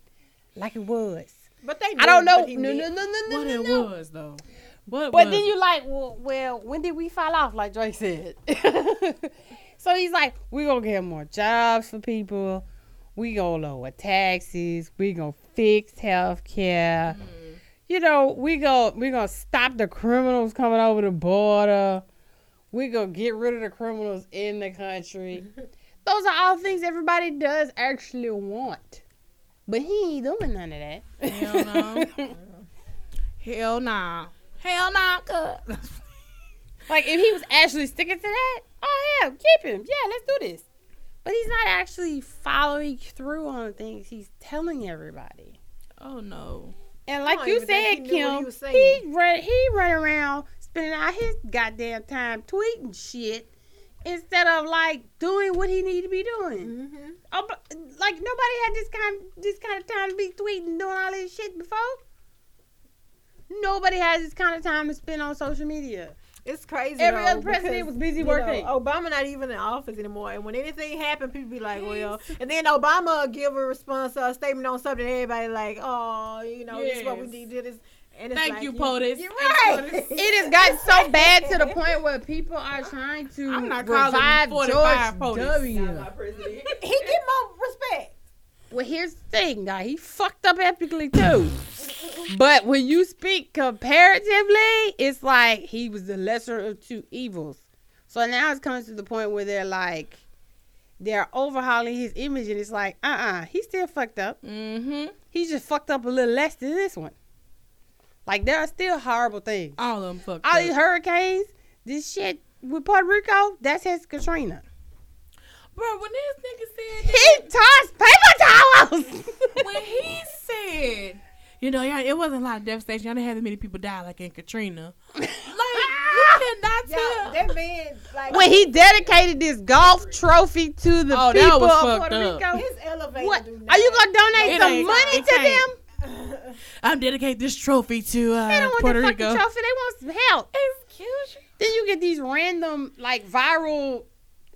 like it was." But they I don't know. what No, no, no, no, no, What no, it no. was though. What But was then it? you like, well, well, when did we fall off? Like Drake said. so he's like, we're gonna get more jobs for people. We gonna lower taxes. We gonna fix health care. You know, we go we gonna stop the criminals coming over the border. We gonna get rid of the criminals in the country. Those are all things everybody does actually want. But he ain't doing none of that. Hell no. Hell nah. Hell nah. cuz. Like if he was actually sticking to that, oh yeah, keep him. Yeah, let's do this. But he's not actually following through on the things he's telling everybody. oh no. And like you said, knew he Kim, he, run he run around spending out his goddamn time tweeting shit instead of like doing what he need to be doing. Mhm. Oh, but, like nobody had this kind this kind of time to be tweeting and doing all this shit before. Nobody has this kind of time to spend on social media. It's crazy. Every though, other president because, was busy working. know, Obama not even in office anymore, and when anything happened, people be like, "Well," and then Obama give a response or a statement on something. Everybody like, "Oh, you know, this is what we Yes. need to do this." And it's Thank like, you, POTUS. You're right. POTUS. It has gotten so bad to the point where people are trying to I'm not revive George POTUS. W. he get more respect. Well, here's the thing, guy. He fucked up epically too. But when you speak comparatively, it's like he was the lesser of two evils. So now it's coming to the point where they're like, they're overhauling his image, and it's like, uh uh he's still fucked up. Mm-hmm. He just fucked up a little less than this one. Like, there are still horrible things. All of them fucked up. All up. these hurricanes, this shit with Puerto Rico, that's his Katrina. Bro, when this nigga said He tossed paper towels. when he said, you know, y'all, it wasn't a lot of devastation. Y'all didn't have that many people die like in Katrina. Like, you cannot Yeah, tell. that man like when he dedicated this golf trophy to the Oh, that people was of fucked Puerto up. Rico. his elevator. What? do Are you gonna donate It some money to can't. them? I'm dedicate this trophy to They uh, don't want Puerto the fucking Rico. trophy. They want some help. Excuse you. Then you get these random like viral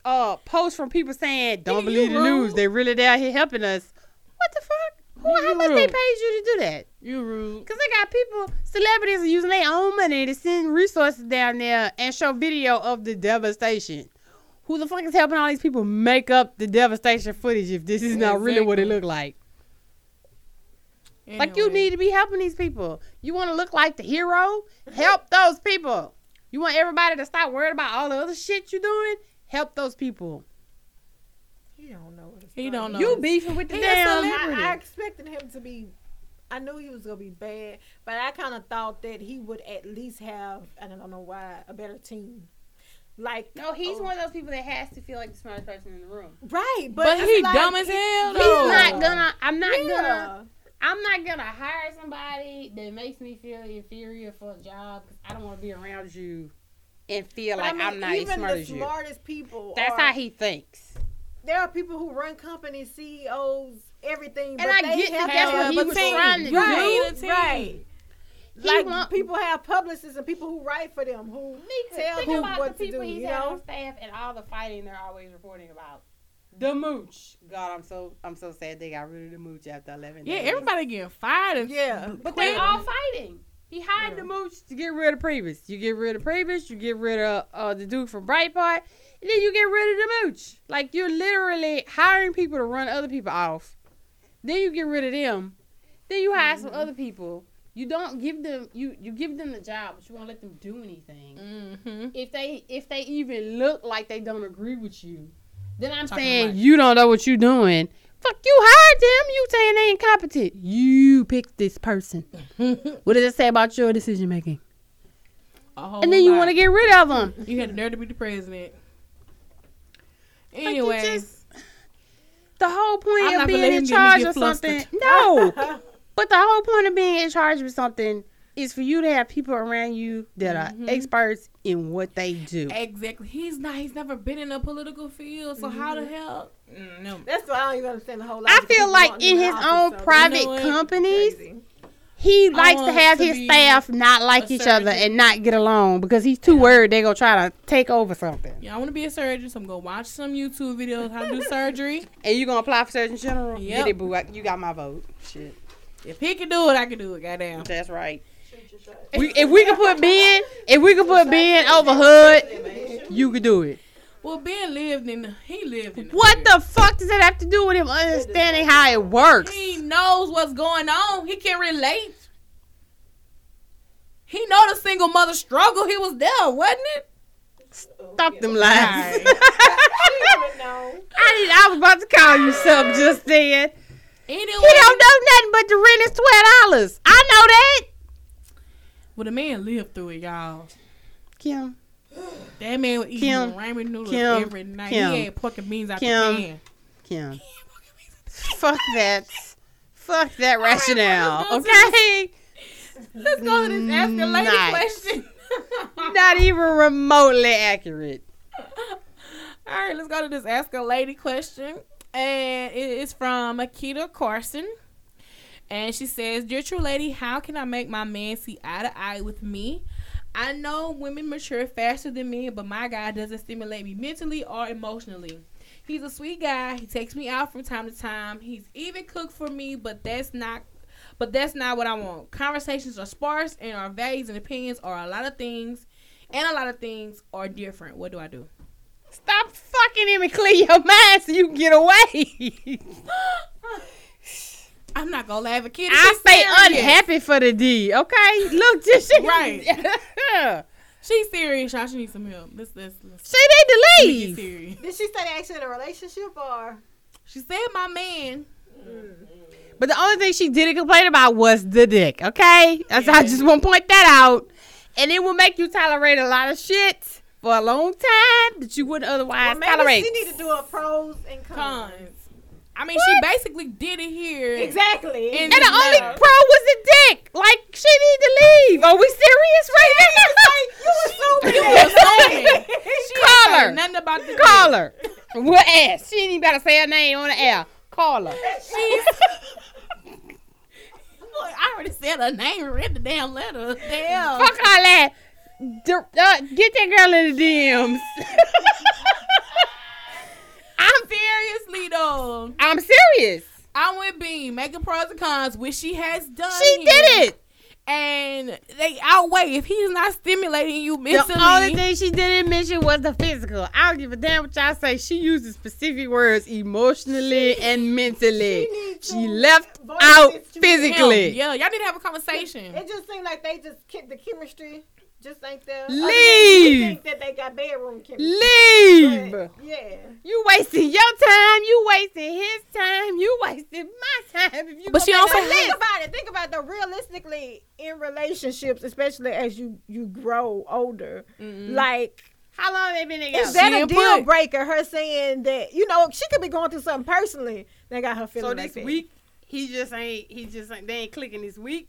uh posts from people saying, "Don't believe the rude. news. They really down here helping us." What the fuck? Who, You how much they paid you to do that? You rude. Cause they got people, celebrities are using their own money to send resources down there and show video of the devastation. Who the fuck is helping all these people make up the devastation footage if this is not really what it looked look like? Like you need to be helping these people. You want to look like the hero? Help those people. You want everybody to stop worrying about all the other shit you're doing? Help those people. He don't know what He don't know. You beefing with the He damn. celebrity. I, I expected him to be. I knew he was gonna be bad, but I kind of thought that he would at least have. I don't know why a better team. Like No, he's oh, one of those people that has to feel like the smartest person in the room. right, but, But it's he like- dumb as hell, He's though. not gonna. I'm not gonna. I'm not gonna hire somebody that makes me feel inferior for a job because I don't want to be around you and feel But like I mean, I'm not as even smart the as you. smartest people. That's are, how he thinks. There are people who run companies, CEOs, everything. And but I they get that have that's what he was team. trying to right, do. Right. He like want- people have publicists and people who write for them who tell Think who about what the to do. he's You had know, on staff and all the fighting they're always reporting about. The mooch. God, I'm so I'm so sad they got rid of the mooch after 11 Yeah, days. everybody getting fired. And Yeah. But they quit. all fighting. He hired the mooch to get rid of Priebus. You get rid of Priebus, you get rid of uh, the dude from Breitbart, and then you get rid of the mooch. Like you're literally hiring people to run other people off. Then you get rid of them. Then you hire some other people. You don't give them you you give them the job, but you won't let them do anything. Mm-hmm. If they if they even look like they don't agree with you, then I'm Talking saying you don't know what you're doing. Fuck you hired them. You saying they incompetent. You picked this person. what does it say about your decision making? And then you want to get rid of them. You had the nerve to be the president. Like, Anyway, just- the whole point I'm of being in him get me charge of something. No, but the whole point of being in charge of something is for you to have people around you that Mhm. are experts in what they do. exactly. He's not. He's never been in a political field. So how the hell? Mm, no. That's why I don't even understand the whole. I feel like in his office, own so private what? companies, crazy. he likes to have to his staff not like a each other and not get along because he's too worried they're gonna try to take over something. Yeah, I want to be a surgeon, so I'm gonna watch some YouTube videos how to do surgery. And you're gonna apply for Surgeon General? Yep. Get it, boo. I- You got my vote. Shit. If he can do it, I can do it. Goddamn. That's right. We, if we could put Ben, if we could put Ben over HUD, you could do it. Well, Ben lived in. The, he lived in. What the fuck does that have to do with him understanding how it works? He knows what's going on. He can relate. He know the single mother struggle. He was there, wasn't it? Stop them lies. Alright. would know. I did, I was about to call you something just then. Anyway, He don't know nothing but the rent is twelve dollars. I know that. Well, the man lived through it, y'all. Kim, That man was eating Kim, ramen noodles Kim, every night. Kim, he had pork and beans out Kim. the can. Kim. Fuck that. Fuck that rationale. go Okay. Let's go to this ask a lady Nice. question. Not even remotely accurate. All right, let's go to this ask a lady question, and it is from Akita Carson, and she says, "Dear true lady, how can I make my man see eye to eye with me? I know women mature faster than men, but my guy doesn't stimulate me mentally or emotionally." He's a sweet guy. He takes me out from time to time. He's even cooked for me, but that's not but that's not what I want. Conversations are sparse and our values and opinions are a lot of things and a lot of things are different. What do I do? Stop fucking him and clear your mind so you can get away. I'm not gonna laugh at kids. I She's stay serious. unhappy for the D, okay? Look, just she, Right. she She's serious, y'all. She needs some help. Let's let's, let's need to leave. serious. Did she say they actually in a relationship or? She said my man. But the only thing she didn't complain about was the dick, okay? That's I just want to point that out. And it will make you tolerate a lot of shit for a long time that you wouldn't otherwise Well, maybe tolerate. she need to do a pros and cons. Cons. I mean, she basically did it here. Exactly. And the just only pro was the dick. Like she need to leave. Are we serious right now? You assuming. She Call her. Nothing about the Call her. What ass? She ain't even gotta say her name on the air. Call her. She's. Look, I already said her name and read the damn letter. Damn. Fuck all that. D- uh, get that girl in the DMs. I'm seriously though. I'm serious. I'm with Bean, making pros and cons, which she has done. She here. did it. and they outweigh. If he's not stimulating you mentally, The only thing she didn't mention was the physical. I don't give a damn what y'all say. She uses specific words emotionally and mentally. she She left out it to physically. Yeah, y'all need to have a conversation. It just seemed like they just kept the chemistry just ain't there. Other Leave. Think that they got bedroom chemistry. Leave. But, yeah. You wasting your time. You wasting his time. You wasting my time. If you But she also and But think about it. Think about the. Realistically, in relationships, especially as you you grow older, like How long they been together? is that a deal put- breaker? Her saying that you know she could be going through something personally that got her feeling so like this that. week he just ain't. He just ain't. They ain't clicking this week.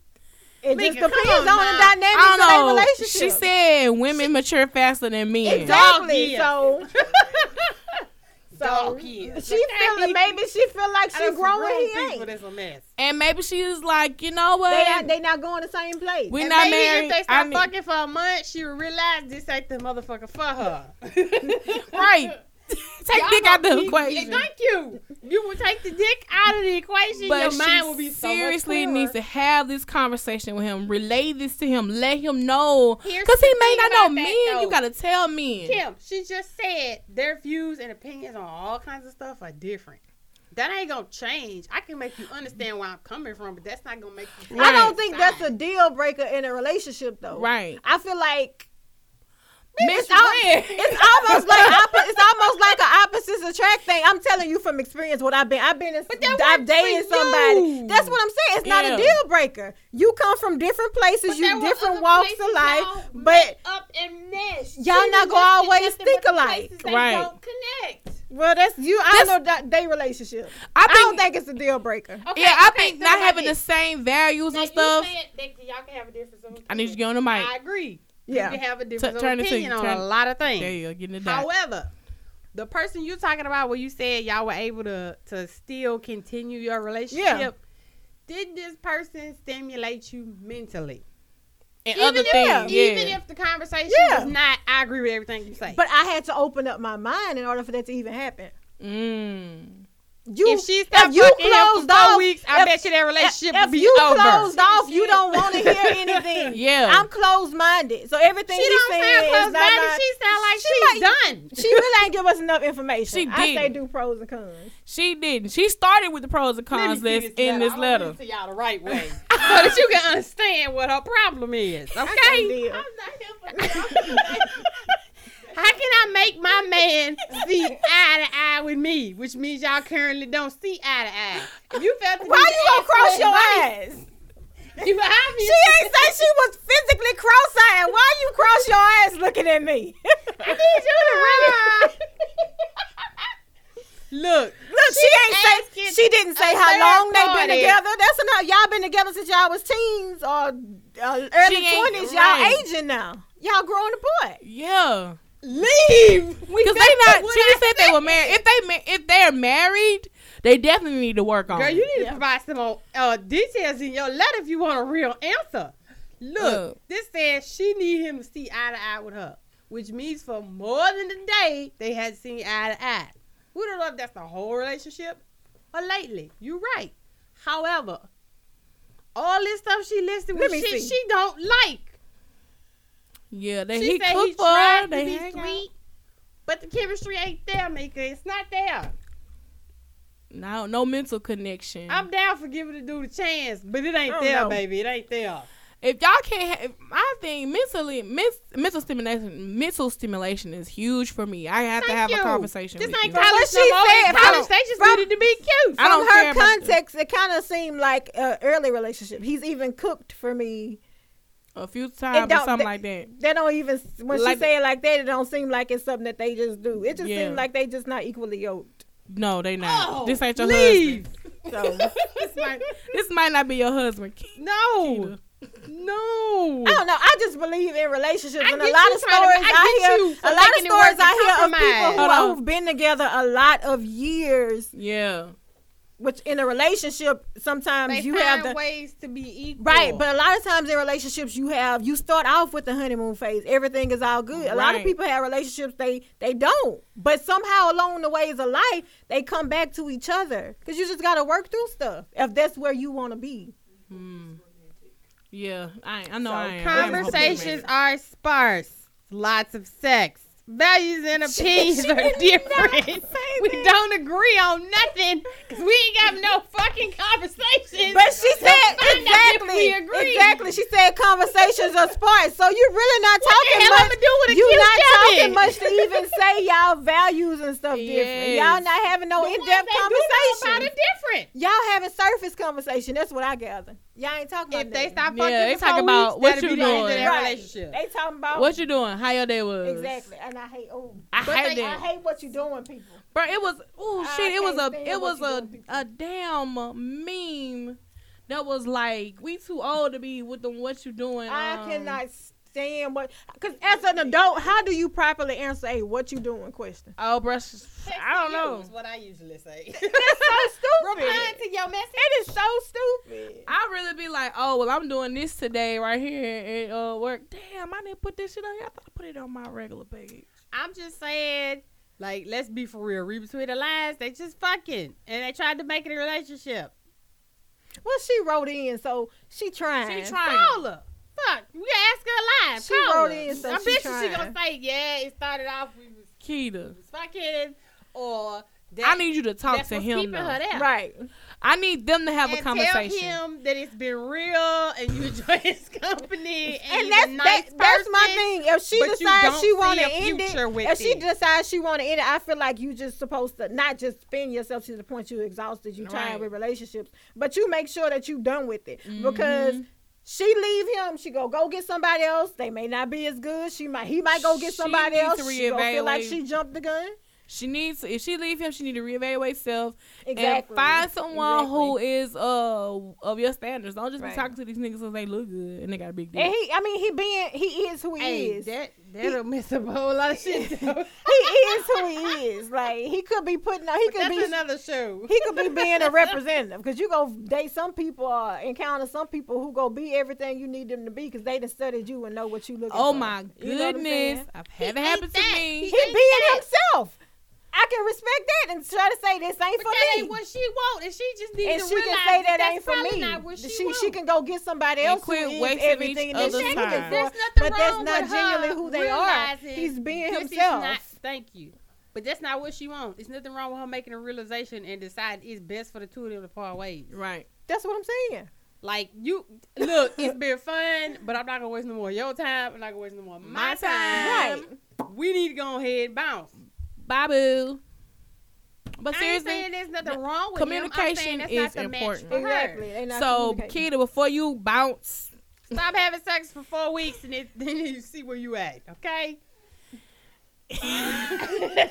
It Mika, just come depends on on, the dynamics of their relationship. She said women mature faster than men. exactly. Dog So, so Dog years. she feel maybe she feel like she growing. He ain't. That's a mess. And maybe she's like, you know what? They not, they not going the same place. we And not maybe married. if they I start need- fucking for a month, she will realize this ain't the motherfucker for her. right. take Y'all dick out gonna the be- equation. Thank you. You will take the dick out of the equation. But your mind will be so seriously clearer. needs to have this conversation with him. Relay this to him. Let him know. Because he may not know about that, men. You got to tell men. Kim, she just said their views and opinions on all kinds of stuff are different. That ain't gonna change. I can make you understand where I'm coming from, but that's not gonna make you. I don't Right. think that's a deal breaker in a relationship, though. Right. I feel like Miss it's, al- Red. it's almost like oppo- it's almost like an opposites attract thing. I'm telling you from experience what I've been. I've been in, that I've dated somebody. you. That's what I'm saying. It's not Yeah. a deal breaker. You come from different places, But you there different walks of life, but up and meshed. y'all She not was gonna just in always think alike. Right. don't connect. well, that's you. I That's- don't know that they relationship. I I, don't think it's a deal breaker. Okay, yeah, I okay, think think not about having the same values Now, and you stuff. said that y'all can have a difference I need you to get on the mic. I agree. Yeah. You can have a difference of turn to opinion you. on Turn- a lot of things. There you go. Getting it down. However, the person you're talking about, where you said y'all were able to to still continue your relationship, did this person stimulate you mentally? and Even other if- things. Yeah. Even if the conversation Yeah. was not, I agree with everything you say. But I had to open up my mind in order for that to even happen. Mm. You, if she stopped you fucking him for closed four off- weeks, I if- bet you that relationship if would be you over. closed off, you don't want to hear anything. Yeah. I'm closed minded, so everything she he's don't saying sound is close not. minded. my- She sound like She she's might- done. she really ain't give us enough information. She I say didn't. do pros and cons. She didn't. She started with the pros and cons see list in this I letter. want to y'all the right way, so that you can understand what her problem is. can't Okay. How can I make my man see eye to eye with me, which means y'all currently don't see eye to eye? If you felt the Why you gonna cross your eyes? You obviously She ain't say she was physically cross-eyed. Why you cross your eyes looking at me? I need you to really. Look, Look, she, ain't say she didn't say how long they been together. That's enough. Y'all been together since y'all was teens or uh, early twenties. Y'all right. aging now. Y'all growing apart. Yeah. Leave. Because they not. She just said they were married. If they ma- if they're married, they definitely need to work on. Girl, it. you need to provide some more uh, details in your letter if you want a real answer. Look, Uh. this says she need him to see eye to eye with her, which means for more than a day they had seen eye to eye. We don't know if that's the whole relationship or lately. You're right. However, all this stuff she listed with me shit see. she don't like. Yeah, they She he said cook he for her. tried to They be hang out. sweet, but the chemistry ain't there, Mika. It's not there. No, no mental connection. I'm down for giving the dude a chance, but it ain't oh, there, know. baby. It ain't there. if y'all can't have, I think mentally, men, mental stimulation, mental stimulation is huge for me. I have to have you. a conversation. This with ain't you. college what no she more. said, In college, from- they just from- needed to be cute. I From don't care her context, it kind of seemed like an early relationship. He's even cooked for me. A few times or something they- like that. They don't even when Like- she say it like that, it don't seem like it's something that they just do. It just Yeah. seems like they just not equally yoked. No, they not. Oh, this ain't your leave. husband. So This might, this might not be your husband. No, no. I don't know. I just believe in relationships, I and a lot of trying to- stories I I, hear. A lot of stories work I hear of compromise. people who Hold are, on. who've been together a lot of years. Yeah. Which in a relationship, sometimes They you find have the ways to be equal. Right, but a lot of times in relationships you have you start off with the honeymoon phase. Everything is all good. A lot of people have relationships they they don't. But somehow along the ways of life, they come back to each other cuz you just got to work through stuff if that's where you want to be. Hmm. Yeah. I, I know So I am. conversations are sparse. Lots of sex. Values and opinions are different. We don't agree on nothing because we ain't got no fucking conversations. But she said find out if exactly exactly. She said conversations are sparse. So you're really not talking much. I'ma do with a you're not talking much to even say y'all values and stuff different. Y'all not having no in depth that do know about conversation. it different. Y'all having surface conversation. That's what I gather. Y'all ain't talking about If they that. stop Yeah, they for talk about weeks, what you be the end of doing. their Right. relationship. They talking about What you doing? How your day was? exactly, and I hate oh, I but hate they- that. I hate what you doing, people. Bro, it was oh shit! It was a it was a doing, a damn meme that was like we too old to be with them. What you doing? I um, cannot stand what because as an adult, how do you properly answer a "what you doing" question? Oh, bro, I don't know. Is what I usually say. That's so stupid. Replying stupid. to your message. It is so stupid. I really be like, oh well, I'm doing this today right here at uh, work. Damn, I didn't put this shit on. here. I thought I put it on my regular page. I'm just saying, Like, let's be for real. Read between the lines. They just fucking, and they tried to make it a relationship. Well, she wrote in, so she trying. She trying. Call her. Fuck, we ask her live. She Call wrote her. in, so I she bet you she gonna say, yeah, it started off we was, Keita, was fucking, or that, I need you to talk to him. though. her there. Right. I need them to have and a conversation. Tell him that it's been real and you enjoy his company and, And that's nice that, that's my thing. If she decides she want to a end future it, with if she it. decides she want to end it, I feel like you just supposed to not just spin yourself to the point you exhausted, you tired Right. with relationships, but you make sure that you done with it Mm-hmm. because. She leave him. She go go get somebody else. They may not be as good. She might he might go get She somebody else. She gonna feel like she jumped the gun. She needs to, if she leave him, she need to reevaluate self Exactly. and find someone who Exactly. is uh of your standards. Don't just Right. be talking to these niggas because they look good and they got a big dick. And he, I mean, he being he is who he Hey, is. that that'll miss a whole lot of shit. he is who he is. Like he could be putting. Out. He could That's be. another show. he could be being a representative because you go date some people or encounter some people who go be everything you need them to be because they done studied you and know what you looking oh for. my You know I'm goodness, saying? I've had it ain't happen to me. he being himself. I can respect that and try to say this ain't But for that me. ain't what she want, and she just needs and to she realize can say that that's ain't for me. Not what she, she want. she can go get somebody And else quit who is wasting everything each that other's she's time. looking There's for. nothing But that's wrong not with her genuinely who they are. realizing He's being this is himself. not- thank you. But that's not what she wants. There's nothing wrong with her making a realization and decide it's best for the two of them to part ways. Right. That's what I'm saying. Like you look, it's been fun, but I'm not gonna waste no more of your time. I'm not gonna waste no more of my, My time. time. Right. We need to go ahead and bounce. Bye boo. But I seriously, saying there's nothing wrong with communication. I'm is not the match important. for her. Exactly. So communicating. Keita, before you bounce, Stop having sex for four weeks and then, then you see where you at. Okay.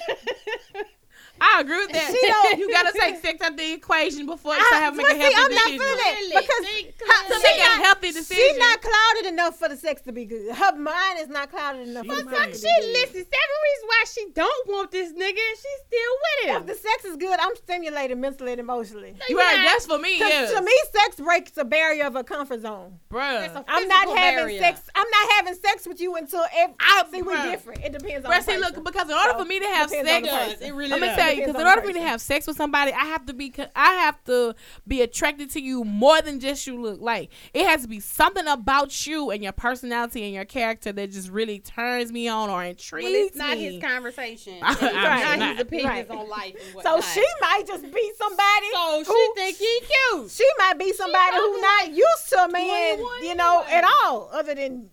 I agree with that. She don't- you gotta take sex out the equation before you I- start having to but make a see, healthy I'm not decision. feeling that Clearly. because See, how- To clearly. make a healthy decision. She's not clouded enough for the sex to be good. Her mind is not clouded enough She for the sex Fuck, to she be good. listen. Seven reasons why she don't want this nigga, and she's still with him. If the sex is good, I'm stimulated mentally and emotionally. you right. Yeah. That's for me. 'Cause Yeah, To me, sex breaks the barrier of a comfort zone. That's bruh. a I'm not having barrier. sex. I'm not having sex with you until every, I- see we're different. It depends on Bruh, the see, person. look, because in order So, for me to have sex, the It does. person. It really I'm gonna does. Tell because in order for me to have sex with somebody, I have to be, I have to be attracted to you more than just you look. Like it has to be something about you and your personality and your character that just really turns me on or intrigues Well, it's not me. his conversation. It's I'm not not. his opinions Right. on life and So whatnot. she might just be somebody. so she who- think he cute. she might be somebody who not used to a man, you know, at all, other than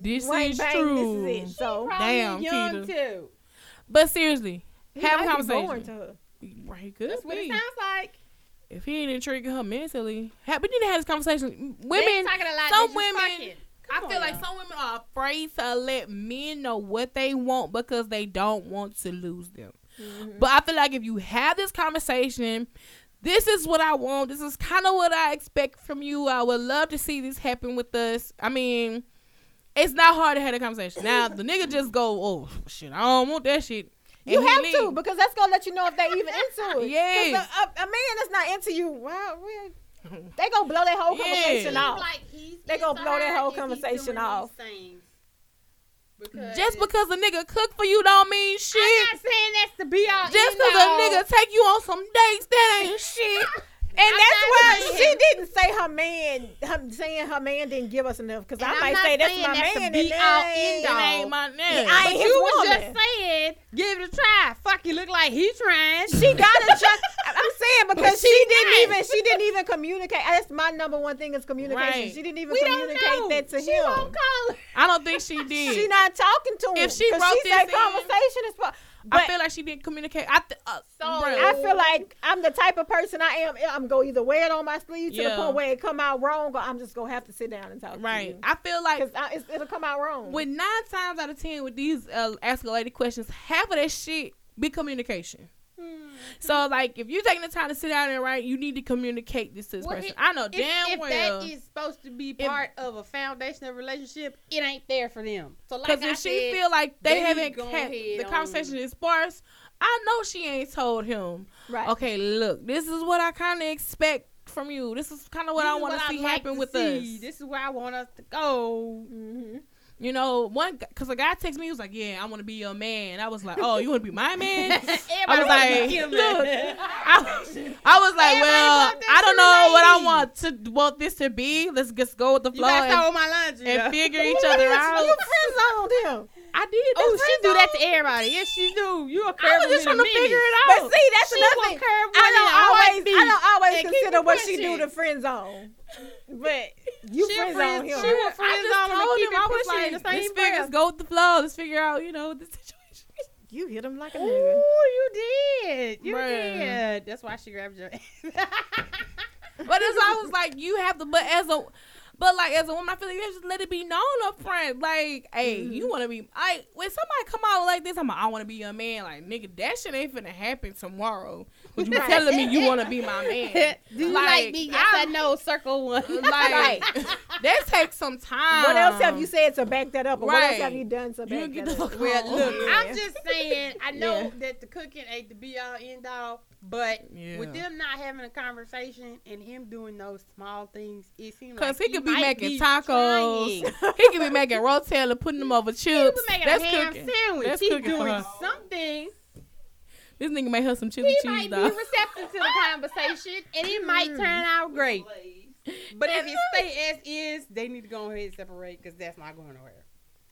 this Wang is bang. true. This is it. So Probably Damn, young Keita. too. But seriously, he have a conversation. to her. Right, could That's what it sounds like. If he ain't intriguing her mentally, ha- we need to have this conversation. Women, talking a lot, some they just women, fucking. I Come feel like y'all. some women are afraid to let men know what they want because they don't want to lose them. Mm-hmm. But I feel like if you have this conversation, this is what I want. This is kind of what I expect from you. I would love to see this happen with us. I mean, it's not hard to have a conversation. Now the nigga just go, oh shit, I don't want that shit. You And he have leave. to because that's gonna let you know if they even into it. 'Cause Yeah, a, a, a man that's not into you, well, we- they gonna blow that whole conversation Seems off. Like he's They gonna blow that whole conversation off. Because Just because a nigga cook for you don't mean shit. I'm not saying that's to be all. Just because a nigga take you on some dates, that ain't shit. And I'm that's why she didn't say her man. Her, saying her man didn't give us enough because I I'm might say that's my that's man. be and that uh, end It ain't my name. I But ain't you his was woman. just saying, give it a try. Fuck, you look like he trying. She gotta try. I'm saying because she, she didn't not. even she didn't even communicate. That's my number one thing is communication. Right. She didn't even we communicate that to she him. I don't think she did. She not talking to him. If she wrote she said this conversation is. Fu- I feel like she didn't communicate. I th- uh, So. I feel like I'm the type of person I am. I'm go either wear it on my sleeve to the point where it come out wrong, or I'm just gonna have to sit down and talk right. to you. I feel like Because it'll come out wrong. with nine times out of ten with these uh, escalated questions, half of that shit be communication. So like, if you're taking the time to sit down and write, you need to communicate this to this Well, person. it- I know If, damn if well. that is supposed to be If- part of a foundation of relationship, it ain't there for them. So like Because if she feel like they they haven't had the on- conversation is sparse, I know she ain't told him. right. Okay, look, this is what I kind of expect from you. This is kind of what this I want to see like happen with see. us. This is where I want us to go. hmm you know, one because a guy texted me, he was like, "Yeah, I want to be your man." I was like, "Oh, you want to be my man?" I was like, wanna be Kim "Look." I, I was like, Everybody "Well, I don't know what I want to want this to be. Let's just go with the flow and, with my laundry. and figure each other out." You friend zoned him. I did. Oh, she do that to everybody. Yes, she do. You a I curve was just trying to figure it out. But see, that's She another thing. curve I don't always, I don't always consider what she do to friend zone. But you She friend zone him. she I friend just zone him keep him I was pushing like, in the same let's figure, let's go with the flow. Let's figure out, you know, the situation. You hit him like a Ooh, nigga. you did. You Bruh. did. That's why she grabbed your ass. But it's always like you have to. But as a, but like as a woman, I feel like you just let it be known up front. Like, hey, you mm-hmm. want to be. I when somebody come out like this, I'm like, I want to be your man. Like, nigga, that shit ain't finna happen tomorrow. But you Right. telling me you want to be my man. Do you like, Like, me? Yes, I, I'm- know. Circle one. Like, that takes some time. What else have you said to back that up? Or What else Right. have you done to back get that up? Well, look, Yeah. I'm just saying. I know Yeah. that the cooking ain't the be all end all, but Yeah. with them not having a conversation and him doing those small things, it seems Cause like he could be making be tacos. he could be making rotel and putting them over He chips. was making That's a ham cooking. sandwich. That's He's cooking for doing her. something. This nigga made have some chili He cheese might be receptive to the conversation, and it might mm. turn out great. But if it stay as is, they need to go ahead and separate because that's not going nowhere.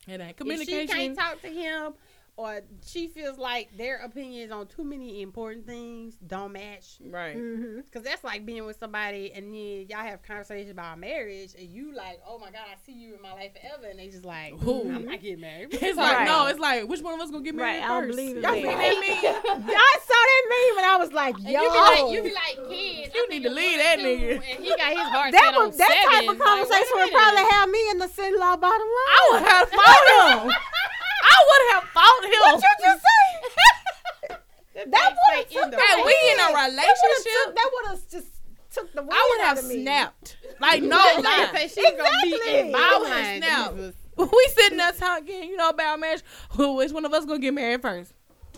It ain't If she can't talk to him, or she feels like their opinions on too many important things don't match, Right. Mm-hmm. because that's like being with somebody and then y'all have conversations about marriage, and you like, oh my god, I see you in my life forever, and they just like, Who? I'm not getting married. It's like Right. no, it's like which one of us gonna get married Right, I don't first? believe Y'all that. see that meme? I saw that meme and I was like, And yo. you be like, you be like, kids. You I need to leave that nigga. And he got his heart that set on was that type of conversation like, would probably have me in the city law bottom line. I would have fought him. I would have fought him. What you just say? That That would have took Hey, we in a relationship. That would have just took the I would have snapped. Like no Like, lie. say she was gonna be Exactly. in I would my have snapped. We sitting there talking, you know, about marriage. Who which one of us gonna get married first?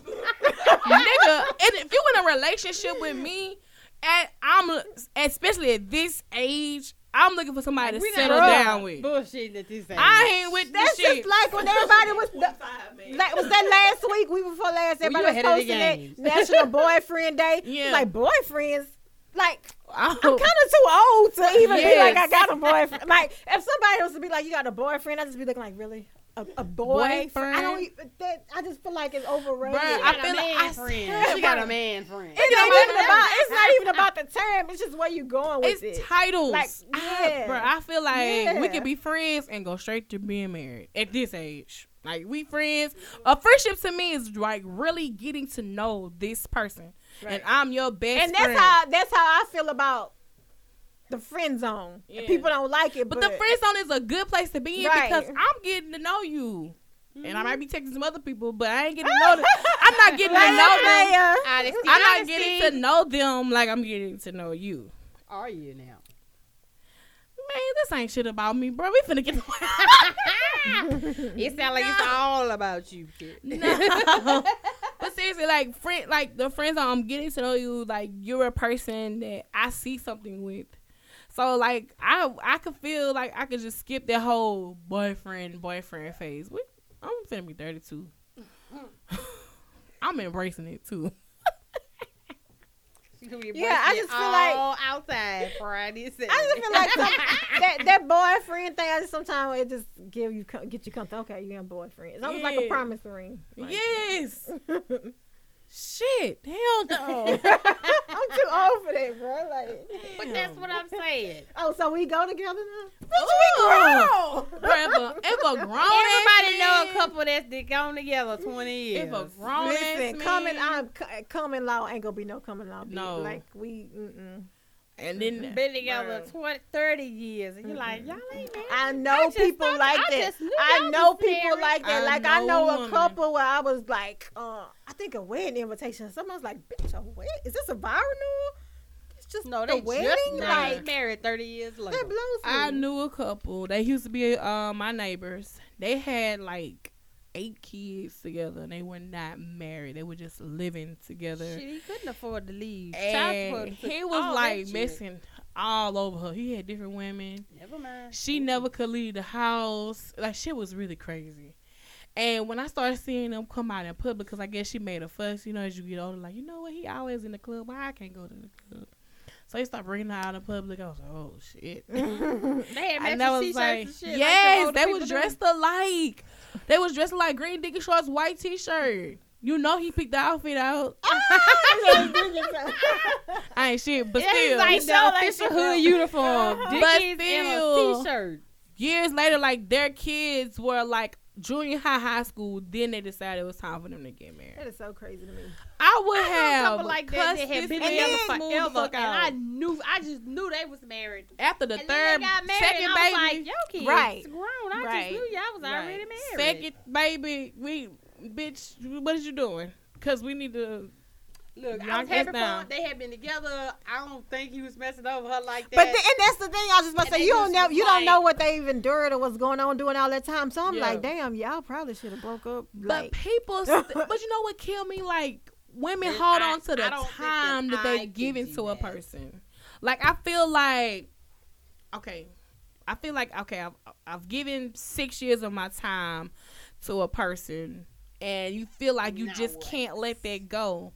Nigga, and if you in a relationship with me, and I'm especially at this age, I'm looking for somebody to settle down with. Bullshit at this age. I ain't with That's this shit. just like when everybody was. The, like was that last week? Week before last, Well, you everybody was ahead of the posting game. that National Boyfriend Day. Yeah. Like boyfriends. Like I'm I'm kind of too old to even be like I got a boyfriend. Like if somebody was to be like you got a boyfriend, I'd just be looking like really a, a boyfriend. I don't. That, I just feel like it's overrated. Bruh, She I got feel a like man I friend. said, She got a man friend. It's not even about. It's not even about the term. It's just where you going with It's it. titles. Like, I, yeah. bro, I feel like we Yeah. can be friends and go straight to being married at this age. Like we friends. A friendship to me is like really getting to know this person, and I'm your best. and that's friend. how that's how I feel about the friend zone. Yeah. People don't like it, But but, the friend zone is a good place to be in Right. because I'm getting to know you. And I might be texting some other people, but I ain't getting to know them. I'm not getting to know them. Honesty, I'm not honesty. getting to know them like I'm getting to know you. Are you now? Man, this ain't shit about me, bro. We finna get It sounds like it's all about you. kid. No. but seriously, like friend, like the friends I'm getting to know you, like you're a person that I see something with. So like I I could feel like I could just skip that whole boyfriend boyfriend phase. We, I'm finna be 32. I'm embracing it too. She could be Yeah, I just feel like- all outside Friday. I just feel like some, that that boyfriend thing. I just sometimes it just give you get you comfortable. Okay, you got a boyfriend. It's almost like a Yeah. promise ring. Like, Yes. Shit. Hell no. I'm too old for that, bro. Like, But that's what I'm saying. oh, so we go together now? Ooh. Bro, if a, if a grown Everybody know a man- couple that's been gone together 20 years. If a grown Listen, ass common, I'm c- common law ain't gonna be no common law. bitch. No. like we. Mm-mm. And then been together Bruh. 20, 30 years, and you're like, y'all ain't married. I know just people thought- like that. just knew I know people married. like that. I like I know know a couple where I was like, uh, I think a wedding invitation. Someone's like, "Bitch, a wedding? Is this a viral news? It's just No, the they wedding. just like like married 30 years later. that blows me. I knew a couple. They used to be uh, my neighbors. They had like eight kids together, and they were not married. They were just living together. Shit, he couldn't afford to leave. And he was like shit. missing all over her. He had different women. Never mind. She never could leave the house. Like shit was really crazy. And when I started seeing them come out in public, because I guess she made a fuss, you know, as you get older, like you know what, he always in the club. Why I can't go to the club? So he started bringing her out in public. I was like, oh shit. They had And matching that was t-shirts like, and shit. yes, like the they was people do. dressed alike. They was dressed like green dicky shorts, white t-shirt. You know he picked the outfit out. I ain't shit, but Yeah, it's still, like so the like official she- hood uniform. But Dickies and a still- t-shirt. years later, like their kids were like junior high, high school. Then they decided it was time for them to get married. That is so crazy to me. I would I have couple like that that had been together the forever, fuck and I knew, I just knew they was married. After the and third, then they got married, second and I was baby, like, yo, kids, Right. grown. I Right. just knew y'all was already married. second baby, we bitch, what is you doing? Cause we need to. Look, I Knock was us happy for down. They had been together. I don't think he was messing over her like that. But the, and that's the thing. I was just about to say you don't know was you don't know what they even endured or what's going on during all that time. So I'm Yeah. like, damn, y'all probably should have broke up. But Like, people, st- but you know what killed me? Like women And hold I- on to the don't that time that, they can give do into a person. Like I feel like, okay, I feel like okay, I've, I've given six years of my time to a person, and you feel like you Now just what? can't let that go.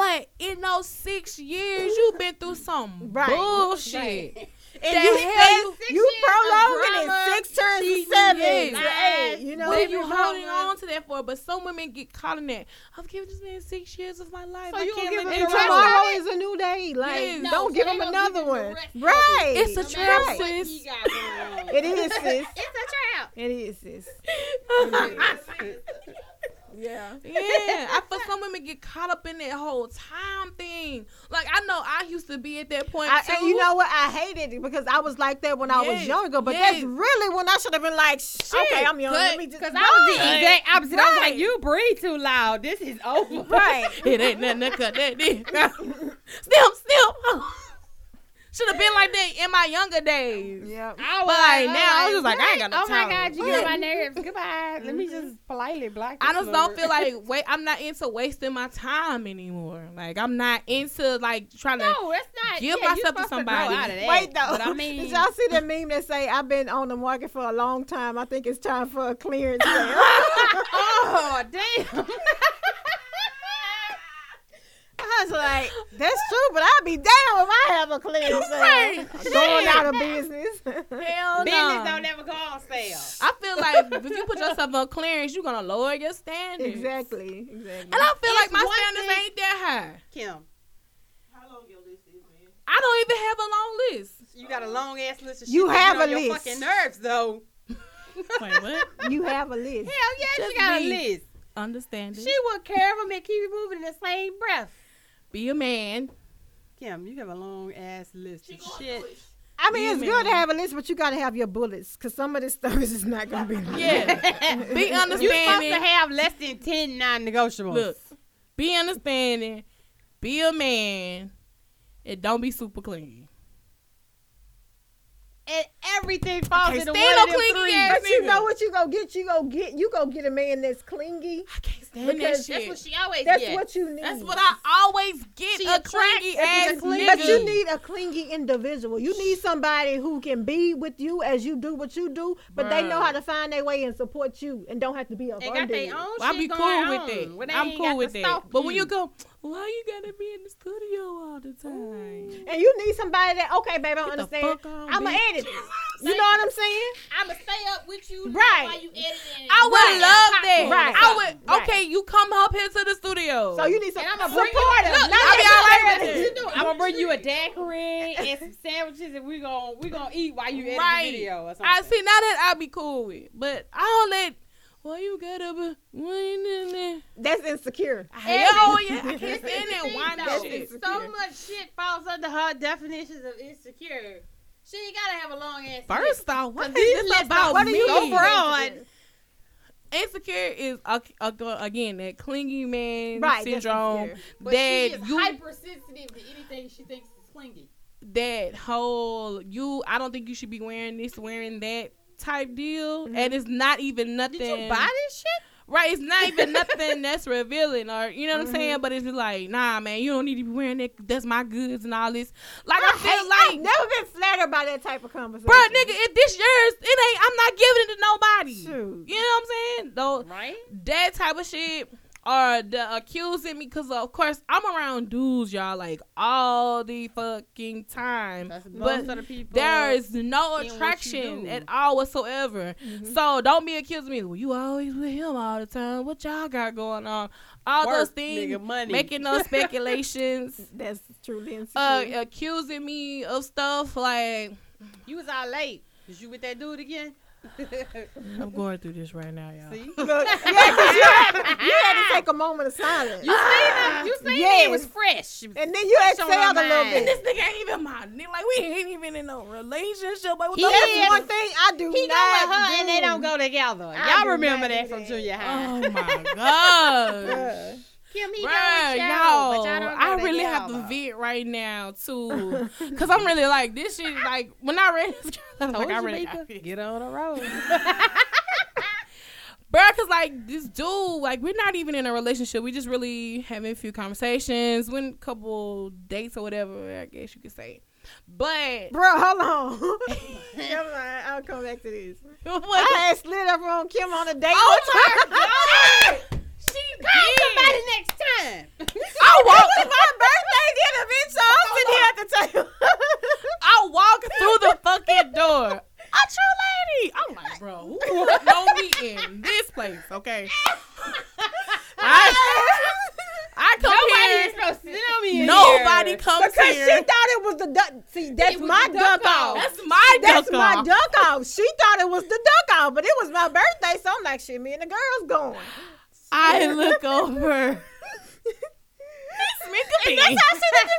But in those six years, you've been through some Right, bullshit. right. And you, you, you, six you years of prolonging it six turns to seven, yes, to lies. eight. You know, what are you holding on to that for? But some women get caught in that. I've given this man six years of my life. So I you can't give him And the go. rest tomorrow is a new day. Like, Yes. No, don't give him another give one. rest of it. Right. It's a No trap, matter sis. he got going on. It is, sis. It's a trap. It is, sis. Yeah. yeah, I feel some women get caught up in that whole time thing. Like I know I used to be at that point I, too. and you know what? I hated it because I was like that when I was younger. But yes. that's really when I should have been like, shit, okay, I'm young. Let me just Because I was the exact opposite. I was like, you breathe too loud. This is over. right. it ain't nothing to cut that. Snip, snip. Should have been like that in my younger days. Yep. I But like now, I was just like, I ain't got no oh time. my god, you get on my nerves. Goodbye. Let me just politely block. I just don't feel like wait. I'm not into wasting my time anymore. Like I'm not into like trying to. No, it's not. Give yeah, you myself to supposed somebody. grow out of that. Wait though. But I mean, did y'all see that meme that say I've been on the market for a long time? I think it's time for a clearance sale. oh damn. I was like, that's true, but I'd be damn if I have a clearance sale. Right. Going out of business. Hell no. Business don't ever go on sale. I feel like if you put yourself on clearance, you're gonna lower your standards. exactly. Exactly. And I feel It's like my one standards thing- ain't that high. Kim, How long your list is, man? I don't even have a long list. you got a long ass list of shit. You have get on a your list. Fucking nerves though. Wait, what? you have a list. Hell yeah, Just she got be- a list. Understanding. She will care of them and keep it moving in the same breath. Be a man. Kim, you have a long ass list of shit. I mean, it's good to have a list, but you got to have your bullets because some of this stuff is just not going to be. Yeah. Be understanding. You supposed to have less than ten non-negotiables. Look, be understanding. Be a man. And don't be super clean. and everything falls can't into stand one no of them clingy three. ass But you nigga. know what you go get? You go get you go get a man that's clingy. I can't stand Because that shit. That's what she always That's gets. what you need. That's what I always get. She a attracts clingy a ass clingy- nigga. But you need a clingy individual. You need somebody who can be with you as you do what you do, but they know how to find their way and support you and don't have to be up and under got their own Well, I shit be going cool with on, that. I'm cool with to that. But when you go, why you gotta be in the studio all the time? And you need somebody that okay, baby, I don't understand. I'm an bitch. Editor. You know what I'm saying? I'ma stay up with you Right. while you editing. I would Right. love that. Right. I would. Right. Okay, you come up here to the studio. So you need some And I'ma bring you- Look, I'll be all right necessarily- with That's it. what you do. I'm gonna bring you a daiquiri and some sandwiches, and we gon' we gonna eat while you edit right. the video or something. I see. Now that I'll be cool with, but I don't let. Why you gotta be? Why in there? That's insecure. Hell oh, yeah, I can't stand that Everything, whining shit. So much shit falls under her definitions of insecure. She ain't gotta have a long ass. First off, what is this about What me? you Go mean? Insecure is uh, uh, again that clingy man Right, syndrome. But she That is you hypersensitive to anything she thinks is clingy. that whole you I don't think you should be wearing this, wearing that type deal. Mm-hmm. And it's not even nothing Did you buy this shit? Right, it's not even nothing that's revealing, or you know what I'm mm-hmm. saying. But it's just like, nah, man, you don't need to be wearing that. That's my goods and all this. Like I, I feel hate, like, I've never been flattered by that type of conversation. bro, nigga, if this yours, it ain't. I'm not giving it to nobody. Shoot. You know what I'm saying? Though Right? that type of shit or the accusing me because of course I'm around dudes, y'all, like all the fucking time. That's most But of the people. there is no in what you attraction at all whatsoever. So don't be accusing me. Well, you always with him all the time. What y'all got going on? All Work, those things, nigga, money. making those speculations, That's truly uh, insecure. accusing me of stuff like. You was out late. Was you with that dude again? I'm going through this right now, y'all. See? Look, yeah, 'cause you, had, you had to take a moment of silence. You seen him? You seen Yes. it was fresh. and then you Fresh on exhaled my a little mind. And bit. this nigga ain't even my nigga. Like we ain't even in no relationship. Like what He the That's is. one thing I do He go with her do. and they don't go together. I Y'all remember not that from that. junior high. Oh my god. Kim, he Bruh, with y'all, y'all, but y'all don't I really have to vent right now too, cause I'm really like this shit. Like when I read this, I was Told like, I really got get on the road. Bruh, cause like this dude, like we're not even in a relationship. We just really having a few conversations, a couple dates or whatever. I guess you could say. But Bro, hold on. Never mind. I'll come back to this. what? I had slid up on Kim on a date. Oh my god! She Call somebody next time. I walked. my birthday dinner, bitch. So I'm sitting here at the table. I walked through the fucking door. A Tru Lady. I'm like, bro, who would know me in this place? Okay. I, I come Nobody here. supposed to know me Nobody here. comes because here. she thought it was the duck. See, that's It my duck, duck off. off. That's my That's duck my off. duck off. She thought it was the duck off, but it was my birthday, so I'm like, shit, me and the girls going. I look over. B. That's how she looked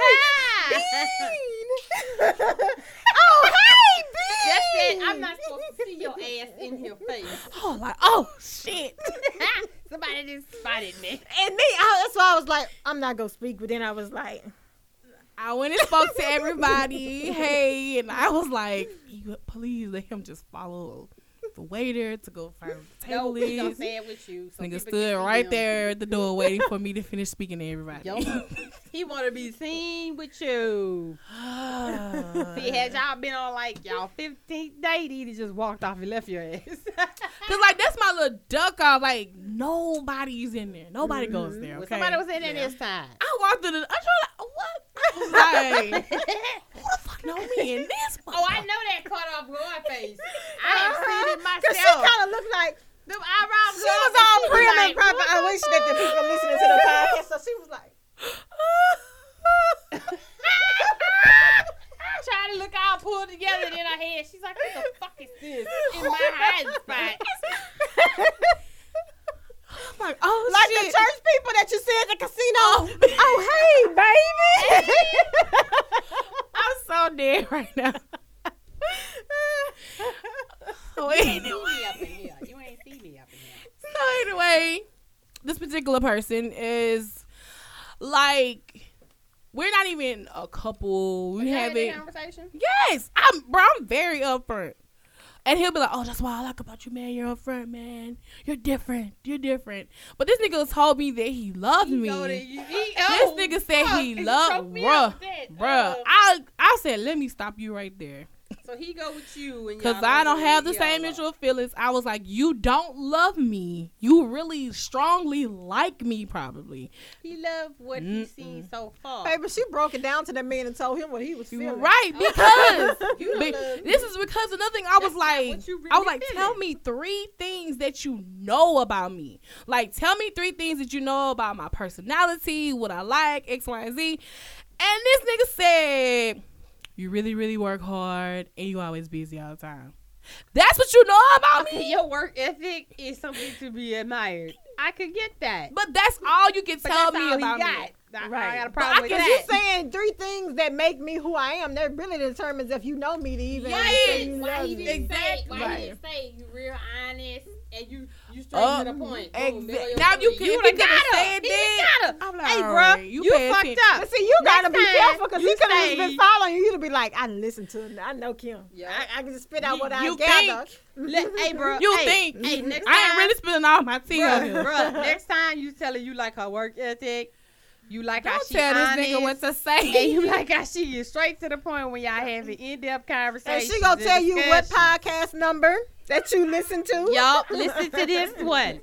at. Bean. oh, hey, Bean. That's it. I'm not supposed to see your ass in your face. Oh, like, oh shit. Somebody just spotted me. And me, I, that's why I was like, I'm not gonna speak. But then I was like, I went and spoke to everybody. Hey, and I was like, "You- please let him just follow the waiter to go find the No, table we gonna is. say it with you. so Nigga stood right him. there at the door waiting for me to finish speaking to everybody. Yo, he want to be seen with you. See, had y'all been on like y'all 15th date, he just walked off and left your ass. Cause like that's my little duck off. Like nobody's in there. Nobody goes mm-hmm. there. Well, Okay. Somebody was in there this time. I walked through the. I was like, what? I was like, who the fuck know me in this? Oh, I know that cut off guard face. I have seen it Cause she kind of looked like Them eyebrows. she was all prim and like, proper. I wish that the people listening to the podcast, so she was like, Trying to look all pulled together in her head. She's like, what the fuck is this? In my hiding spot. like, oh like shit. the church people that you see at the casino. Oh, oh hey, baby. I'm so dead right now. so You anyway, see me up in here. You ain't see me up in here. so anyway, this particular person is like, we're not even a couple. We You had that haven't. conversation? Yes, I'm, bro. I'm very upfront. And he'll be like, "Oh, that's why I like about you, man. You're upfront, man. You're different. You're different." But this nigga told me that he loved me. go to you- he- This oh, nigga said fuck, he loved, bruh, up with that. bruh. Uh, I I said, let me stop you right there, so he go with you and cause I don't have the same love. mutual feelings. I was like, you don't love me. You really strongly like me, probably. He loved what he's seen so far. Baby, she broke it down to that man and told him what he was feeling. Right, because be- this is because another thing I was That's like, what you I was like, feeling. tell me three things that you know about me. Like, tell me three things that you know about my personality, what I like, X, Y, and Z. And this nigga said, you really, really work hard and you always busy all the time. That's what you know about Okay, me. your work ethic is something to be admired. I could get that. But that's all you can But tell that's me all he about got. me. I, I got a problem I with guess that. You're saying three things that make me who I am. That really determines if you know me to even Yes. say you Why love he me. didn't say? Exactly. Why Right. he didn't say you real honest and you you straight Uh, to the point? Boom, exa- middle of your now you story. can- You If would he got could've her. said He that, got her. I'm like, hey, bro, right, you, you fucked attention. up. But see, you gotta Next be time, careful because you he could have say- been following you. You'd be like, I listen to him. I know Kim. Yeah. I, I can just spit out what I You gather. Let, hey, bro. You hey, think Hey, next I ain't time- really spilling all my tea on him. bruh, next time you tell her you like her work ethic, you like how Don't she tell honest, this nigga what to and say. you like how she is straight to the point when y'all having in-depth conversation. And she gonna and tell you what podcast number that you listen to. Yup, listen to this one.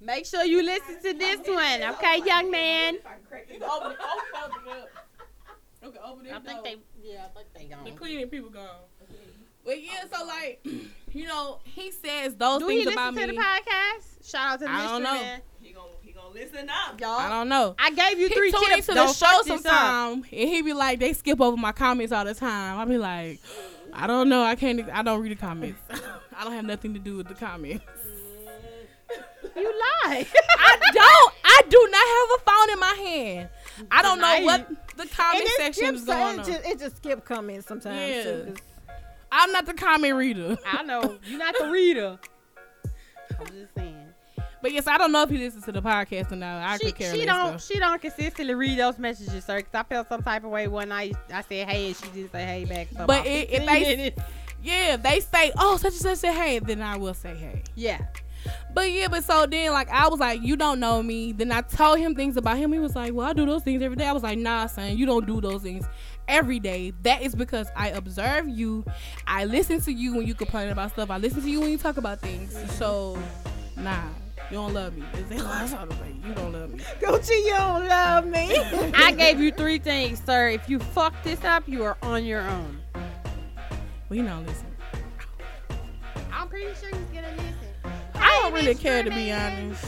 Make sure you listen to this one, okay, young man. I think they, yeah, I think they gone. The cleaning people gone. But yeah, so like, you know, he says those Do he things listen about to me. the podcast? Shout out to the I don't know. man. He gonna he gonna listen up. Y'all, I don't know. I gave you He three tune tips. into the show fuck this up. sometime, and he be like, they skip over my comments all the time. I be like, I don't know. I can't. I don't read the comments. I don't have nothing to do with the comments. You lie. I don't. I do not have a phone in my hand. I don't know what the comment section is going it on. just, it just skip comments sometimes. Yeah. too, 'cause I'm not the comment reader. I know you're not the reader. I'm just saying. But yes, I don't know if he listens to the podcast or not. I she, could care she don't she don't consistently read those messages, sir. Cause I felt some type of way one night. I said hey, and she didn't say hey back. For But it- if they- minutes. Yeah, they say, oh, such and such say hey, then I will say hey. yeah, But yeah, but so then like I was like, you don't know me. Then I told him things about him. He was like, well, I do those things every day. I was like, nah, son, you don't do those things every day. That is because I observe you. I listen to you when you complain about stuff. I listen to you when you talk about things. So, nah, you don't love me. It's like, I was like, you don't love me. Gucci, you don't love me. I gave you three things, sir. If you fuck this up, you are on your own. Well, you don't listen. I'm pretty sure he's gonna listen. I don't really care to be honest.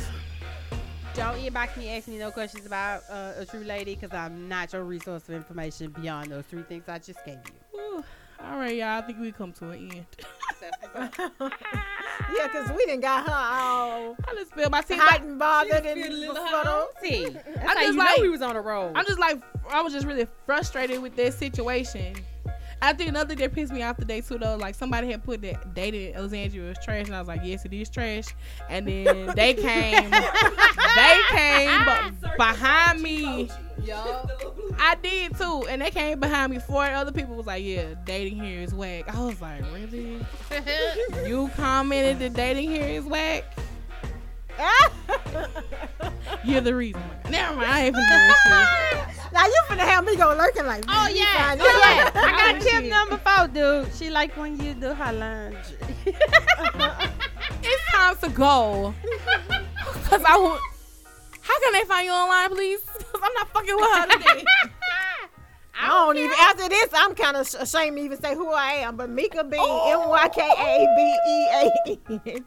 Don't inbox me asking me no questions about uh, a Tru Lady because I'm not your resource of information beyond those three things I just gave you. Whew. All right, y'all. I think we come to an end. yeah, because we didn't got her all I just feel my teeth. hot and bothered and feel a little befuddled. See, that's I how just you like- know we was on a roll. I'm just like I was just really frustrated with that situation. I think another thing that pissed me off today too though, like somebody had put that dated Alexandria was trash, and I was like, yes, it is trash. And then they came, they came behind me. Yo. I did too, and they came behind me. Four other people was like, yeah, dating here is whack. I was like, really? You commented that dating here is whack? You're the reason. Never mind, I ain't finna do this shit. now you finna have me go lurking like. Oh yeah, oh yeah. out. I got oh, tip number four, dude. She like when you do her lunch. It's time to go. Cause I will. How can they find you online, please? Cause I'm not fucking with her today. I don't even. After this, I'm kind of ashamed to even say who I am. But Myka Bean, oh. M Y K A B E A N.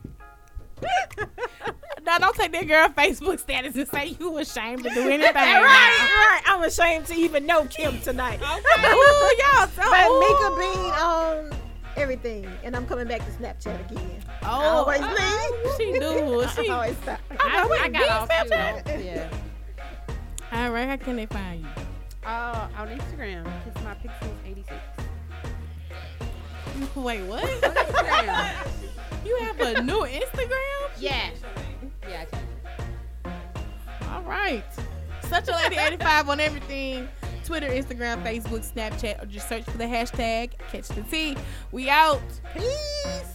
now don't take that girl Facebook status and say you ashamed to do anything. Right, right. I'm ashamed to even know Kim tonight. Ooh, y'all so. But ooh. Myka Bean on everything, and I'm coming back to Snapchat again. Oh, always me. She do. She. always stop. I, wait, I got off. Snapchat? though. Yeah. All right, how can they find you? Uh, on Instagram, it's my pixels 86. Wait, what? You have a new Instagram? yeah. Yeah. All right. Such a lady 85 on everything. Twitter, Instagram, Facebook, Snapchat, or just search for the hashtag catch the tea. We out. Peace.